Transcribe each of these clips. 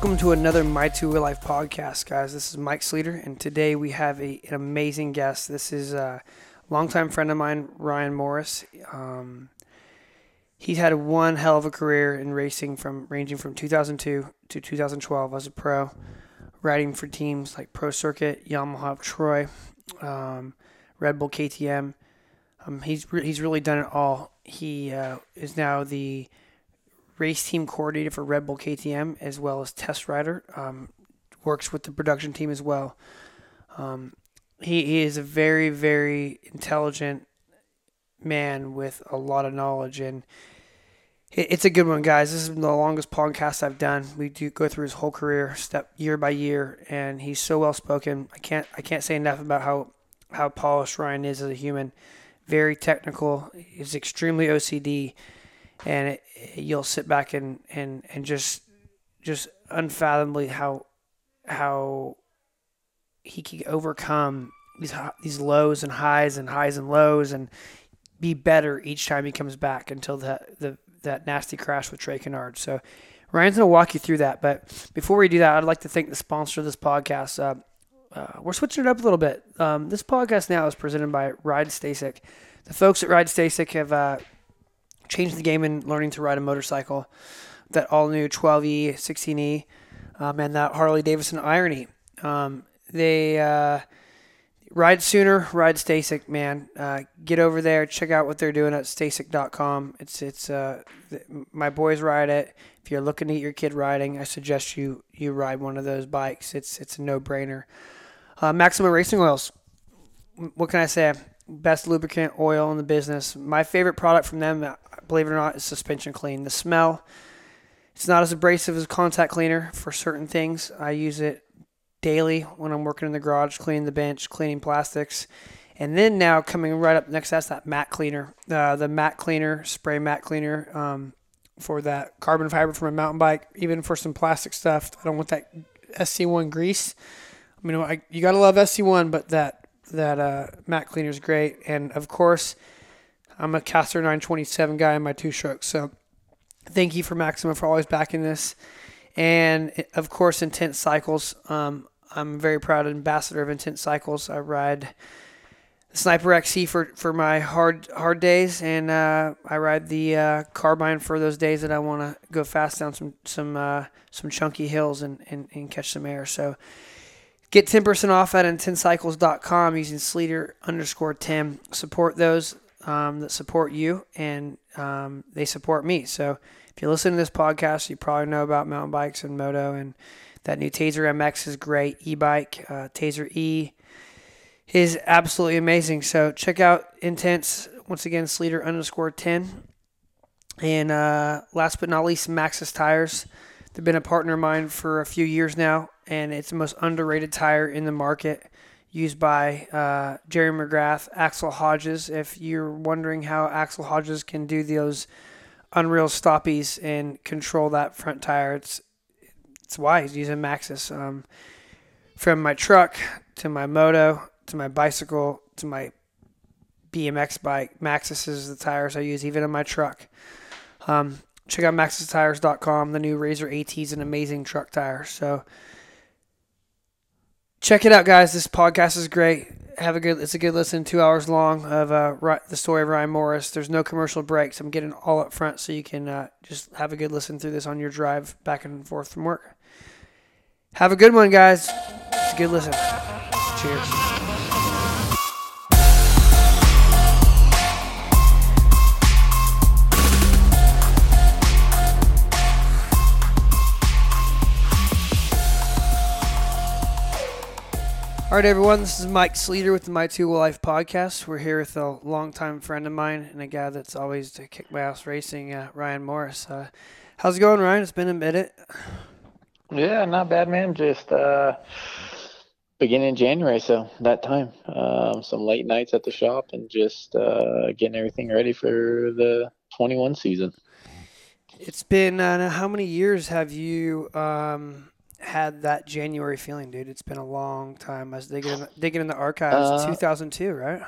Welcome to another My Two Wheel Life podcast, guys. This is Mike Sleeter, and today we have a, an amazing guest. This is a longtime friend of mine, Ryan Morais. Um, he's had one hell of a career in racing, from ranging from 2002 to 2012 as a pro, riding for teams like Pro Circuit, Yamaha of Troy, um, Red Bull KTM. Um, he's re- he's really done it all. He uh, is now the race team coordinator for Red Bull KTM as well as test rider. Um, works with the production team as well. Um, he, he is a very very intelligent man with a lot of knowledge and it, it's a good one guys. This is the longest podcast i've done. We do go through his whole career step year by year and he's so well spoken. I can't i can't say enough about how how polished ryan is as a human. Very technical. He's extremely ocd and it, you'll sit back and, and, and just just unfathomably how how he can overcome these these lows and highs and highs and lows and be better each time he comes back until that the that nasty crash with Trey Canard. So Ryan's going to walk you through that. But before we do that, I'd like to thank the sponsor of this podcast. Uh, uh, we're switching it up a little bit. Um, this podcast now is presented by Ride StaCyc. The folks at Ride StaCyc have uh, changed the game in learning to ride a motorcycle. That all new 12E, 16E, um, and that Harley Davidson IronE. Um, they uh, ride sooner, ride StaCyc, man. Uh, get over there, check out what they're doing at StaCyc.com. It's it's uh, th- my boys ride it. If you're looking to get your kid riding, I suggest you you ride one of those bikes. It's it's a no brainer. Uh, Maxima Racing Oils. What can I say? Best lubricant oil in the business. My favorite product from them, believe it or not, is suspension clean. The smell. It's not as abrasive as contact cleaner for certain things. I use it daily when I'm working in the garage, cleaning the bench, cleaning plastics. And then now coming right up next, that's that matte cleaner, uh, the matte cleaner, spray matte cleaner um, for that carbon fiber from a mountain bike, even for some plastic stuff. I don't want that SC1 grease. I mean, I, you gotta love SC1, but that that uh, matte cleaner is great. And of course, I'm a Castor 927 guy in my two strokes, so thank you for Maxima for always backing this. And of course, Intense Cycles. Um, I'm very proud ambassador of Intense Cycles. I ride the Sniper XC for, for my hard hard days, and uh, I ride the uh, Carbine for those days that I want to go fast down some some uh, some chunky hills and, and, and catch some air. So get 10% off at intensecycles.com using Sleeter underscore Tim. Support those um, that support you, and um, they support me. So if you listen to this podcast, you probably know about mountain bikes and moto, and that new Tazer MX is great. E-bike, uh, Tazer E is absolutely amazing. So check out Intense once again, Sleeter underscore ten, and uh, last but not least, Maxxis tires. They've been a partner of mine for a few years now, and it's the most underrated tire in the market. Used by uh, Jerry McGrath, Axell Hodges. If you're wondering how Axell Hodges can do those unreal stoppies and control that front tire. It's it's why he's using Maxxis. Um, from my truck to my moto to my bicycle to my BMX bike, Maxxis is the tires I use even in my truck. Um, check out MaxxisTires.com. The new Razr AT is an amazing truck tire. So check it out, guys. This podcast is great have a good. It's a good listen. Two hours long of uh, the story of Ryan Morais. There's no commercial breaks. I'm getting all up front, so you can uh, just have a good listen through this on your drive back and forth from work. Have a good one, guys. It's a good listen. Cheers. All right, everyone. This is Mike Sleeter with the My Two Wheel Life podcast. We're here with a longtime friend of mine and a guy that's always to kick my ass racing, uh, Ryan Morais. Uh, how's it going, Ryan? It's been a minute. Yeah, not bad, man. Just uh, beginning January, so that time. Um, some late nights at the shop and just uh, getting everything ready for the 21 season. It's been uh, how many years have you um, had that January feeling, dude? It's been a long time. I was digging in the, digging in the archives, Uh, 2002, right?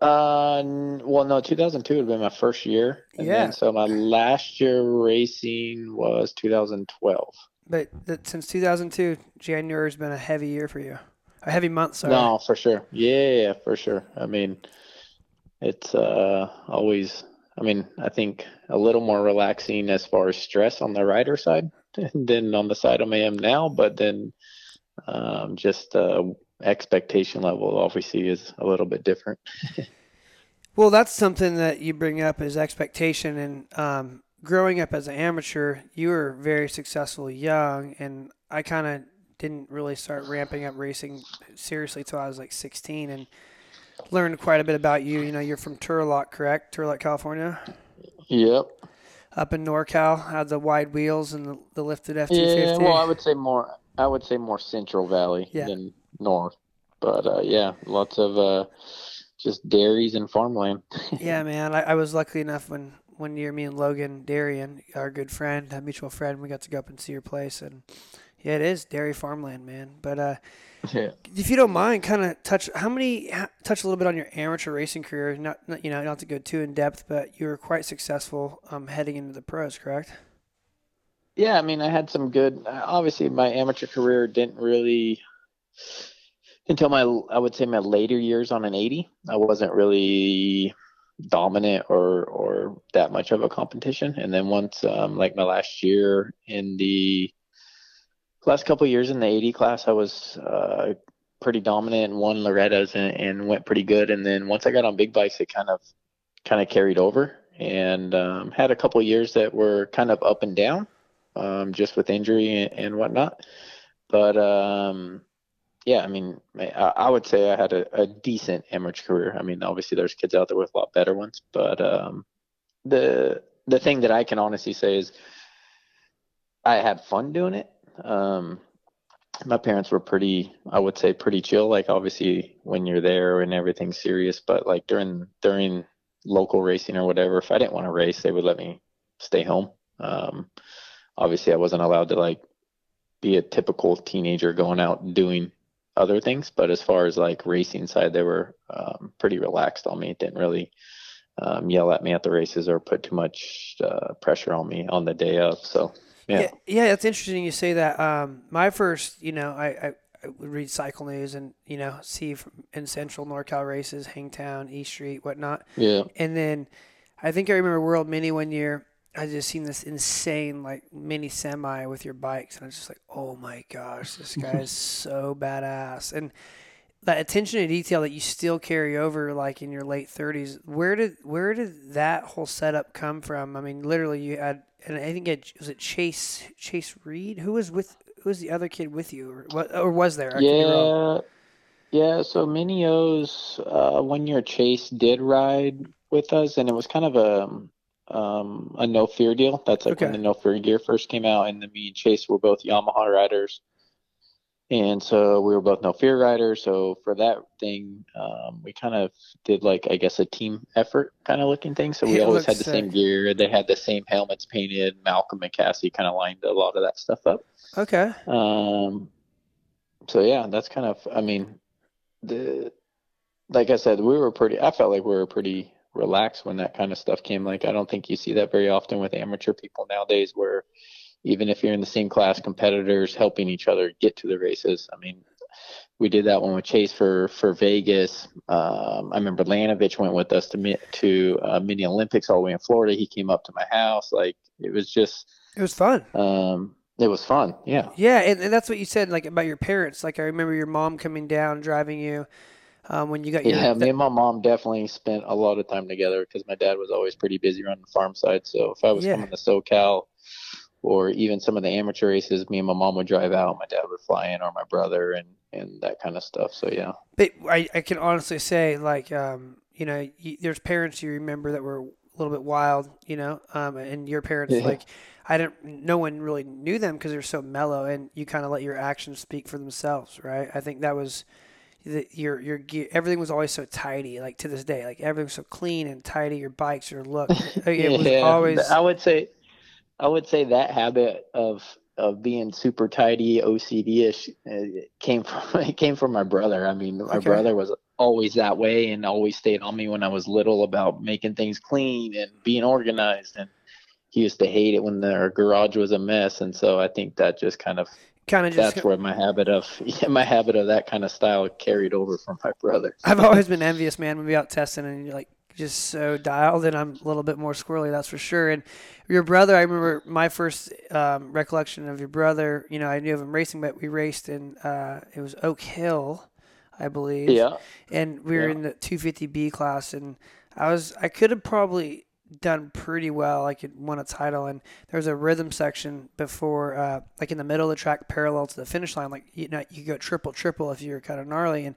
Uh, n- well, no, 2002 would have been my first year. And Yeah. then, so my last year racing was 2012. But that, since 2002, January has been a heavy year for you. A heavy month, sorry. No, for sure. Yeah, yeah, for sure. I mean, it's uh always. I mean, I think a little more relaxing as far as stress on the rider side than on the side I am now. But then, um, just uh, expectation level obviously is a little bit different. Well, that's something that you bring up is expectation. And um, growing up as an amateur, you were very successful young, and I kind of didn't really start ramping up racing seriously till I was like 16, and learned quite a bit about you. You know, you're from Turlock, correct? Turlock, California. Yep. Up in NorCal, had the wide wheels and the, the lifted F250. Yeah. Well, I would say more. I would say more Central Valley Yeah. than North. But uh, yeah, lots of uh, just dairies and farmland. Yeah, man. I, I was lucky enough when one year me and Logan Darien, our good friend, a mutual friend, we got to go up and see your place, and yeah, it is dairy farmland, man. But uh, Yeah. if you don't mind, kind of touch how many touch a little bit on your amateur racing career. Not, not you know not to go too in depth, but you were quite successful um, heading into the pros, correct? Yeah, I mean, I had some good. Obviously, my amateur career didn't really until my I would say my later years on an 80. I wasn't really dominant or or that much of a competition. And then once um, like my last year in the last couple years in the 80 class, I was uh, pretty dominant and won Loretta's and, and went pretty good. And then once I got on big bikes, it kind of kind of carried over and um, had a couple years that were kind of up and down, um, just with injury and, and whatnot. But um, yeah, I mean, I, I would say I had a, a decent amateur career. I mean, obviously there's kids out there with a lot better ones, but um, the the thing that I can honestly say is I had fun doing it. Um, my parents were pretty, I would say, pretty chill. Like obviously when you're there and everything's serious, but like during during local racing or whatever, if I didn't want to race, they would let me stay home. Um, obviously, I wasn't allowed to like be a typical teenager going out and doing other things. But as far as like racing side, they were um, pretty relaxed on me. It didn't really um, yell at me at the races or put too much uh, pressure on me on the day of. So yeah, yeah, yeah, that's interesting you say that. Um, my first, you know, I, I, I would read cycle news and you know see from in Central NorCal races, Hangtown, East Street, whatnot. yeah, And then I think I remember World Mini one year. I just seen this insane like mini semi with your bikes, and I was just like, oh my gosh, this guy is so badass. And that attention to detail that you still carry over like in your late thirties, where did where did that whole setup come from? I mean, literally, you had, and I think it was it Chase Chase Reed. Who was with? Who was the other kid with you, or what? Or was there? I could be wrong. yeah, yeah. So Minios, uh, one year Chase did ride with us, and it was kind of a um, a no fear deal. That's like when the no fear gear first came out, and then me and Chase were both Yamaha riders, and so we were both no fear riders. So for that thing, um, we kind of did like I guess a team effort kind of looking thing. So we It always had the same gear. They had the same helmets painted. Malcolm and Cassie kind of lined a lot of that stuff up. Okay. Um, so yeah, that's kind of, I mean, the, like I said, we were pretty, I felt like we were pretty relaxed when that kind of stuff came. Like, I don't think you see that very often with amateur people nowadays where even if you're in the same class, competitors helping each other get to the races. I mean, we did that one with Chase for, for Vegas. Um, I remember Lanovich went with us to, to, uh, mini Olympics all the way in Florida. He came up to my house. Like, it was just, It was fun. um, it was fun. Yeah. Yeah, and, and that's what you said, like about your parents. Like I remember your mom coming down, driving you, um, when you got your. Yeah, me and my mom definitely spent a lot of time together because my dad was always pretty busy running the farm side. So if I was Yeah. coming to SoCal or even some of the amateur races, me and my mom would drive out, my dad would fly in, or my brother, and and that kind of stuff. So yeah, But I, I can honestly say, like, um, you know, you, there's parents you remember that were a little bit wild, you know, um, and your parents, Yeah. like, I didn't, no one really knew them because they're so mellow, and you kind of let your actions speak for themselves, right? I think that was. the- Your your gear, everything was always so tidy. Like to this day, like everything was so clean and tidy. Your bikes, your look, it was always. I would say, I would say that habit of of being super tidy, OCD ish, uh, came from it came from my brother. I mean, my Okay. brother was always that way and always stayed on me when I was little about making things clean and being organized. And he used to hate it when their garage was a mess. And so I think that just kind of kind of just that's where my habit of yeah, my habit of that kind of style carried over from my brother. I've always been envious, man. When we out testing and you're like just so dialed, and I'm a little bit more squirrely, that's for sure. And your brother, I remember my first um, recollection of your brother. You know, I knew of him racing, but we raced in uh, it was Oak Hill, I believe. Yeah. And we were Yeah. in the 250B class, and I was I could have probably done pretty well. I could won a title, and there was a rhythm section before, uh, like in the middle of the track, parallel to the finish line. Like you know, you go triple triple if you're kind of gnarly, and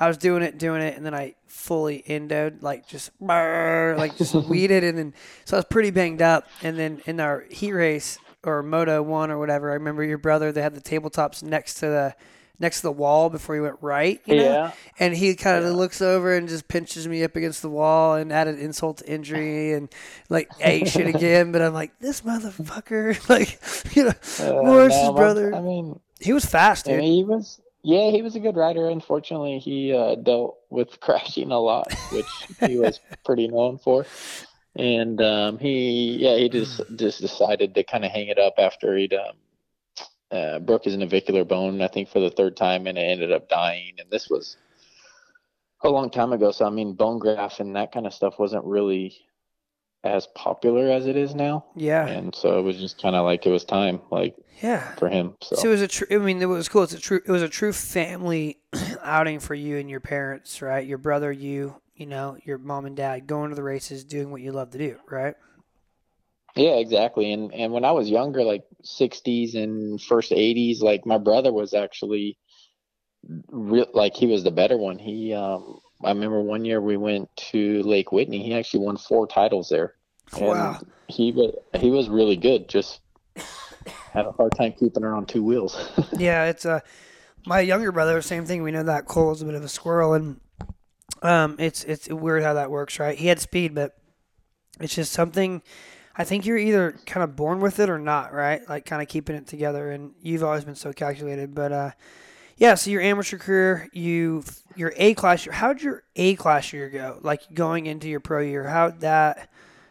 I was doing it, doing it, and then I fully endoed, like just like just weeded, and then so I was pretty banged up. And then in our heat race or Moto One or whatever, I remember your brother. They had the tabletops next to the next to the wall before he went right. You know? Yeah. And he kind of Yeah. looks over and just pinches me up against the wall and added insult to injury and like ate shit again. But I'm like, this motherfucker, like, you know, Uh, Morais's no, brother. I mean, he was fast, I dude. mean, he was yeah, he was a good rider. Unfortunately, he uh, dealt with crashing a lot, which he was pretty known for. And um, he yeah, he just just decided to kind of hang it up after he'd um, uh, broke his navicular bone, I think, for the third time, and it ended up dying. And this was a long time ago. So I mean, bone graft and that kind of stuff wasn't really as popular as it is now. Yeah, And so it was just kind of like it was time, like yeah. for him. So, So it was a true. I mean, it was cool. It's a true. It was a true family outing for you and your parents, right? Your brother, you, you know, your mom and dad going to the races, doing what you love to do, right? yeah, exactly. And and when I was younger, like 60s and first 80s, like my brother was actually real like he was the better one. He um I remember one year we went to Lake Whitney. He actually won four titles there. And Wow. He was he was really good. Just had a hard time keeping her on two wheels. Yeah, it's uh, my younger brother. Same thing. We know that Cole is a bit of a squirrel, and um, it's it's weird how that works, right? He had speed, but it's just something. I think you're either kind of born with it or not, right? Like kind of keeping it together. And you've always been so calculated, but uh, yeah. So your amateur career, you your A class year. How'd your A class year go? Like going into your pro year, how'd that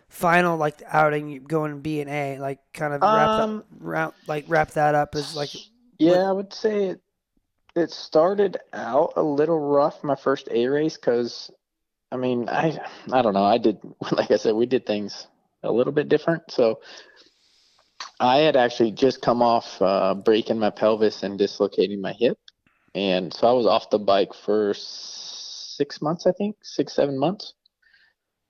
final like outing going B and A like kind of wrap Um, that wrap like wrap that up as like Yeah, I would say it, it started out a little rough my first A race because, I mean, I I don't know. I did like I said, we did things a little bit different. So I had actually just come off uh, breaking my pelvis and dislocating my hip, and so I was off the bike for six months, I think, six seven months,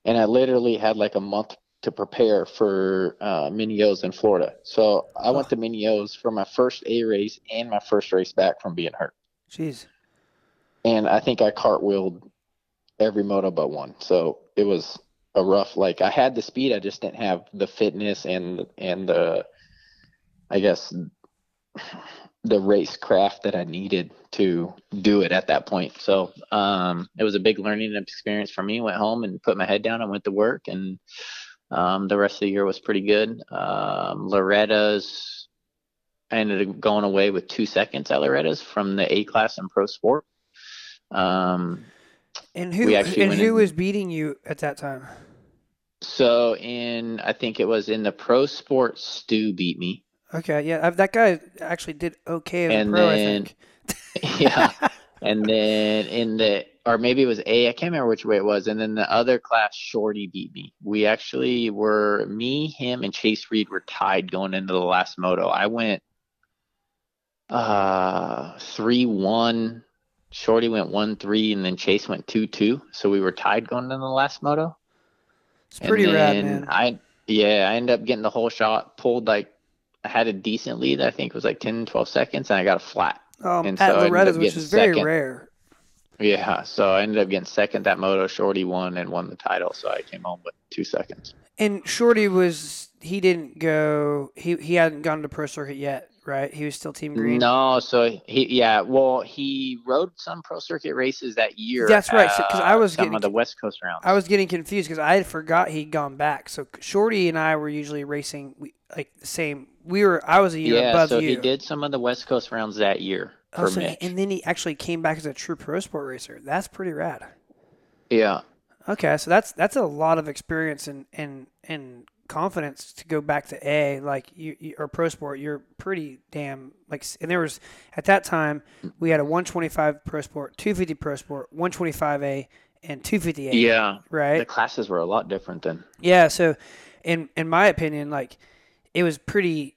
and I literally had like a month to prepare for uh, mini O's in Florida. So I went to mini O's for my first A race and my first race back from being hurt. Jeez. And I think I cartwheeled every moto but one. So it was a rough. Like I had the speed, I just didn't have the fitness and and the, I guess, the race craft that I needed to do it at that point. So um, it was a big learning experience for me. Went home and put my head down and went to work and. Um, the rest of the year was pretty good. Um, Loretta's, I ended up going away with two seconds at Loretta's from the A class in pro sport. Um, And who and who in- was beating you at that time? so in, I think it was in the pro sport, Stu beat me. Okay, yeah, I- that guy actually did okay as And a pro. then- I think. yeah. And then in the, or maybe it was A, I can't remember which way it was. And then the other class, Shorty beat me. We actually were, me, him, and Chase Reed were tied going into the last moto. I went uh 3 1. Shorty went 1 3, and then Chase went 2 2. So we were tied going into the last moto. It's pretty rad, man. I, yeah, I ended up getting the whole shot, pulled like, I had a decent lead. I think it was like 10, 12 seconds, and I got a flat. Um, and at so Loretta's, which is very second. rare. Yeah, so I ended up getting second that moto. Shorty won and won the title, so I came home with two seconds. And Shorty was he didn't go he he hadn't gone to pro circuit yet, right? He was still Team Green. No, so he yeah, well he rode some pro circuit races that year. That's right, so- 'cause I uh, was some getting- of the West Coast rounds. I was getting confused because I had forgot he'd gone back. So Shorty and I were usually racing we, like the same. We were I was a year yeah, above so you. he did some of the West Coast rounds that year. Oh, for so- and then he actually came back as a true pro sport racer. That's pretty rad. Yeah. Okay, so that's that's a lot of experience and and and confidence to go back to A, like you, you or pro sport. You're pretty damn like, and there was at that time we had a 125 pro sport, 250 pro sport, 125A, and 250A. Yeah. right. The classes were a lot different then. Yeah, so in in my opinion, like it was pretty.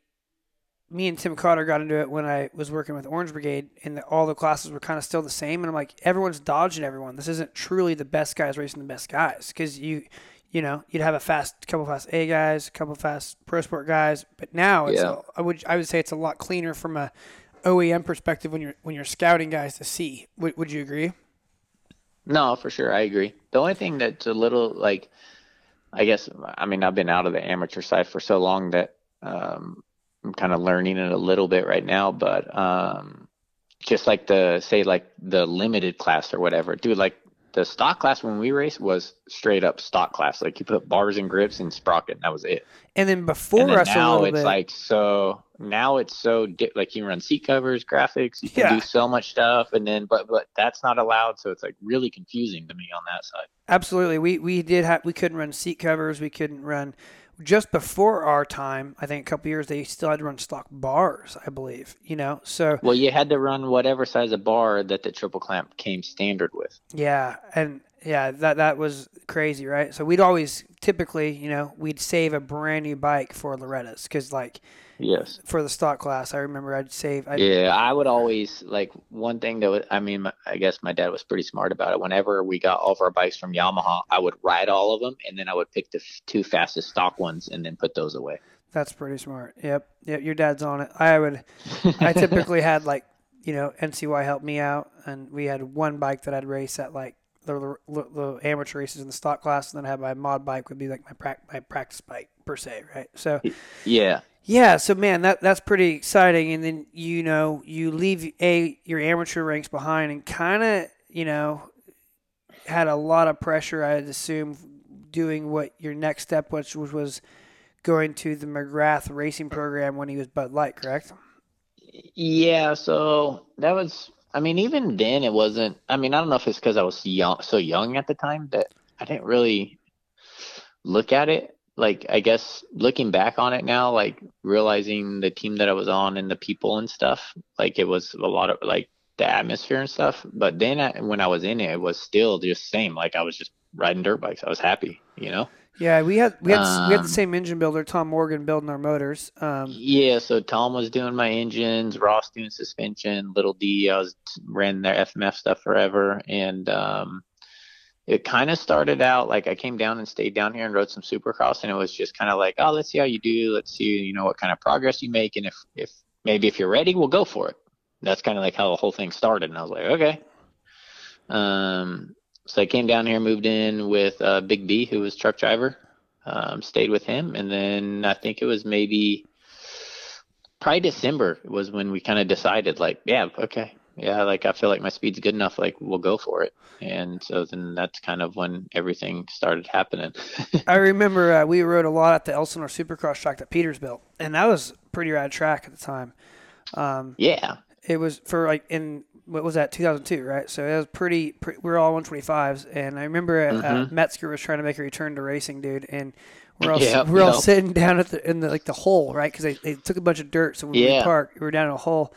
Me and Tim Carter got into it when I was working with Orange Brigade, and the, all the classes were kind of still the same. And I'm like, everyone's dodging everyone. This isn't truly the best guys racing the best guys because you, you know, you'd have a fast couple fast A guys, a couple fast pro sport guys, but now it's Yeah. a, I would I would say it's a lot cleaner from a OEM perspective when you're when you're scouting guys to see. Would, would you agree? No, for sure. I agree. The only thing that's a little like, I guess, I mean, I've been out of the amateur side for so long that um, I'm kind of learning it a little bit right now. But um, just like the, say, like the limited class or whatever, dude, like the stock class when we raced was straight up stock class. Like you put bars and grips and sprocket, and that was it. And then before and then us now it's bit, like so now it's so di- like you run seat covers graphics you can Yeah. do so much stuff and then but but that's not allowed so it's like really confusing to me on that side Absolutely. We we did have we couldn't run seat covers. We couldn't run just before our time. I think a couple years they still had to run stock bars. I believe. You know. So well you had to run whatever size of bar that the triple clamp came standard with yeah, and yeah, that that was crazy, right? So we'd always typically, you know, we'd save a brand new bike for Loretta's because like yes for the stock class, I remember I'd save. I'd, yeah i would always like one thing that was, i mean i guess my dad was pretty smart about it whenever we got all of our bikes from yamaha i would ride all of them and then i would pick the f- two fastest stock ones and then put those away That's pretty smart. Yep. Yep. Your dad's on it. I would. I typically had like, you know, NCY help me out, and we had one bike that I'd race at like the, the, the amateur races in the stock class, and then I had my mod bike would be like my prac my practice bike per se, right? So yeah yeah, so man, that that's pretty exciting. And then you know you leave a your amateur ranks behind, and kind of you know had a lot of pressure. I'd assume doing what your next step was, which was going to the McGrath racing program when he was Bud Light, correct? Yeah, so that was. I mean, even then, it wasn't. I mean, I don't know if it's because I was young, so young at the time that I didn't really look at it. Like, I guess looking back on it now, like realizing the team that I was on and the people and stuff, like it was a lot of like the atmosphere and stuff. But then I, when I was in it, it was still just same. Like I was just riding dirt bikes. I was happy, you know. Yeah, we had we had we had Um, the same engine builder, Tom Morgan, building our motors. Um, Yeah, so Tom was doing my engines, Ross doing suspension, Little D, I was ran their FMF stuff forever, and um, it kind of started out like I came down and stayed down here and rode some Supercross, and it was just kind of like, oh, let's see how you do, let's see, you know, what kind of progress you make, and if if maybe if you're ready, we'll go for it. That's kind of like how the whole thing started, and I was like, okay. Um, so I came down here, moved in with uh, Big B, who was truck driver. Um, stayed with him, and then I think it was maybe probably December was when we kind of decided, like, yeah, okay, yeah, like I feel like my speed's good enough, like we'll go for it. And so then that's kind of when everything started happening. I remember uh, we rode a lot at the Elsinore Supercross track that Peters built, and that was pretty rad track at the time. Um, yeah, it was for like in what was that 2002 right so it was pretty, pretty we were all 125s and i remember uh, Mhm. metzger was trying to make a return to racing dude and we're all Yep, we're all yep. sitting down at the in the like the hole right because they, they took a bunch of dirt so when we Yeah. parked we were down in a hole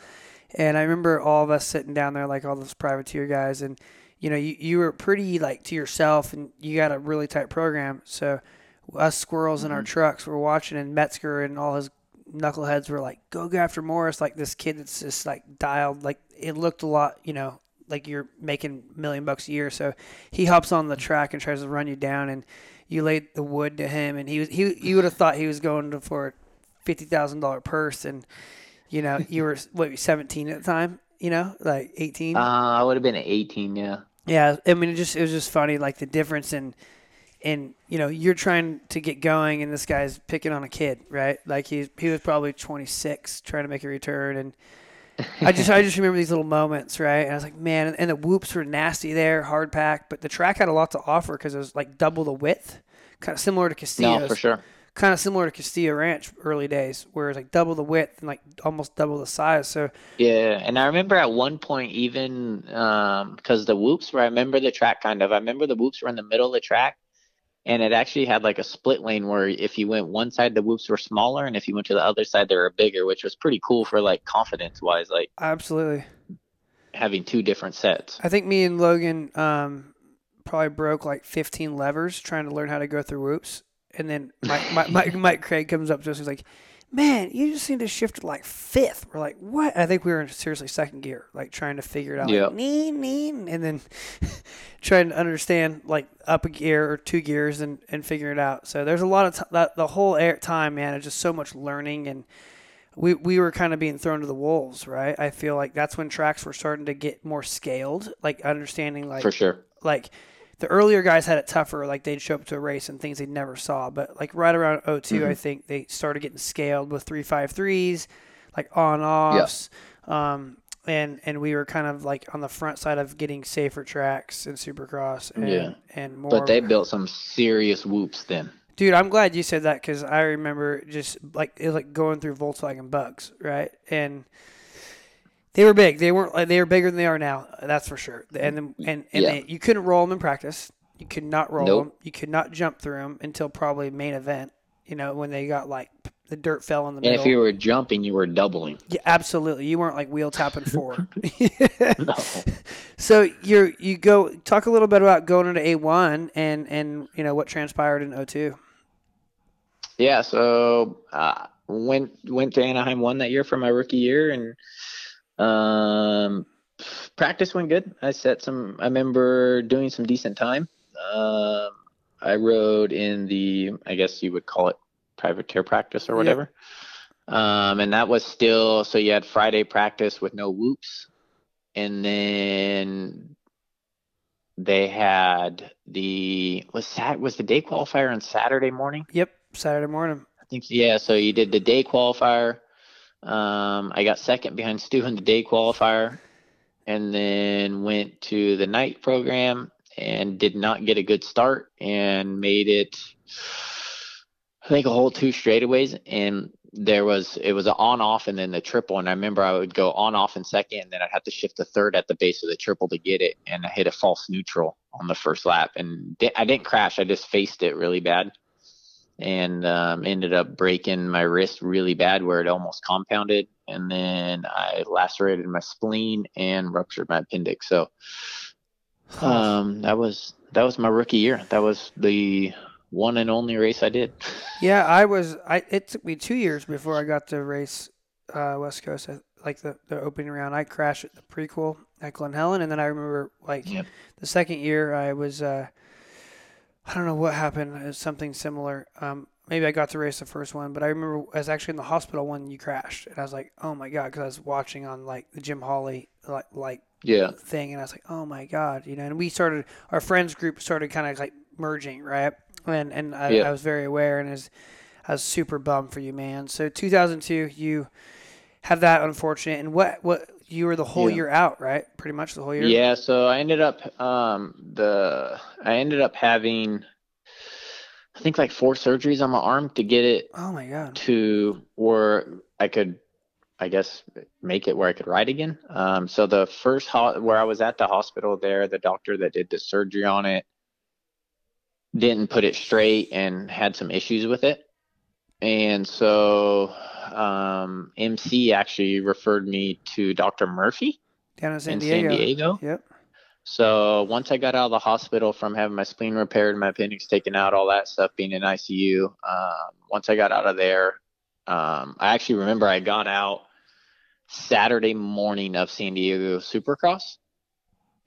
and i remember all of us sitting down there like all those privateer guys and you know you, you were pretty like to yourself and you got a really tight program so us squirrels in our Mm-hmm. trucks were watching and metzger and all his knuckleheads were like, "Go go after Morais!" Like this kid that's just like dialed. Like it looked a lot, you know, like you're making a million bucks a year. So he hops on the track and tries to run you down, and you laid the wood to him, and he was he you would have thought he was going to, for a fifty thousand dollar purse, and you know you were what seventeen at the time, you know, like eighteen. uh, I would have been 18. Yeah, Yeah, I mean, it just it was just funny, like the difference in, in you know, you're trying to get going, and this guy's picking on a kid, right? Like he he was probably 26, trying to make a return, and I just I just remember these little moments, right? And I was like, man, and the whoops were nasty there, hard pack, but the track had a lot to offer because it was like double the width, kind of similar to Castillo's. no, for sure. Kind of similar to Castillo Ranch early days, where it's like double the width and like almost double the size. So Yeah, and I remember at one point even because the whoops were I remember the track kind of. I remember the whoops were in the middle of the track, and it actually had like a split lane where if you went one side the whoops were smaller, and if you went to the other side they were bigger, which was pretty cool for like confidence wise, like absolutely. having two different sets. I think me and Logan um, probably broke like 15 levers trying to learn how to go through whoops. And then Mike, Mike, Mike, Mike Craig comes up to us. He's like, "Man, you just seem to shift to like fifth. We're like, "What?" I think we were in seriously second gear, like trying to figure it out. Yeah. Like, nee, nee, and then trying to understand like up a gear or two gears and and figure it out. So there's a lot of t- that the whole air time, man. It's just so much learning and. We, we were kind of being thrown to the wolves, right? I feel like that's when tracks were starting to get more scaled, like understanding like for sure. like the earlier guys had it tougher like they'd show up to a race and things they never saw but like right around 2 Mm-hmm. i think they started getting scaled with 353s like on offs um, and and we were kind of like on the front side of getting safer tracks in supercross and, Yeah. and more But they built some serious whoops then. dude i'm glad you said that because i remember just like it was like going through volkswagen bugs right and they were big. They weren't. like They were bigger than they are now. That's for sure. And then, and and Yeah. they, you couldn't roll them in practice. You could not roll Nope. them. You could not jump through them until probably main event. You know when they got like the dirt fell in the And middle. if you were jumping, you were doubling. yeah, absolutely. You weren't like wheel tapping four. No. so you're you go talk a little bit about going into A one and and you know what transpired in 02. Yeah, so uh, went went to Anaheim one that year for my rookie year, and um, practice went good. I set some. I remember doing some decent time. Um, I rode in the, I guess you would call it privateer practice or whatever. Um, and that was still so you had Friday practice with no whoops, and then they had the was that was the day qualifier on Saturday morning. Yep, Saturday morning. I think yeah. So you did the day qualifier. Um, I got second behind Stu in the day qualifier, and then went to the night program and did not get a good start and made it. I think a whole two straightaways, and there was it was an on off and then the triple. And I remember I would go on off in second, and then I'd have to shift the third at the base of the triple to get it, and I hit a false neutral on the first lap, and di- I didn't crash. I just faced it really bad and um, ended up breaking my wrist really bad where it almost compounded and then i lacerated my spleen and ruptured my appendix so um, that was that was my rookie year that was the one and only race i did Yeah, I was. I it took me two years before I got to race uh, West Coast. I, like the, the opening round, I crashed at the prequel at Glen Helen, and then I remember like Yep. the second year I was. Uh, I don't know what happened. It was something similar. Um, maybe I got to race the first one, but I remember I was actually in the hospital when you crashed, and I was like, "Oh my god!" Because I was watching on like the Jim Hawley like like yeah thing, and I was like, "Oh my god!" You know, and we started our friends group started kind of like merging, right? And and I, Yeah. I was very aware, and was, I was super bummed for you, man. So 2002, you have that unfortunate, and what what you were the whole Yeah. year out, right? Pretty much the whole year. yeah so i ended up um, the i ended up having i think like four surgeries on my arm to get it Oh my god. to where I could, I guess, make it where I could ride again. Um, so the first ho- where I was at the hospital there, the doctor that did the surgery on it didn't put it straight and had some issues with it. And so um, MC actually referred me to Dr. Murphy Down in San in Diego. San Diego. Yep. So once I got out of the hospital from having my spleen repaired, my appendix taken out, all that stuff, being in ICU, um, once I got out of there, um, I actually remember I got out Saturday morning of San Diego Supercross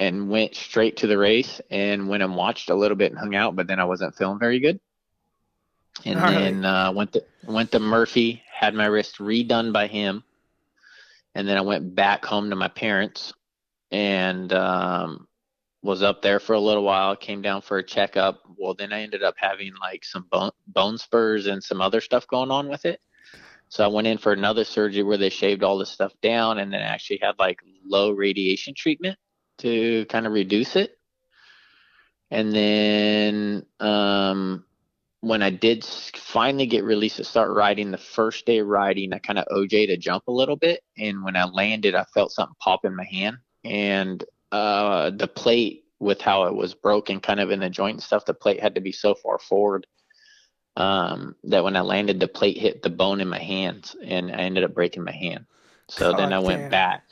and went straight to the race and went and watched a little bit and hung out, but then I wasn't feeling very good. And All right. then uh, went to went to Murphy, had my wrist redone by him, and then I went back home to my parents and um, was up there for a little while. Came down for a checkup. Well, then I ended up having like some bone, bone spurs and some other stuff going on with it. So I went in for another surgery where they shaved all this stuff down and then actually had like low radiation treatment to kind of reduce it. And then um, when I did finally get released to start riding, the first day riding, I kind of OJ to jump a little bit, and when I landed, I felt something pop in my hand, and uh, the plate with how it was broken, kind of in the joint and stuff, the plate had to be so far forward um, that when I landed, the plate hit the bone in my hands, and I ended up breaking my hand. So God then I went damn. back,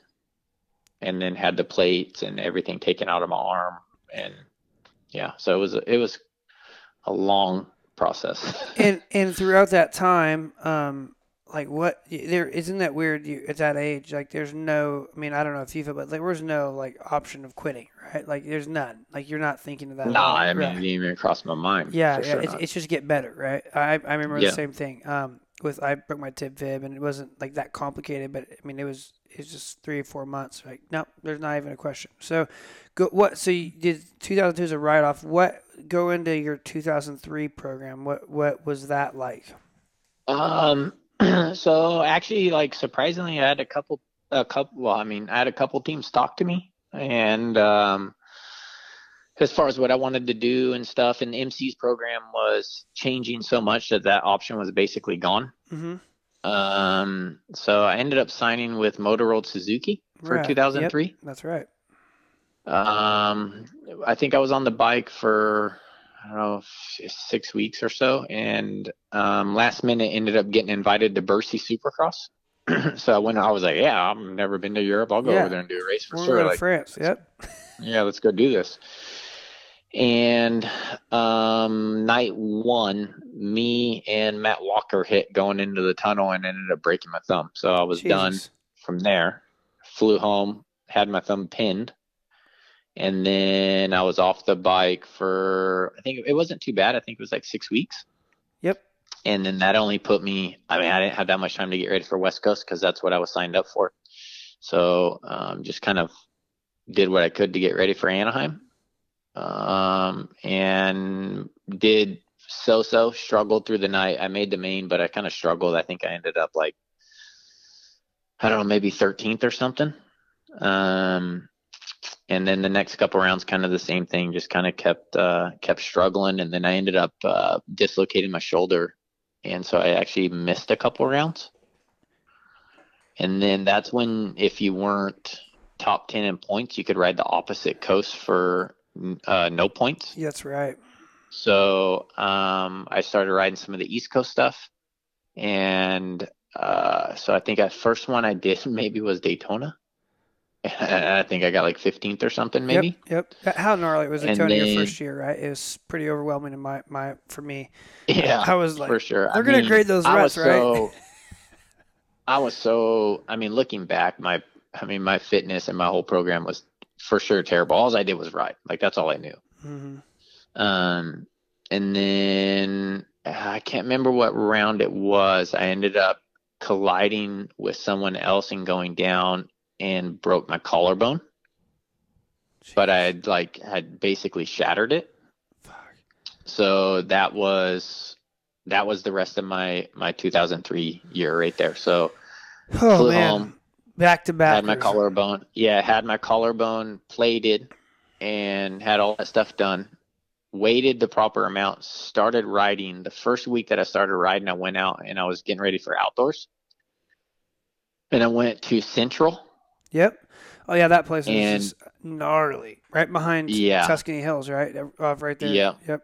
and then had the plates and everything taken out of my arm, and yeah, so it was it was a long process. and and throughout that time, um, like what there isn't that weird? You at that age, like there's no. I mean, I don't know if you feel, but there was no like option of quitting, right? Like there's none. Like you're not thinking of that. Nah, I mean, right. it didn't even cross my mind. Yeah, yeah. Sure it's, it's, just get better, right? I I remember yeah. the same thing. Um, with I broke my tib fib, and it wasn't like that complicated, but I mean, it was it's just three or four months. Like, no, there's not even a question. So, go what? So you did 2002 as a write off. What go into your 2003 program? What what was that like? Um. So actually, like surprisingly, I had a couple, a couple. Well, I mean, I had a couple teams talk to me, and um, as far as what I wanted to do and stuff, and MC's program was changing so much that that option was basically gone. Mm-hmm. Um, so I ended up signing with Motor World Suzuki for right. 2003. Yep, that's right. Um, I think I was on the bike for I don't know six weeks or so, and um, last minute ended up getting invited to Bercy Supercross. so when I was like, yeah, I've never been to Europe. I'll go yeah. over there and do a race for We're sure. Like France. Yep. yeah, let's go do this. And um, night one, me and Matt Walker hit going into the tunnel and ended up breaking my thumb. So I was Jesus. done from there. Flew home, had my thumb pinned, and then I was off the bike for I think it wasn't too bad. I think it was like six weeks. Yep. And then that only put me. I mean, I didn't have that much time to get ready for West Coast because that's what I was signed up for. So um, just kind of did what I could to get ready for Anaheim, um, and did so so. Struggled through the night. I made the main, but I kind of struggled. I think I ended up like I don't know, maybe 13th or something. Um, and then the next couple rounds kind of the same thing just kind of kept uh, kept struggling and then i ended up uh, dislocating my shoulder and so i actually missed a couple rounds and then that's when if you weren't top 10 in points you could ride the opposite coast for uh, no points yeah, that's right so um, i started riding some of the east coast stuff and uh, so i think the first one i did maybe was daytona I think I got like 15th or something, maybe. Yep. yep. How gnarly was Daytona, your first year, right? It was pretty overwhelming in my, my for me. Yeah. I was like, for sure. They're going to grade those reps, right? So, I was so, I mean, looking back, my, I mean, my fitness and my whole program was for sure terrible. All I did was ride. Like, that's all I knew. Mm-hmm. Um, and then I can't remember what round it was. I ended up colliding with someone else and going down and broke my collarbone. Jeez. But I had like had basically shattered it. Fuck. So that was that was the rest of my my 2003 year right there. So oh, flew man. home, back to back. Had my collarbone. Yeah, had my collarbone plated and had all that stuff done. Waited the proper amount. Started riding. The first week that I started riding, I went out and I was getting ready for outdoors. And I went to Central Yep. Oh yeah, that place is gnarly. Right behind yeah. Tuscany Hills, right? Uh, right there. Yeah. Yep.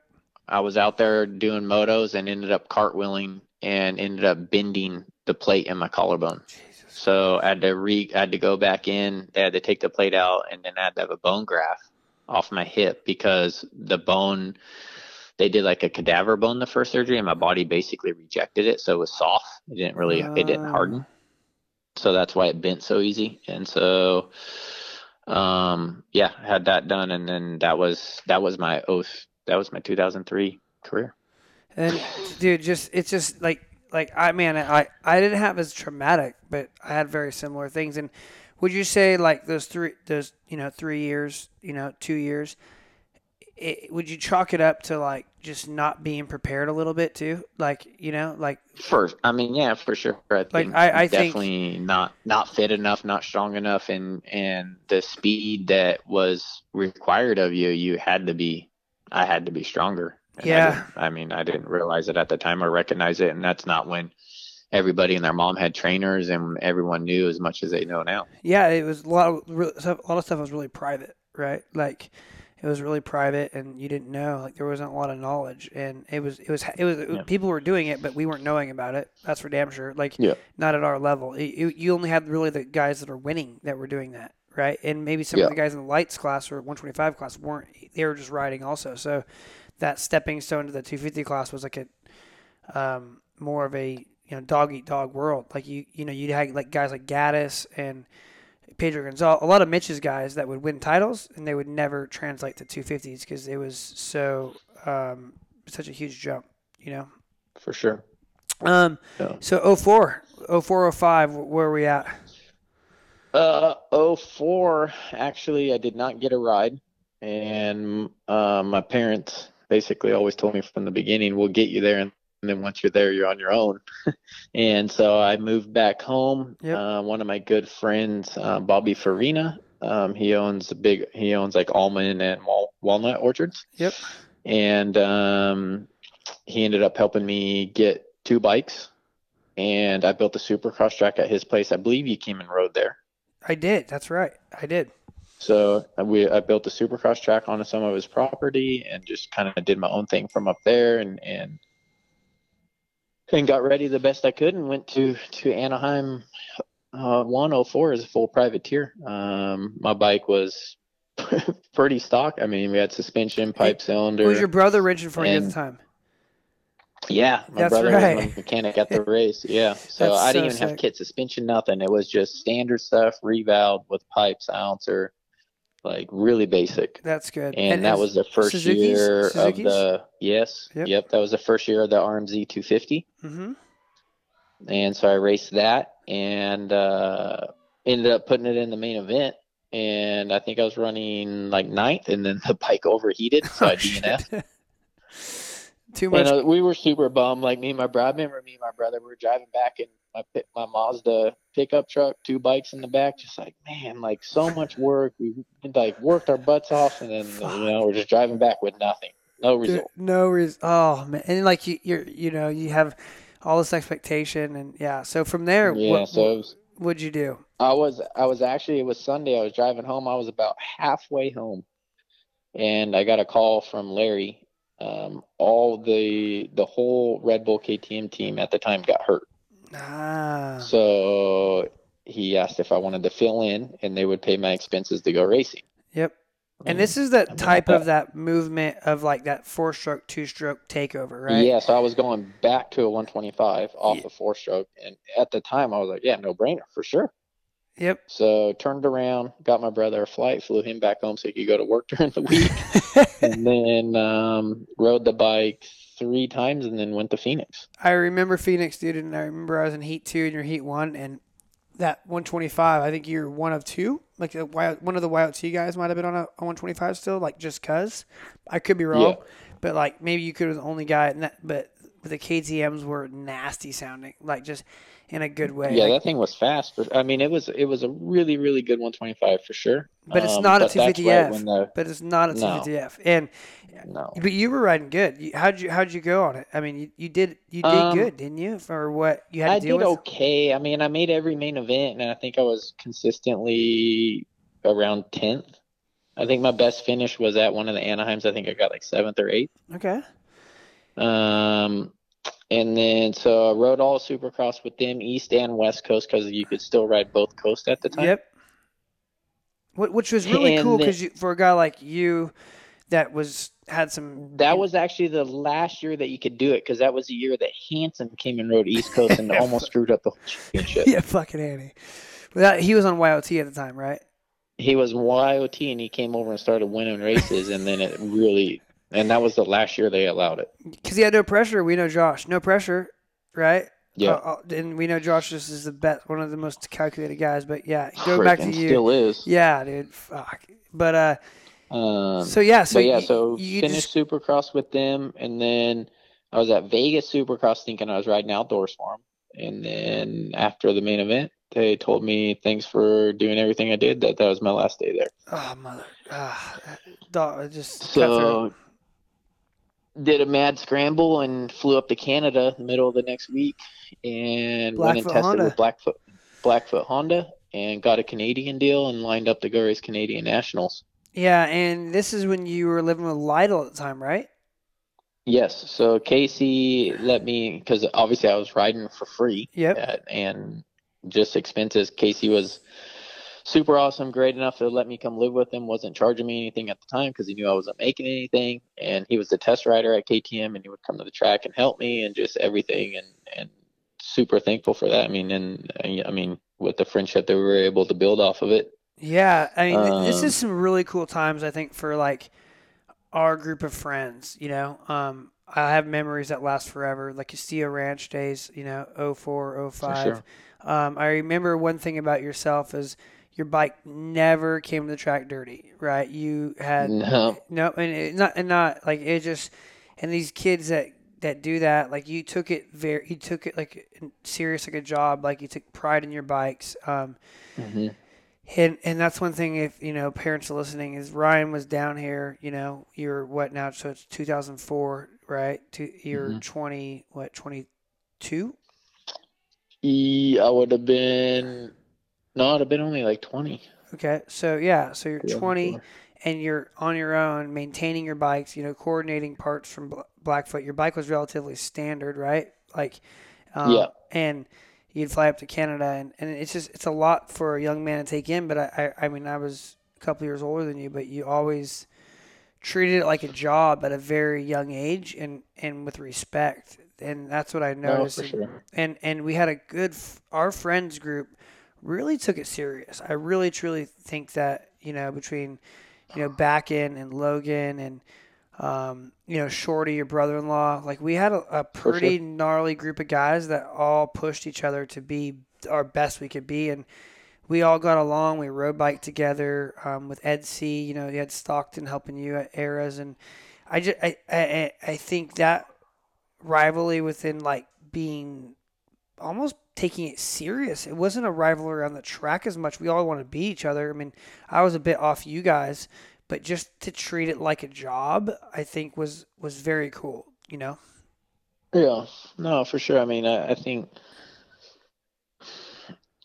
I was out there doing motos and ended up cartwheeling and ended up bending the plate in my collarbone. Jesus. So I had to re I had to go back in. They had to take the plate out and then I had to have a bone graft off my hip because the bone they did like a cadaver bone the first surgery and my body basically rejected it so it was soft. It didn't really uh, it didn't harden so that's why it bent so easy. And so, um, yeah, had that done, and then that was that was my oath. That was my 2003 career. And dude, just it's just like like I man, I I didn't have as traumatic, but I had very similar things. And would you say like those three those you know three years, you know two years? it, would you chalk it up to like just not being prepared a little bit too? Like you know, like first, I mean, yeah, for sure. I like I, I definitely think, not not fit enough, not strong enough, and and the speed that was required of you, you had to be. I had to be stronger. And Yeah. I, I mean, I didn't realize it at the time or recognize it, and that's not when everybody and their mom had trainers and everyone knew as much as they know now. Yeah, it was a lot of stuff. A lot of stuff was really private, right? Like it was really private, and you didn't know. Like there wasn't a lot of knowledge, and it was it was it was, Yeah. people were doing it, but we weren't knowing about it. That's for damn sure. Like Yeah. not at our level. It- you only had really the guys that are winning that were doing that, right? And maybe some Yeah. of the guys in the lights class or 125 class weren't. They were just riding also. So that stepping stone to the 250 class was like a um, more of a you know dog eat dog world. Like you you know you had like guys like Gaddis and Pedro Gonzalez, a lot of Mitch's guys that would win titles and they would never translate to 250s because it was so um, such a huge jump. You know. For sure. Um, Yeah. so 04, 04, 05, where are we at? Uh, 04, actually, I did not get a ride. And uh, my parents basically always told me from the beginning, we'll get you there. And, then once you're there, you're on your own. and so I moved back home. Yep. Uh, one of my good friends, uh, Bobby Farina, um, he owns a big, he owns like almond and wal- walnut orchards. Yep. And um, he ended up helping me get two bikes. And I built a supercross track at his place. I believe you came and rode there. I did. That's right. I did. So uh, we I built a supercross track onto some of his property and just kind of did my own thing from up there and and and got ready the best I could and went to to Anaheim uh, 104 as a full privateer. Um, my bike was pretty stock. I mean, we had suspension, pipe cylinder. Who was your brother Richard for you at the time? Yeah, my That's brother right. was my mechanic at the race. Yeah, so That's I didn't so even have kit suspension, nothing. It was just standard stuff, revalve with pipes, ouncer, like really basic. That's good. and, that was the first Suzuki's? year Suzuki's? of the yes Yep. yep. that was the first year of the RMZ 250 Mm-hmm. and so I raced that and uh, ended up putting it in the main event and I think I was running like ninth and then the bike overheated so I DNF Too much. and uh, we were super bummed like me and my brother I remember me and my brother we were driving back in my my Mazda pickup truck two bikes in the back just like man like so much work we like worked our butts off and then you know we're just driving back with nothing no Dude, result no reason. Oh man, and like you, you're, you know, you have all this expectation, and yeah. So from there, yeah what, so was, what'd you do? I was I was actually it was Sunday. I was driving home. I was about halfway home, and I got a call from Larry. Um, all the the whole Red Bull KTM team at the time got hurt, Ah, so he asked if I wanted to fill in, and they would pay my expenses to go racing. yep. And this is that type I- of that movement of like that four stroke, two stroke takeover, right? Yeah, so I was going back to a 125 off Yeah. the four stroke, and at the time I was like, yeah, no brainer for sure. Yep. So turned around, got my brother a flight, flew him back home so he could go to work during the week. and then um, rode the bike three times and then went to Phoenix. I remember Phoenix, dude, and I remember I was in Heat Two and you're Heat One, and that 125. I think you're one of two. Like a one of the YOT guys might have been on a, a 125 still, like just cause. I could be wrong, Yeah. but like maybe you could have the only guy. That, but the KTM's were nasty sounding, like just in a good way. Yeah, Like, that thing was fast. For, I mean, it was it was a really really good 125 for sure. But it's Um, not a but 250F. right the but it's not a No. 250F. And no. but you were riding good. You, how'd you how'd you go on it? I mean, you, you did you did Um, good, didn't you? For what you had to do. I deal did okay. I mean, I made every main event, and I think I was consistently around 10th. I think my best finish was at one of the Anaheims. I think I got like seventh or eighth. Okay. Um, and then so I rode all Supercross with them, East and West Coast, because you could still ride both coasts at the time. Yep. Which was really And cool because for a guy like you, that was had some. That was actually the last year that you could do it because that was the year that Hansen came and rode East Coast and almost screwed up the whole championship. yeah, fucking Andy. That, he was on YOT at the time, right? He was YOT and he came over and started winning races, and then it really, and that was the last year they allowed it. Because he had no pressure. We know Josh, no pressure, right? Yeah, Uh, uh, and we know Josh just is the best, one of the most calculated guys. But yeah, go back to you. still is. Yeah, dude. Fuck. But uh, Um, so yeah, so yeah, you, so you finished just Supercross with them, and then I was at Vegas Supercross thinking I was riding outdoors for them, and then after the main event, they told me thanks for doing everything I did. That that was my last day there. oh mother, ah, that dog, just cut through. So did a mad scramble and flew up to Canada in the middle of the next week and Blackfoot went and tested Honda. with Blackfoot Blackfoot Honda and got a Canadian deal and lined up to go race Canadian Nationals. Yeah, and this is when you were living with Lytle at the time, right? Yes. So Casey let me because obviously I was riding for free. Yep. At, and just expenses. Casey was super awesome, great enough to let me come live with him. wasn't charging me anything at the time because he knew I wasn't making anything. And he was the test rider at KTM, and he would come to the track and help me and just everything. And and super thankful for that. I mean, and I mean, with the friendship that we were able to build off of it. Yeah, I mean, um, this is um, some really cool times. I think for like our group of friends. You know, um, I have memories that last forever, like Castillo Ranch days. You know, 04, 05. Sure. Um, I remember one thing about yourself is your bike never came to the track dirty, right? You had no, no, and it, not and not like it just and these kids that that do that like you took it very you took it like serious like a job like you took pride in your bikes um, mm-hmm. and and that's one thing if you know parents are listening is Ryan was down here you know you're what now so it's 2004 right to you're mm-hmm. 20 what 22 yeah, I would have been no, I'd have been only like 20. Okay, so yeah, so you're 20 and you're on your own, maintaining your bikes, you know, coordinating parts from Blackfoot. Your bike was relatively standard, right? Like, um, yeah. And you'd fly up to Canada, and, and it's just it's a lot for a young man to take in. But I, I, I mean, I was a couple years older than you, but you always treated it like a job at a very young age, and and with respect. And that's what I noticed. for sure. And and we had a good our friends group really took it serious. I really truly think that you know between you know Backen and Logan and um, you know Shorty, your brother-in-law, like we had a, a pretty sure. gnarly group of guys that all pushed each other to be our best we could be, and we all got along. We rode bike together um, with Ed C. You know, you had Stockton helping you at eras, and I just I, I I think that rivalry within like being almost taking it serious. It wasn't a rivalry on the track as much. We all want to beat each other. I mean, I was a bit off you guys, but just to treat it like a job, I think was was very cool. You know. Yeah. No, for sure. I mean, I, I think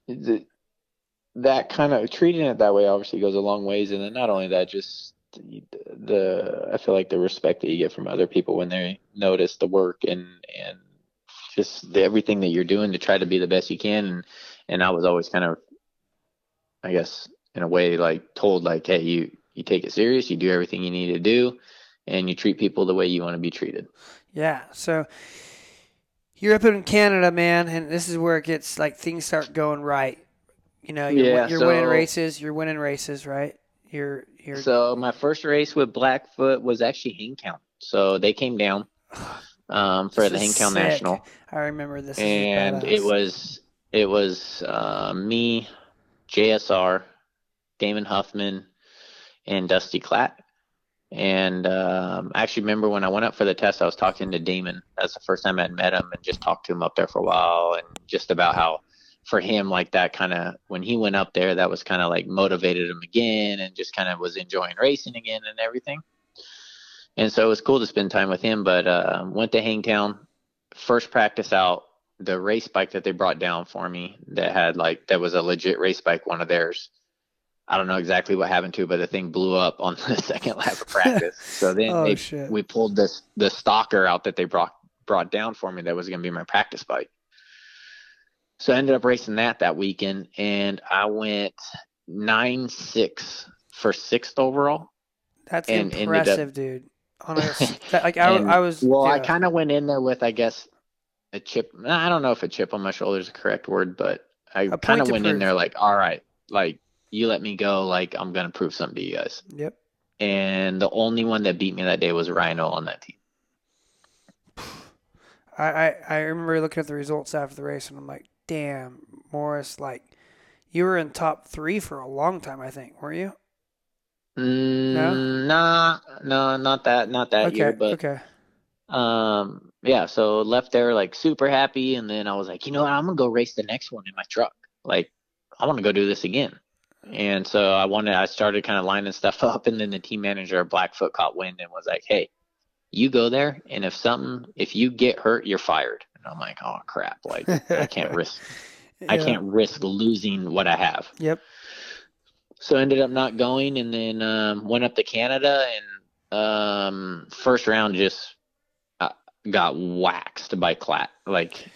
the, that kind of treating it that way obviously goes a long ways, and then not only that, just the I feel like the respect that you get from other people when they notice the work and and just the, everything that you're doing to try to be the best you can. And, and I was always kind of, I guess, in a way, like told like, hey, you you take it serious, you do everything you need to do, and you treat people the way you want to be treated. Yeah. So you're up in Canada, man, and this is where it gets like things start going right. You know, you're, yeah, you're so, winning races. You're winning races, right? You're you're. So my first race with Blackfoot was actually Hangtown. So they came down. Um, for the Hangtown National. I remember this. And it was it was uh, me, JSR, Damon Huffman, and Dusty Klatt. And um, I actually remember when I went up for the test, I was talking to Damon. That's the first time I'd met him and just talked to him up there for a while and just about how for him like that kind of when he went up there that was kind of like motivated him again and just kind of was enjoying racing again and everything and so it was cool to spend time with him. But uh, went to Hangtown, first practice out. The race bike that they brought down for me that had like that was a legit race bike, one of theirs. I don't know exactly what happened to it, but the thing blew up on the second lap of practice. So then oh, they, we pulled this the stalker out that they brought brought down for me that was going to be my practice bike. So I ended up racing that that weekend, and I went nine six for sixth overall. That's impressive, up, dude on a like I, I was. Well, yeah. I kind of went in there with, I guess, a chip. I don't know if a chip on my shoulder is the correct word, but I kind of went prove. in there like, all right, like you let me go, like I'm gonna prove something to you guys. Yep. And the only one that beat me that day was Rhino on that team. I, I, I remember looking at the results after the race and I'm like, damn, Morais, like you were in top three for a long time, I think, were you? Mm, no, nah, no, not that, not that okay, year, but okay. Um, yeah, so left there like super happy, and then I was like, you know what, I'm gonna go race the next one in my truck. Like, I want to go do this again. And so I wanted, I started kind of lining stuff up, and then the team manager Blackfoot caught wind and was like, hey, You go there, and if something, if you get hurt, you're fired. And I'm like, oh crap! Like I can't risk, I can't risk losing what I have. Yep. So ended up not going, and then um, went up to Canada, and um, first round just uh, got waxed by Klatt, like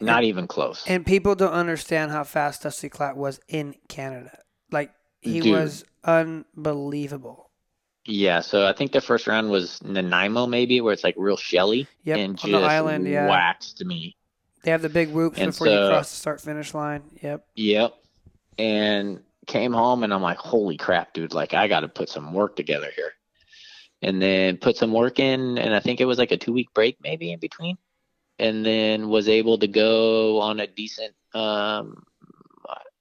not even close. And people don't understand how fast Dusty Klatt was in Canada. Like he Dude. was unbelievable. Yeah, so I think the first round was Nanaimo, maybe, where it's like real shelly, Yep, and just island, yeah. waxed me. They have the big whoops And before you cross the start finish line. Yep. Yep. And came home and I'm like, holy crap, dude, like I got to put some work together here. And then put some work in, and I think it was like a two week break maybe in between. And then was able to go on a decent, um,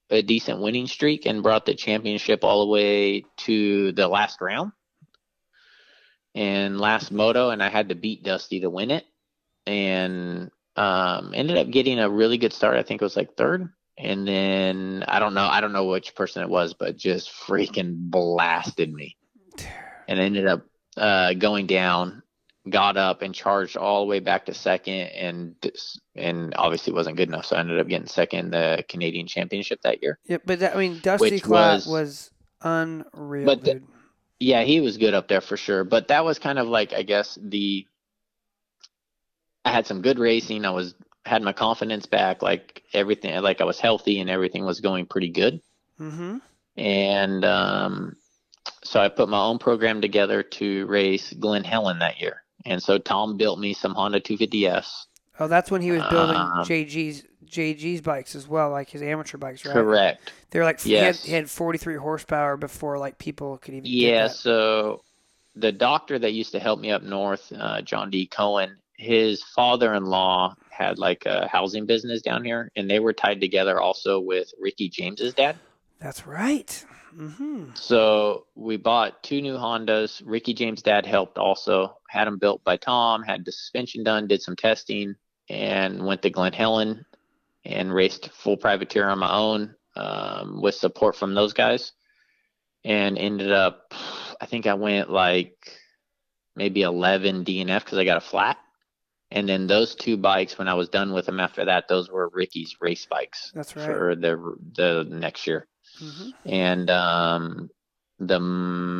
a decent winning streak and brought the championship all the way to the last round. And last moto, and I had to beat Dusty to win it. And um, ended up getting a really good start. I think it was like third and then I don't know, I don't know which person it was, but just freaking blasted me, and ended up uh, going down, got up and charged all the way back to second, and and obviously wasn't good enough, so I ended up getting second in the Canadian Championship that year. Yep. But that, I mean, Dusty Klatt was- was, unreal, But the- Yeah, he was good up there for sure, but that was kind of like I guess the I had some good racing. I was had my confidence back, like everything, like I was healthy and everything was going pretty good. mm-hmm. and um, so I put my own program together to race Glen Helen that year. And so Tom built me some Honda 250s. Oh, that's when he was building Um, JG's JG's bikes as well, like his amateur bikes, right? Correct. They're like Yes. he, had, he had 43 horsepower before like people could even. get Yeah. So the doctor that used to help me up north, uh, John D. Cohen, his father-in-law had like a housing business down here, and they were tied together also with Ricky James's dad. That's right. Mm-hmm. So we bought two new Hondas. Ricky James' dad helped also, had them built by Tom, had the suspension done, did some testing, and went to Glen Helen and raced full privateer on my own um, with support from those guys. And ended up, I think I went like maybe 11 DNF because I got a flat. And then those two bikes, when I was done with them after that, those were Ricky's race bikes That's right. for the the next year Mm-hmm. and um, the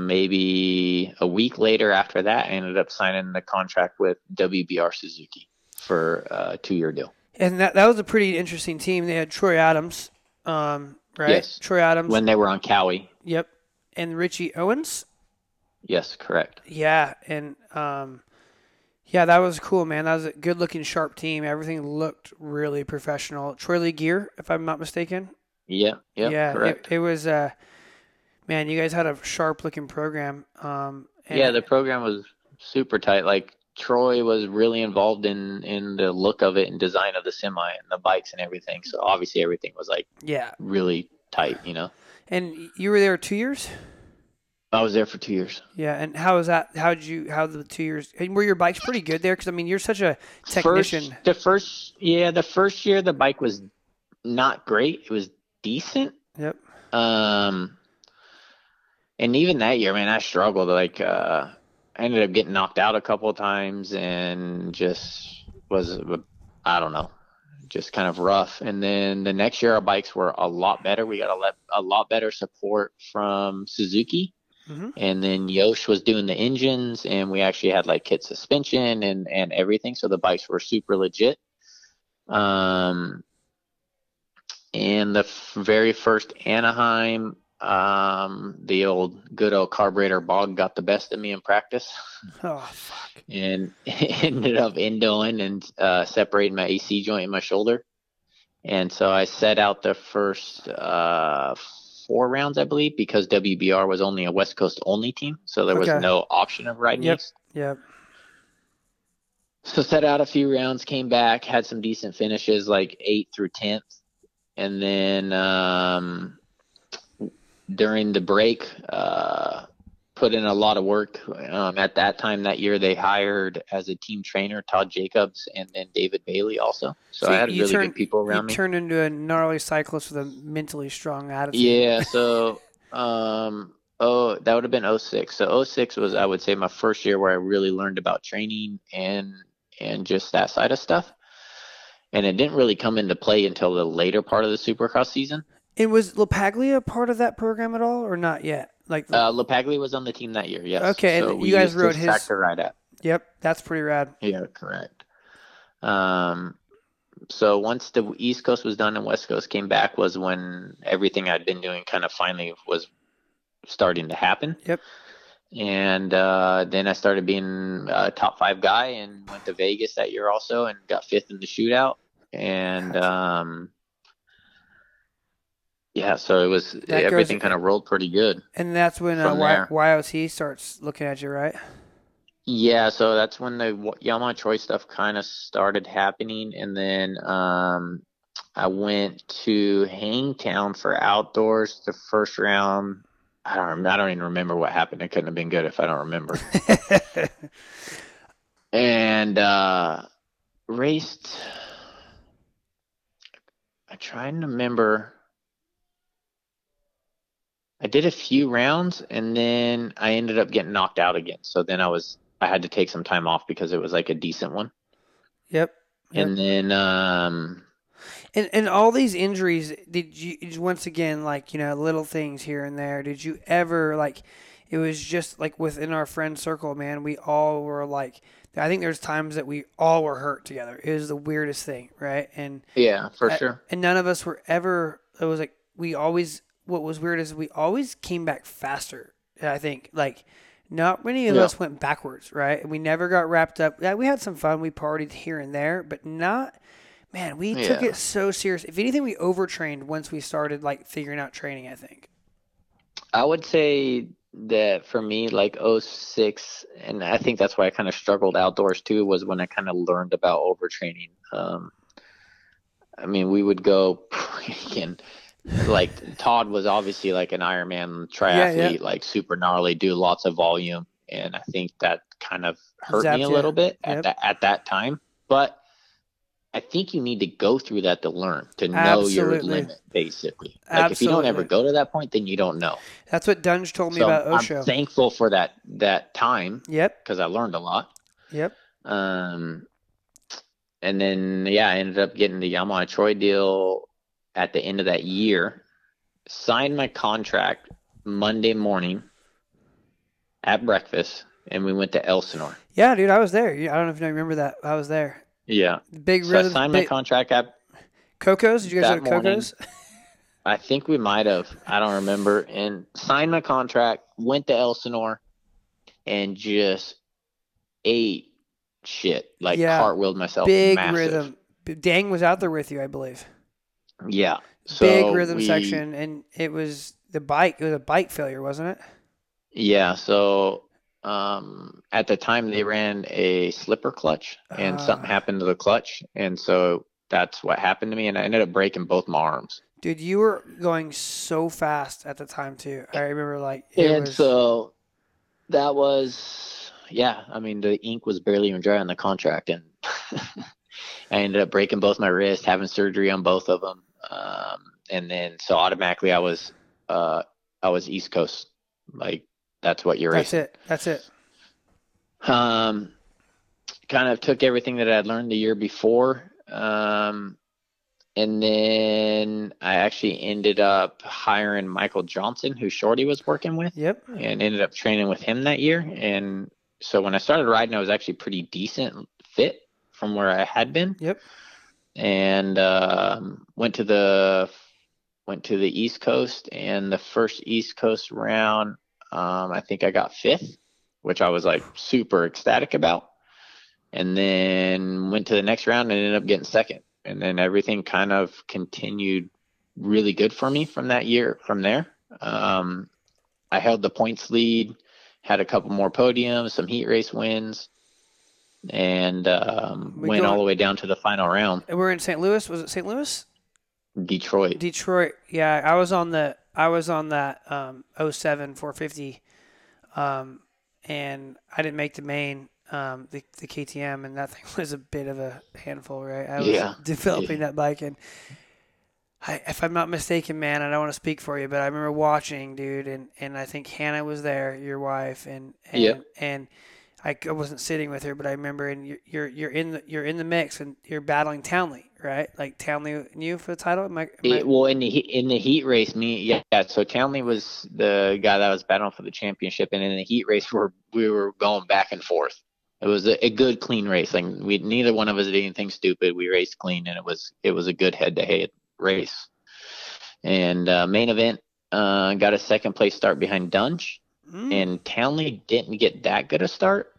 maybe a week later after that, I ended up signing the contract with WBR Suzuki for a two-year deal. And that that was a pretty interesting team. They had Troy Adams, um, right? Yes. Troy Adams. When they were on Cowie, yep. And Richie Owens. yes, correct. Yeah, and um, yeah, that was cool, man. That was a good-looking, sharp team. Everything looked really professional. Troy Lee Gear, if I'm not mistaken. Yeah, yeah, yeah, correct. It, it was. Uh, man, you guys had a sharp-looking program. Um, and yeah, the program was super tight. Like Troy was really involved in in the look of it and design of the semi and the bikes and everything. So obviously everything was like yeah, really tight. You know, and you were there two years. I was there for two years. Yeah, and how was that? How did you? How the two years? And were your bikes pretty good there? Because I mean, you're such a technician. First, the first, yeah, the first year the bike was not great. It was decent. Yep. Um, and even that year, man, I struggled. Like, uh, I ended up getting knocked out a couple of times and just was, I don't know, just kind of rough. And then the next year, our bikes were a lot better. We got a, le- a lot better support from Suzuki. Mhm. And then Yosh was doing the engines, and we actually had like kit suspension and and everything, so the bikes were super legit. Um, and the f- very first Anaheim, um, the old good old carburetor bog got the best of me in practice, Oh fuck. and ended up endoing and uh, separating my AC joint in my shoulder. And so I set out the first uh, four rounds, I believe, because WBR was only a West Coast only team, so there was Okay. no option of riding Yep. East. Yep. So set out a few rounds, came back, had some decent finishes, like eight through tenth, and then um, during the break, uh, put in a lot of work. Um, at that time that year, they hired as a team trainer Todd Jacobs and then David Bailey also. So, I had really turned- good people around you me. turned into a gnarly cyclist with a mentally strong attitude. Yeah, so um oh that would have been 06. So 06 was I would say my first year where I really learned about training and and just that side of stuff. And it didn't really come into play until the later part of the Supercross season. And was LaPaglia a part of that program at all, or not yet? Like, Uh, LaPaglia was on the team that year. Yes. Okay, and So you guys rode his- tractor ride at. yep, that's pretty rad. Yeah, correct. Um, so once the East Coast was done and West Coast came back, was when everything I'd been doing kind of finally was starting to happen. Yep. And uh, then I started being a top five guy and went to Vegas that year also and got fifth in the shootout. And um, yeah, so it was goes- everything kind of rolled pretty good. And that's when uh, y- YOT starts looking at you, right? Yeah, so that's when the Yamaha Troy stuff kind of started happening, and then um, I went to Hangtown for outdoors. The first round, I don't, I don't even remember what happened. It couldn't have been good if I don't remember. and uh, raced. I'm trying to remember. I did a few rounds and then I ended up getting knocked out again. So then I was I had to take some time off because it was like a decent one. Yep. Yep. And then um And and all these injuries, did you once again like you know little things here and there? Did you ever like? It was just like within our friend circle, man. We all were like, I think there's times that we all were hurt together. It was the weirdest thing, right? And yeah, for I- sure. and none of us were ever. It was like we always. What was weird is we always came back faster. I think like not many of Yeah. us went backwards, right? We never got wrapped up. Yeah, we had some fun. We partied here and there, but not. Man, we took it so serious. If anything, we overtrained once we started like figuring out training. I think. I would say that for me, like 06, and I think that's why I kind of struggled outdoors too, was when I kind of learned about overtraining. Um, I mean, we would go freaking like Todd was obviously like an Ironman triathlete, Yeah, yeah. like super gnarly, do lots of volume, and I think that kind of hurt Zapped me a little bit Yep. at that at that time. But I think you need to go through that to learn, to know your limit, basically. Like if you don't ever go to that point, then you don't know. That's what Dunge told me So about I'm Osho. thankful for that that time yep. because I learned a lot. Yep. Um, and then yeah, I ended up getting the Yamaha Troy deal at the end of that year. Signed my contract Monday morning at breakfast, and we went to Elsinore. Yeah, dude, I was there. I don't know if you remember that. I was there. Yeah, Big so I rhythm. signed my contract at. Coco's. Did you guys go to morning. Coco's? I think we might have. I don't remember. And signed my contract. Went to Elsinore, and just ate shit like Yeah. cartwheeled myself. Big massive. rhythm. Dang was out there with you, I believe. Yeah. So Big rhythm we- section, and it was the bike. It was a bike failure, wasn't it? Yeah. So um, at the time they ran a slipper clutch, and Ah. something happened to the clutch, and so that's what happened to me, and I ended up breaking both my arms. Dude, you were going so fast at the time too. I remember like it and was. so that was yeah. I mean the ink was barely even dry on the contract, and I ended up breaking both my wrists, having surgery on both of them, um, and then so automatically I was uh, I was East Coast, like that's what you're that's racing. it. That's it. um, kind of took everything that I'd learned the year before. Um, and then I actually ended up hiring Michael Johnson, who Shorty was working with, Yep. and ended up training with him that year. And so when I started riding, I was actually pretty decent fit from where I had been. Yep. And um, went to the went to the East Coast, and the first East Coast round, um, I think I got fifth, which I was like super ecstatic about. And then went to the next round and ended up getting second. And then everything kind of continued really good for me from that year. From there, um, I held the points lead, had a couple more podiums, some heat race wins, and um, We went all the way down to the final round. And we're in St. Louis. Was it St. Louis? Detroit. Detroit. Yeah, I was on the I was on that um 07 450 um and I didn't make the main um the, the KTM and that thing was a bit of a handful, right? I was Yeah. developing that bike and I, if I'm not mistaken, man, I don't want to speak for you, but I remember watching, dude, and, and I think Hannah was there, your wife, and and Yeah. and I, I wasn't sitting with her, but I remember, and you're you're, you're in the you're in the mix, and you're battling Townley, right? Like Townley and you for the title. Am I, am I- well, in the heat, in the heat race, me yeah, yeah. So Townley was the guy that was battling for the championship, and in the heat race, we were we were going back and forth. It was a, a good, clean race. Like we neither one of us did anything stupid. We raced clean, and it was it was a good head to head race. And uh, main event, uh, got a second place start behind Dunge, Mm. and Townley didn't get that good a start.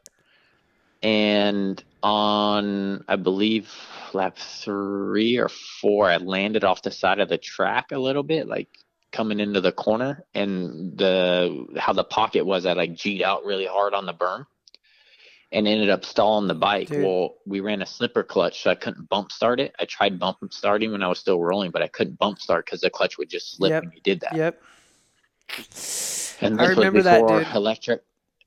And on, I believe, lap three or four, I landed off the side of the track a little bit, like coming into the corner, and the how the pocket was, I like G'd out really hard on the berm, and ended up stalling the bike. Dude. Well, we ran a slipper clutch, so I couldn't bump start it. I tried bump starting when I was still rolling, but I couldn't bump start because the clutch would just slip Yep. when you did that. Yep. And I remember was that, dude. electric.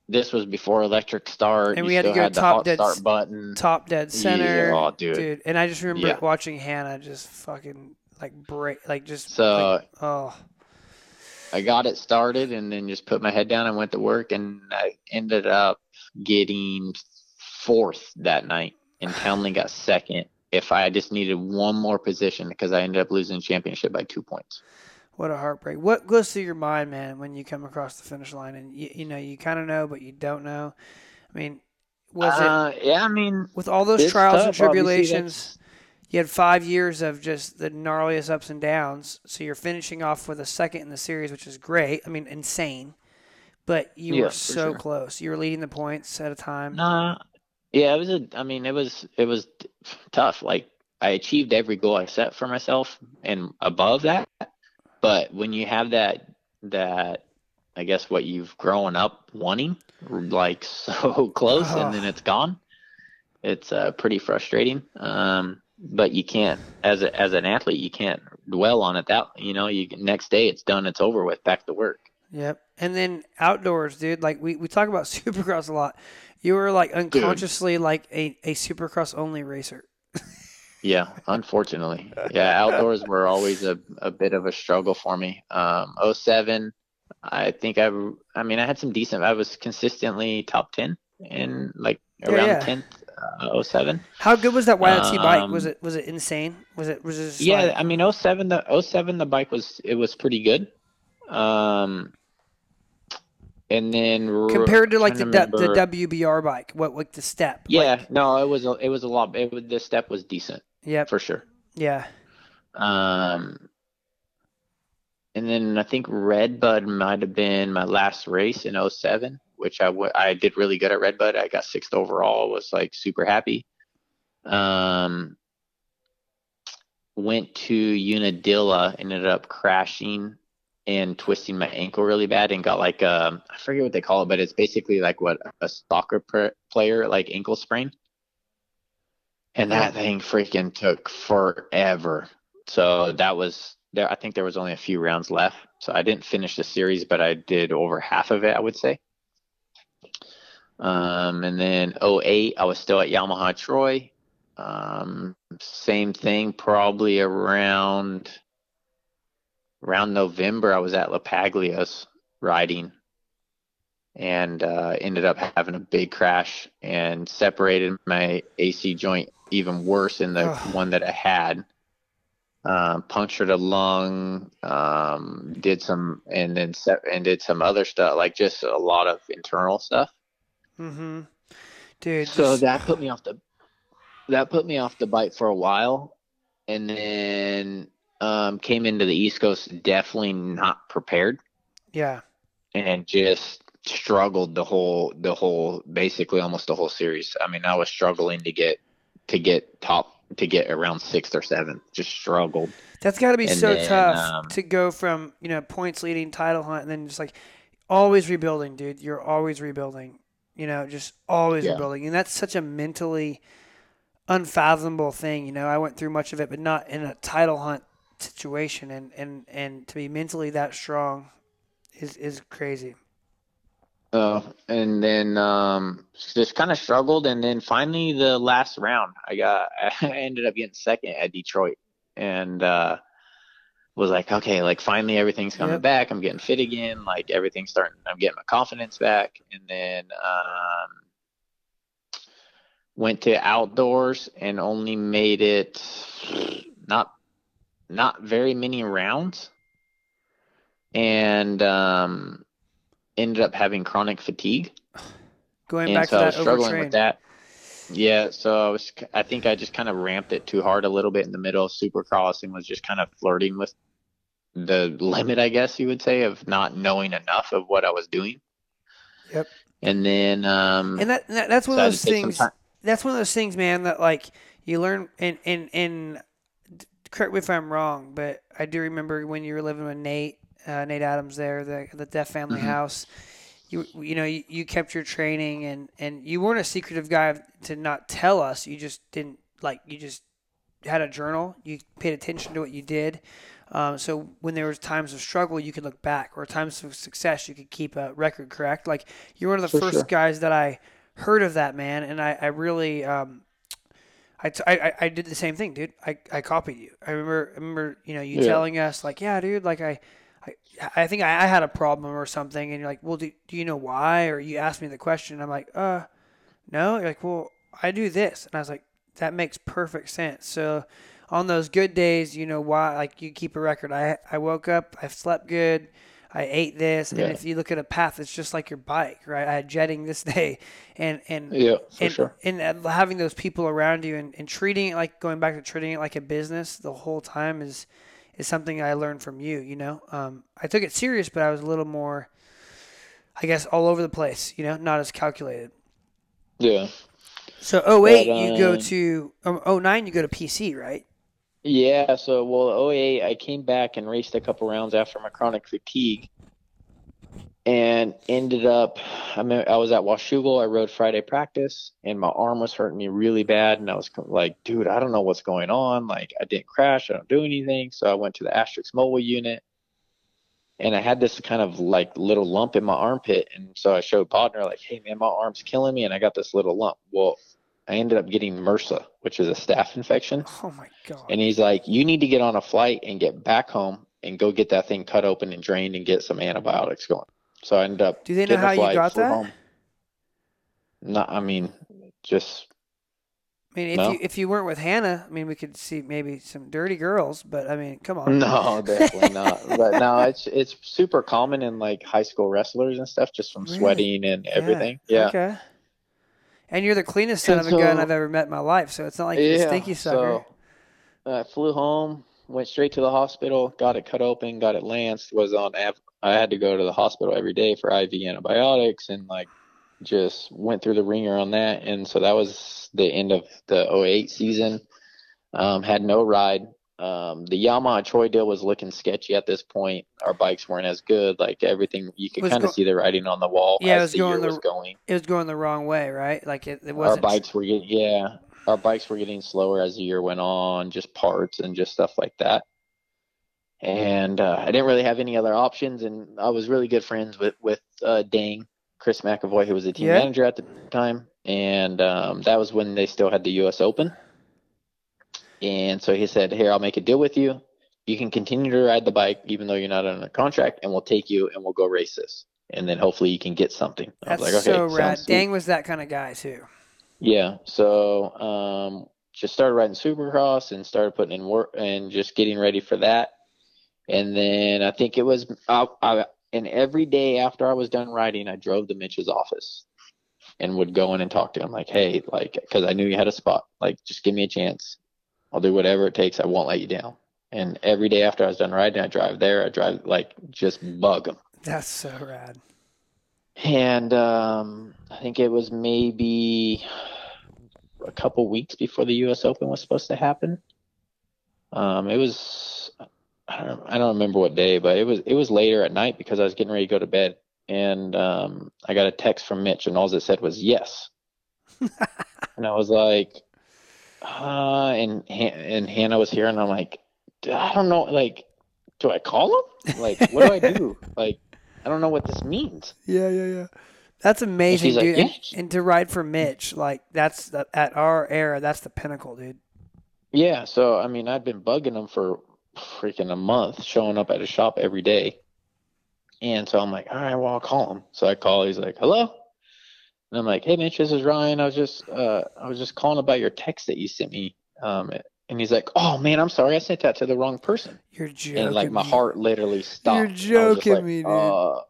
This was before electric start. And you we had to go had top dead start button. Top dead center, Yeah, oh, dude. And I just remember Yeah. watching Hannah just fucking like break, like just So like, oh I got it started and then just put my head down and went to work and I ended up getting fourth that night and Townley got second. If I just needed one more position because I ended up losing the championship by two points. What a heartbreak. What goes through your mind, man, when you come across the finish line and you, you know, you kind of know, but you don't know? I mean, was it uh, yeah, I mean, with all those trials and tough. Obviously, tribulations? You had five years of just the gnarliest ups and downs. So you're finishing off with a second in the series, which is great. I mean, insane. But you Yeah, were so sure. close. You were leading the points at a time. Nah, yeah, it was a. I mean, it was it was tough. Like I achieved every goal I set for myself and above that. But when you have that that, I guess what you've grown up wanting, like so close, and then it's gone, it's uh, pretty frustrating. Um, but you can't, as a, as an athlete, you can't dwell on it. That you know, you next day it's done, it's over with, back to work. Yep. And then outdoors, dude, like we, we talk about supercross a lot. You were like unconsciously like a, a supercross only racer. Yeah, unfortunately. Yeah, outdoors were always a, a bit of a struggle for me. Um, 07, I think I, I mean, I had some decent, I was consistently top 10 in like Yeah, around yeah. 10th, uh, 07. How good was that YOT bike? Was Um, it was it insane? Was it was it Yeah, like- I mean, 07, the 07, the bike was, it was pretty good. Um, and then compared to like the du- the WBR bike? What like the step? yeah, Like, no, it was, a, it was a lot, it was, the step was decent yep. for sure. Yeah. Um, and then I think Redbud might have been my last race in 07, which I, w- I did really good at Redbud. I got sixth overall, was like super happy. Um, went to Unadilla, ended up crashing and twisting my ankle really bad and got like, um, I forget what they call it, but it's basically like what a soccer pr- player, like ankle sprain. And that thing freaking took forever. So that was there. I think there was only a few rounds left. So I didn't finish the series, but I did over half of it, I would say. Um, and then 08, I was still at Yamaha Troy. Um, same thing, probably around around November. I was at LaPaglia's riding, and uh, ended up having a big crash and separated my AC joint even worse in the Ugh. one that I had. Um, punctured a lung, um, did some, and then se- and did some other stuff, like just a lot of internal stuff. Mm-hmm. Dude. So just- that put me off the that put me off the bike for a while, and then um, came into the East Coast definitely not prepared, yeah. and just struggled the whole the whole basically almost the whole series. I mean, I was struggling to get to get top to get around sixth or seventh. Just struggled. That's got to be And so then, tough um, to go from you know points leading title hunt and then just like always rebuilding, dude. You're always rebuilding. You know, just always Yeah. rebuilding, and that's such a mentally unfathomable thing. You know, I went through much of it, but not in a title hunt situation, and and and to be mentally that strong is is crazy. Uh, and then um, just kind of struggled, and then finally the last round, I got I ended up getting second at Detroit, and uh, was like, okay, like finally everything's coming Yep. back. I'm getting fit again. Like everything's starting. I'm getting my confidence back. And then um, went to outdoors and only made it not not very many rounds, and um, ended up having chronic fatigue. Going and back so to I was struggling overtrain. with that. Yeah, so I was. I think I just kind of ramped it too hard a little bit in the middle of Supercross and was just kind of flirting with the limit, I guess you would say, of not knowing enough of what I was doing. Yep. And then, um, And that, that that's one so of those to take some things. That's one of those things, man. That like you learn and and and correct me if I'm wrong, but I do remember when you were living with Nate, uh, Nate Adams there, the the Deft Family Mhm. House. You you know you, you kept your training and and you weren't a secretive guy to not tell us. You just didn't like you just had a journal. You paid attention to what you did. Um, so when there was times of struggle, you could look back, or times of success, you could keep a record. Correct? Like you're one of the For first sure. guys that I heard of that man, and I, I really um, I, t- I, I- did the same thing, dude. I, I copied you. I remember I remember you know you Yeah. telling us like, yeah, dude, like I. I, I think I, I had a problem or something, and you're like, "Well, do, do you know why?" Or you asked me the question. I'm like, "Uh, no." You're like, "Well, I do this," and I was like, "That makes perfect sense." So, on those good days, you know why? Like you keep a record. I I woke up, I slept good, I ate this, and if you look at a path, it's just like your bike, right? I had jetting this day, and and yeah, for and, sure. and uh, having those people around you and, and treating it like going back to treating it like a business the whole time is is something I learned from you. You know, um, I took it serious, but I was a little more, I guess, all over the place. You know, not as calculated. Yeah. So 08, But, you go um, to um, 09, you go to PC, right? Yeah, so well, 08, I came back and raced a couple rounds after my chronic fatigue, and ended up. I mean, I was at Washougal. I rode Friday practice, and my arm was hurting me really bad, and I was like, "Dude, I don't know what's going on. Like, I didn't crash. I don't do anything." So I went to the Asterisk mobile unit, and I had this kind of like little lump in my armpit, and so I showed Podner like, "Hey, man, my arm's killing me, and I got this little lump." Well, I ended up getting MRSA, which is a staph infection. Oh my god. And he's like, you need to get on a flight and get back home and go get that thing cut open and drained and get some antibiotics going. So I ended up. Do they know how you got that? Home. No, I mean, just I mean, if No. you if you weren't with Hannah, I mean, we could see maybe some dirty girls, but I mean, come on. no, definitely not. But no, it's it's super common in like high school wrestlers and stuff, just from Really? sweating and everything. Yeah. Okay. And you're the cleanest son And of a gun I've ever met in my life, so it's not like you're a Yeah, stinky sucker. So I flew home, went straight to the hospital, got it cut open, got it lanced, was on I had to go to the hospital every day for IV antibiotics and like just went through the ringer on that and so that was the end of the 08 season. Um, had no ride. Um, the Yamaha Troy deal was looking sketchy at this point. Our bikes weren't as good. Like everything, you could kind of go- see the writing on the wall Yeah, it was the going the- was going. It was going the wrong way, right? Like it, it Our wasn't. bikes were getting yeah, our bikes were getting slower as the year went on, just parts and just stuff like that. And uh, I didn't really have any other options, and I was really good friends with with uh, Dang Chris McAvoy, who was the team Yeah. manager at the time, and um, that was when they still had the U.S. Open. And so he said, "Here, I'll make a deal with you. You can continue to ride the bike, even though you're not under contract, and we'll take you and we'll go race this, and then hopefully you can get something." I That's was like, "Okay, so rad. Dang was that kind of guy too. Yeah. So um, just started riding Supercross and started putting in work and just getting ready for that. And then I think it was I, I and every day after I was done riding, I drove to Mitch's office and would go in and talk to him like, hey, like, because I knew you had a spot. Like, just give me a chance. I'll do whatever it takes. I won't let you down. And every day after I was done riding, I drive there. I drive like just bug them. That's so rad. And um, I think it was maybe a couple weeks before the U.S. Open was supposed to happen. Um, it was I don't I don't remember what day, but it was it was later at night because I was getting ready to go to bed, and um, I got a text from Mitch, and all it said was yes, and I was like, uh, and and Hannah was here, and I'm like, I don't know, like, do I call him? Like, what do I do? Like, I don't know what this means. Yeah, yeah, yeah. That's amazing, she's like, dude. And, and to ride for Mitch, like that's the, at our era, that's the pinnacle, dude. Yeah, so I mean, I'd been bugging him for freaking a month showing up at a shop every day. And so I'm like, all right, well, I'll call him. So I call. He's like, hello. And I'm like, hey, Mitch, this is Ryan. I was just, uh, I was just calling about your text that you sent me. Um, and he's like, oh man, I'm sorry, I sent that to the wrong person. You're joking. And like my me. heart literally stopped. You're I was just joking like, me, dude. Uh,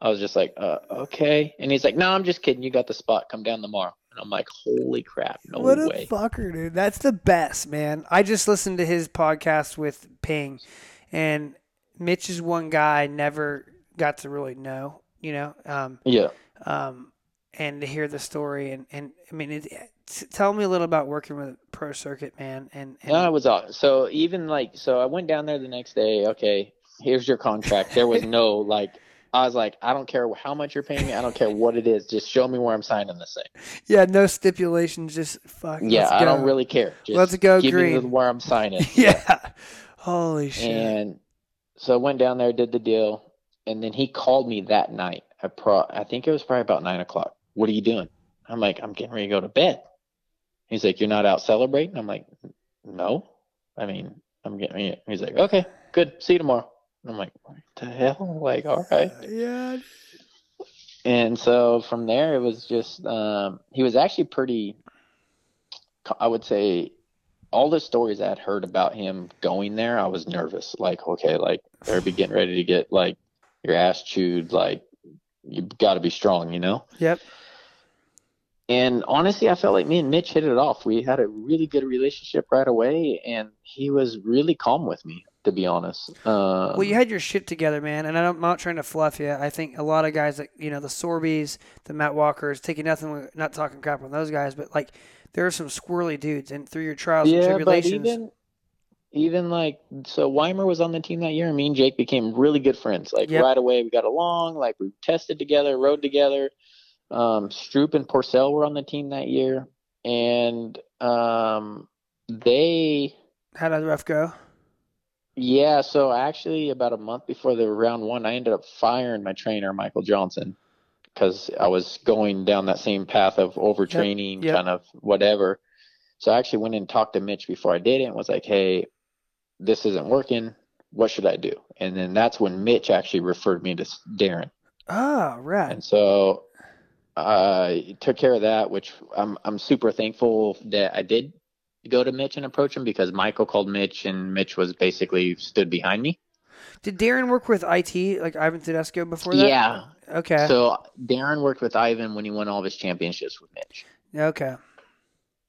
I was just like, uh, okay. And he's like, no, I'm just kidding. You got the spot. Come down tomorrow. And I'm like, holy crap, no what a fucker, dude. That's the best, man. I just listened to his podcast with Ping, and Mitch is one guy I never got to really know, you know. Um, yeah. um, and to hear the story and, and I mean, it, tell me a little about working with Pro Circuit, man. And, and No, it was awesome. So even like, so I went down there the next day. Okay, here's your contract. There was no like, I was like, I don't care how much you're paying me. I don't care what it is. Just show me where I'm signing this thing. yeah, no stipulations, just fuck. Yeah, I don't really care. Just Let's go give me green. the- where I'm signing. yeah. Holy shit. And so I went down there, did the deal, and then he called me that night. I pro, I think it was probably about nine o'clock. What are you doing? I'm like, I'm getting ready to go to bed. He's like, You're not out celebrating? I'm like, No. I mean, I'm getting. ready. He's like, Okay, good. See you tomorrow. And I'm like, What the hell? Like, all right. yeah. And so from there, it was just um, he was actually pretty. I would say all the stories I'd heard about him going there, I was nervous. Like, okay, like they're be getting ready to get like your ass chewed. Like, you've got to be strong, you know. Yep. And honestly, I felt like me and Mitch hit it off. We had a really good relationship right away, and he was really calm with me, to be honest. Um, Well, you had your shit together, man, and I don't- I'm not trying to fluff you. I think a lot of guys, like you know, the Sorbies, the Matt Walkers, taking nothing, not talking crap on those guys, but like there are some squirrely dudes, and through your trials and yeah, but tribulations, even even like so Weimer was on the team that year and me and Jake became really good friends. Like Yep. right away we got along, like we tested together, rode together. Um Stroop and Pourcel were on the team that year and um they how did the ref go? yeah, so actually about a month before the round 1 I ended up firing my trainer Michael Johnson cuz I was going down that same path of overtraining yep. kind of whatever. So I actually went and talked to Mitch before I did it and was like, "Hey, this isn't working. What should I do?" And then that's when Mitch actually referred me to Darren. Oh, right. And so Uh, I took care of that, which I'm I'm super thankful that I did go to Mitch and approach him because Michael called Mitch and Mitch was basically stood behind me. Did Darren work with IT like Ivan Tedesco before that? Yeah. Okay. So Darren worked with Ivan when he won all of his championships with Mitch. okay.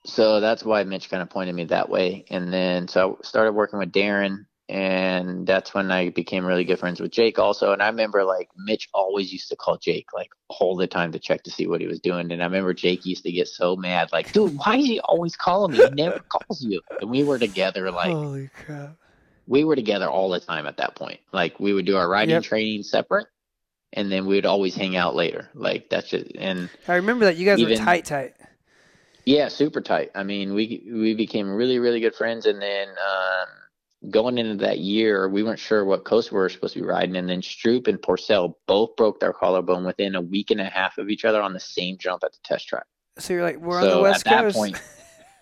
so that's why Mitch kind of pointed me that way. And then so I started working with Darren, and that's when I became really good friends with Jake also. And I remember like Mitch always used to call Jake like all the time to check to see what he was doing. And I remember Jake used to get so mad, like, dude, why is he always calling me? He never calls you. And we were together like Holy crap. we were together all the time at that point. Like we would do our riding Yep. training separate. And then we would always hang out later. Like that's just and I remember that you guys were tight, tight. Yeah, super tight. I mean, we we became really really good friends, and then um, going into that year, we weren't sure what coast we were supposed to be riding, and then Stroop and Pourcel both broke their collarbone within a week and a half of each other on the same jump at the test track. So you're like, we're on the West at that Coast. point,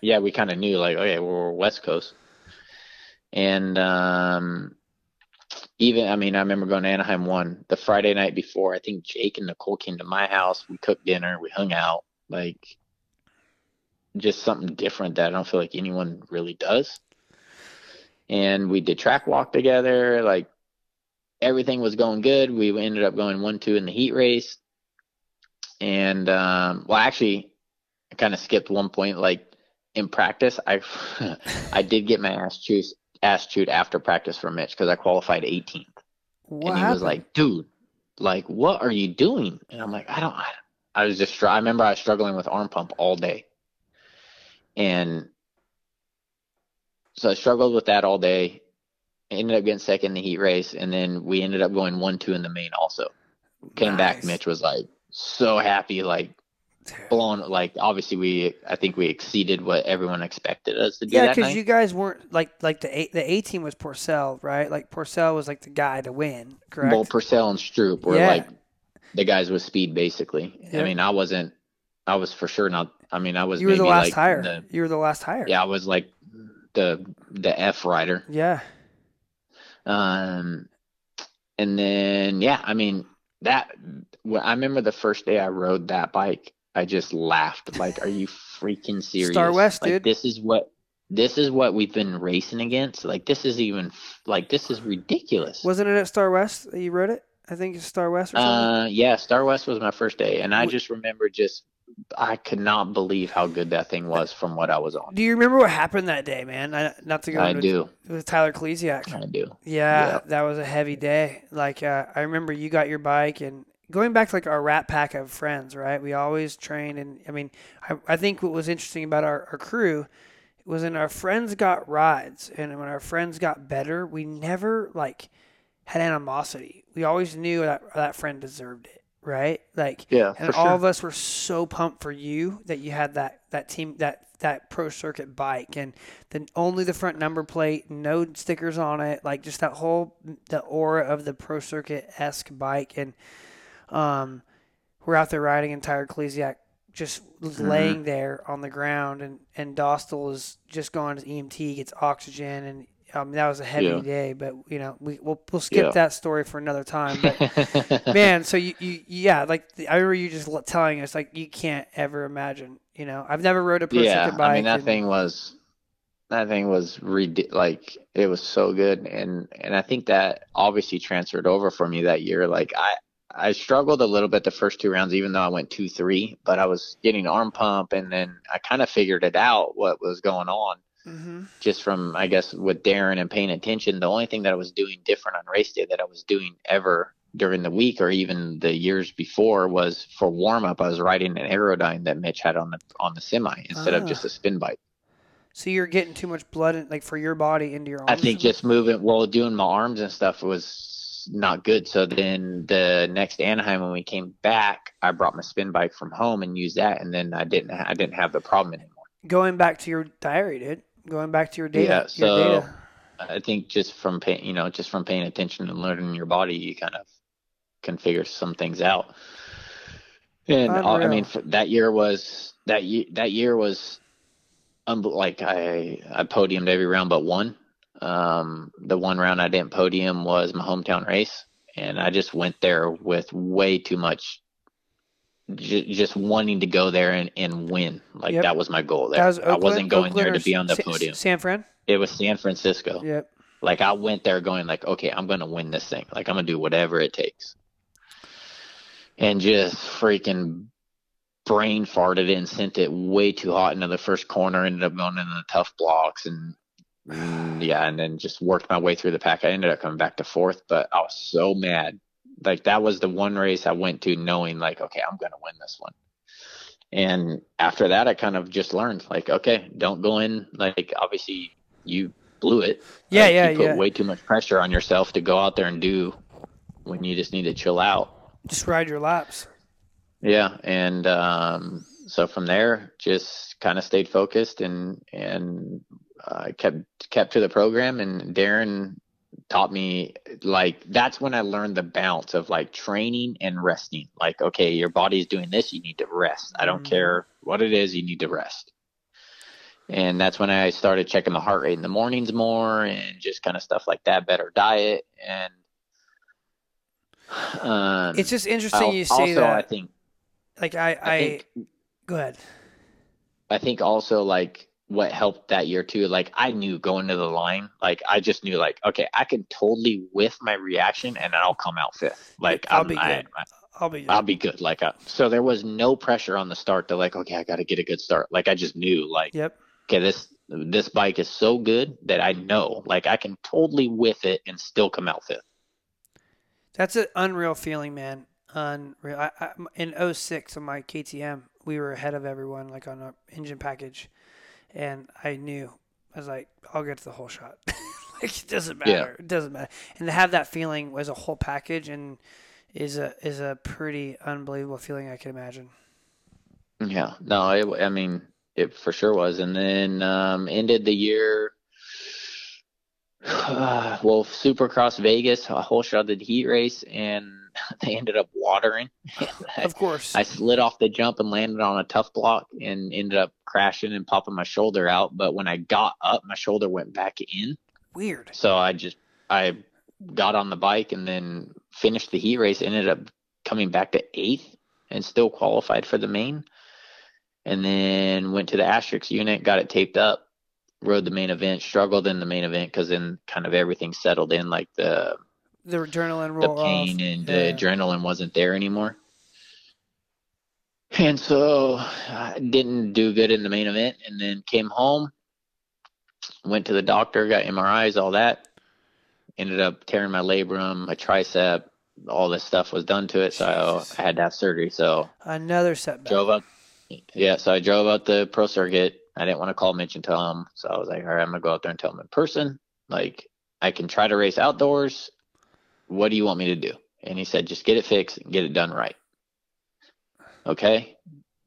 yeah, we kind of knew like, okay, we're West Coast, and um, even I mean, I remember going to Anaheim one the Friday night before. I think Jake and Nicole came to my house. We cooked dinner. We hung out. Like just something different that I don't feel like anyone really does. And we did track walk together. Like everything was going good. We ended up going one two in the heat race. And um, well, actually, I kind of skipped one point. Like in practice, I I did get my ass chewed ass chewed after practice for Mitch because I qualified 18th What and he happened? was like, "Dude, like, what are you doing?" And I'm like, "I don't." I, I was just. I remember I was struggling with arm pump all day, and so I struggled with that all day. Ended up getting second in the heat race, and then we ended up going one two in the main. Also, came back. Mitch was like so happy, like blown. Like obviously we, I think we exceeded what everyone expected us to do Yeah, because you guys weren't like like the A, the A team was Pourcel, right? Like Pourcel was like the guy to win, correct? Well, Pourcel and Stroop were Yeah. like the guys with speed, basically. Yeah. I mean, I wasn't. I was for sure not. I mean, I was you were maybe the last like hire. the- you were the last hire. yeah, I was like the the F rider, Yeah. Um, and then yeah, I mean that. I remember the first day I rode that bike, I just laughed. Like, are you freaking serious? Star West, like, dude. This is what this is what we've been racing against. Like, this is even like this is ridiculous. Wasn't it at Star West that you rode it? I think it's Star West or something. Uh, yeah, Star West was my first day, and I just remember just I could not believe how good that thing was from what I was on. do you remember what happened that day, man? I, not to go I into do, with Tyler Klesiak. I do. Yeah, Yeah. that was a heavy day. Like uh, I remember you got your bike and going back to like our rat pack of friends, right? We always trained and I mean, I, I think what was interesting about our, our crew was when our friends got rides and when our friends got better, we never like had animosity. We always knew that that friend deserved it, right? Like Yeah, and all sure. of us were so pumped for you that you had that that team that that pro circuit bike and then only the front number plate, no stickers on it, like just that whole the aura of the pro circuit esque bike and um we're out there riding and Tyler Klesiak just Mm-hmm. laying there on the ground and and Dostal is just going to EMT gets oxygen and um, that was a heavy Yeah. day, but you know we we'll, we'll skip Yeah. that story for another time. But man so you, you yeah like i remember you just telling us like you can't ever imagine you know i've never rode a person yeah, bike I mean that and- thing was that thing was ridi- like it was so good, and and I think that obviously transferred over for me that year. Like I I struggled a little bit the first two rounds, even though I went two three, but I was getting arm pump, and then I kind of figured it out what was going on Mhm. just from I guess with Darren and paying attention. The only thing that I was doing different on race day that I was doing ever during the week or even the years before was for warm up. I was riding an Airdyne that Mitch had on the on the semi instead Ah. of just a spin bike. so you're getting too much blood in, like for your body into your arms I think just moving, well, doing my arms and stuff was not good. So then the next Anaheim when we came back, I brought my spin bike from home and used that, and then I didn't I didn't have the problem anymore. going back to your diary dude going back to your data Yeah, your so- data I think just from pay, you know, just from paying attention and learning your body, you kind of can figure some things out. And uh, I mean, that year was that year. That year was, unbel- like I I podiumed every round but one. Um, the one round I didn't podium was my hometown race, and I just went there with way too much. J- just wanting to go there and, and win, like Yep. that was my goal. There, was I wasn't going Oakland there to be on the Sa- podium. san fran It was San Francisco. yep Like I went there going like, okay, I'm gonna win this thing. Like I'm gonna do whatever it takes. And just freaking brain farted it and sent it way too hot into the first corner. Ended up going into the tough blocks and yeah, and then just worked my way through the pack. I ended up coming back to fourth, but I was so mad. Like that was the one race I went to knowing like, okay, I'm gonna win this one. And after that, I kind of just learned like, okay, don't go in like obviously you blew it. Yeah, Like, yeah, you put yeah. way too much pressure on yourself to go out there and do when you just need to chill out. just ride your laps Yeah, and um, so from there, just kind of stayed focused and and uh, kept kept to the program. And Darren taught me like that's when I learned the balance of like training and resting. Like, okay, your body's doing this, you need to rest. I don't Mhm. care what it is, you need to rest. And that's when I started checking the heart rate in the mornings more and just kind of stuff like that, better diet and. Um, it's just interesting Al- you say also, I think like i i, I think go ahead I think also like what helped that year too. Like I knew going to the line, like I just knew like okay, I can totally whiff my reaction and I'll come out fifth. Like I'll I'm, be I, good. i'll be I'll be good. Like uh, so, there was no pressure on the start to like okay, I got to get a good start. Like I just knew like yep okay, this this bike is so good that I know like I can totally whiff it and still come out fifth. That's an unreal feeling, man. Unreal. I, I, in 06 on my KTM, we were ahead of everyone, like on our engine package, and I knew I was like, I'll get to the whole shot. like it doesn't Yeah. matter. It doesn't matter. And to have that feeling as a whole package and is a is a pretty unbelievable feeling I can imagine. Yeah, no, it, I mean, it for sure was. And then um, ended the year, well, Supercross Vegas, a whole shot of the heat race, and they ended up watering. Of course. I slid off the jump and landed on a tough block and ended up crashing and popping my shoulder out. But when I got up, my shoulder went back in. Weird. So I just I got on the bike and then finished the heat race. Ended up coming back to eighth and still qualified for the main. And then went to the Asterisk unit, got it taped up, rode the main event, struggled in the main event because then kind of everything settled in, like the The adrenaline the pain off. and Yeah. the adrenaline wasn't there anymore. And so I didn't do good in the main event and then came home, went to the doctor, got MRIs, all that. Ended up tearing my labrum, my tricep, all this stuff was done to it. So Jesus. I had to have surgery. So Another setback. drove up. Yeah, so I drove out the pro circuit. I didn't want to call Mitch and tell him. So I was like, all right, I'm going to go out there and tell him in person. Like, I can try to race outdoors. What do you want me to do? And he said, just get it fixed and get it done right. Okay.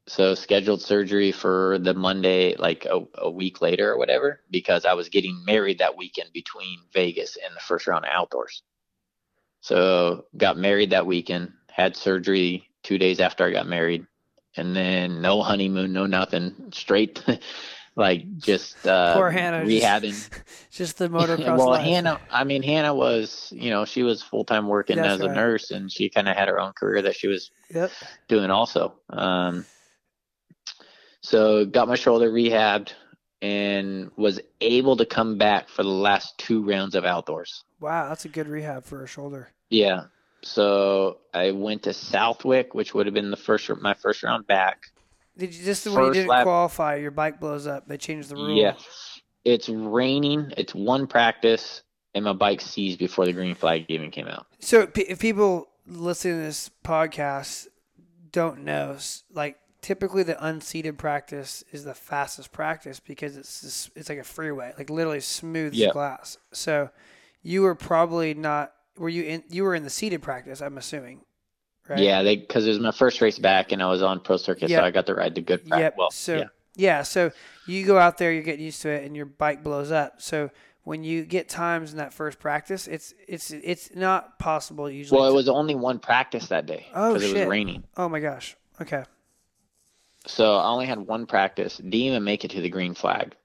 So scheduled surgery for the Monday, like a, a week later or whatever, because I was getting married that weekend between Vegas and the first round of outdoors. So got married that weekend, had surgery two days after I got married, and then no honeymoon, no nothing, straight like just uh Poor Hannah. rehabbing. Just, just the motocross well, life. Hannah, I mean, Hannah was, you know, she was full time working That's as a nurse, and she kind of had her own career that she was Yep. doing also. Um, so got my shoulder rehabbed and was able to come back for the last two rounds of outdoors. Wow, that's a good rehab for a shoulder. Yeah. So I went to Southwick, which would have been the first my first round back. Did you just when you didn't lap- qualify, your bike blows up? They changed the rule. Yeah. It's raining. It's one practice, and my bike seized before the green flag even came out. So if people listening to this podcast don't know, like typically the unseated practice is the fastest practice because it's just, it's like a freeway, like literally smooth Yeah. glass. So you were probably not. Were you in? You were in the seated practice, I'm assuming, right? Yeah, they because it was my first race back, and I was on pro circuit, Yeah. so I got to ride the good practice. Yep. Well, so yeah. yeah. so you go out there, you're getting used to it, and your bike blows up. So when you get times in that first practice, it's it's it's not possible usually. Well, it to- was only one practice that day Oh, it was raining. oh my gosh. Okay. So I only had one practice. Didn't even make it to the green flag.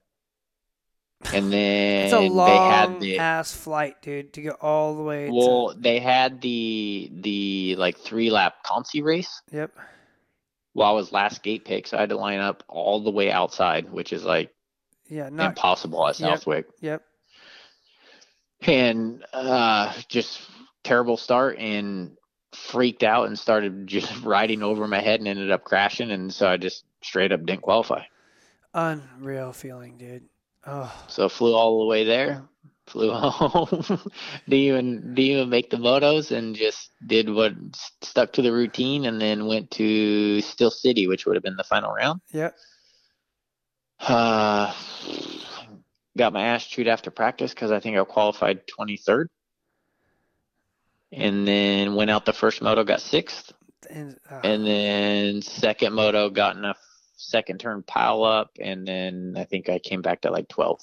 And then It's a they long had the ass flight, dude, to go all the way. well, they had the the like three lap consi race yep. while I was last gate pick, so I had to line up all the way outside, which is like Yeah. Not. impossible at Yep. Southwick. Yep. and uh, just terrible start and freaked out and started just riding over my head and ended up crashing and so I just straight up didn't qualify. Unreal feeling, dude. Oh. So flew all the way there, flew home, didn't even didn't even make the motos and just did what stuck to the routine and then went to Steel City, which would have been the final round. Yep. Uh, got my ass chewed after practice because I think I qualified 23rd. And then went out the first moto, got sixth. And, uh, And then second moto, got in a second turn pile up. And then I think I came back to like 12.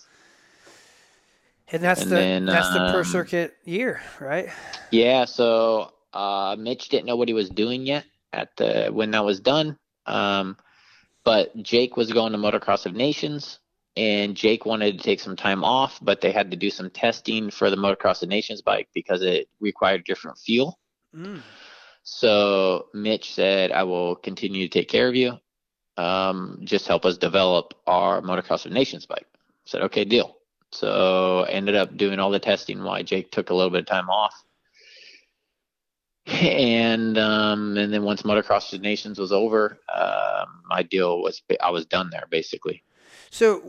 and that's and the then, that's the pro um, circuit year, right? Yeah, so uh, Mitch didn't know what he was doing yet at the when that was done. Um, but Jake was going to Motocross of Nations, and Jake wanted to take some time off, but they had to do some testing for the Motocross of Nations bike because it required different fuel. Mm. So Mitch said, "I will continue to take care of you. Um, just help us develop our Motocross of Nations bike." I said, "Okay, deal." So ended up doing all the testing while Jake took a little bit of time off. And um, and then once Motocross of Nations was over, um, my deal was I was done there basically. So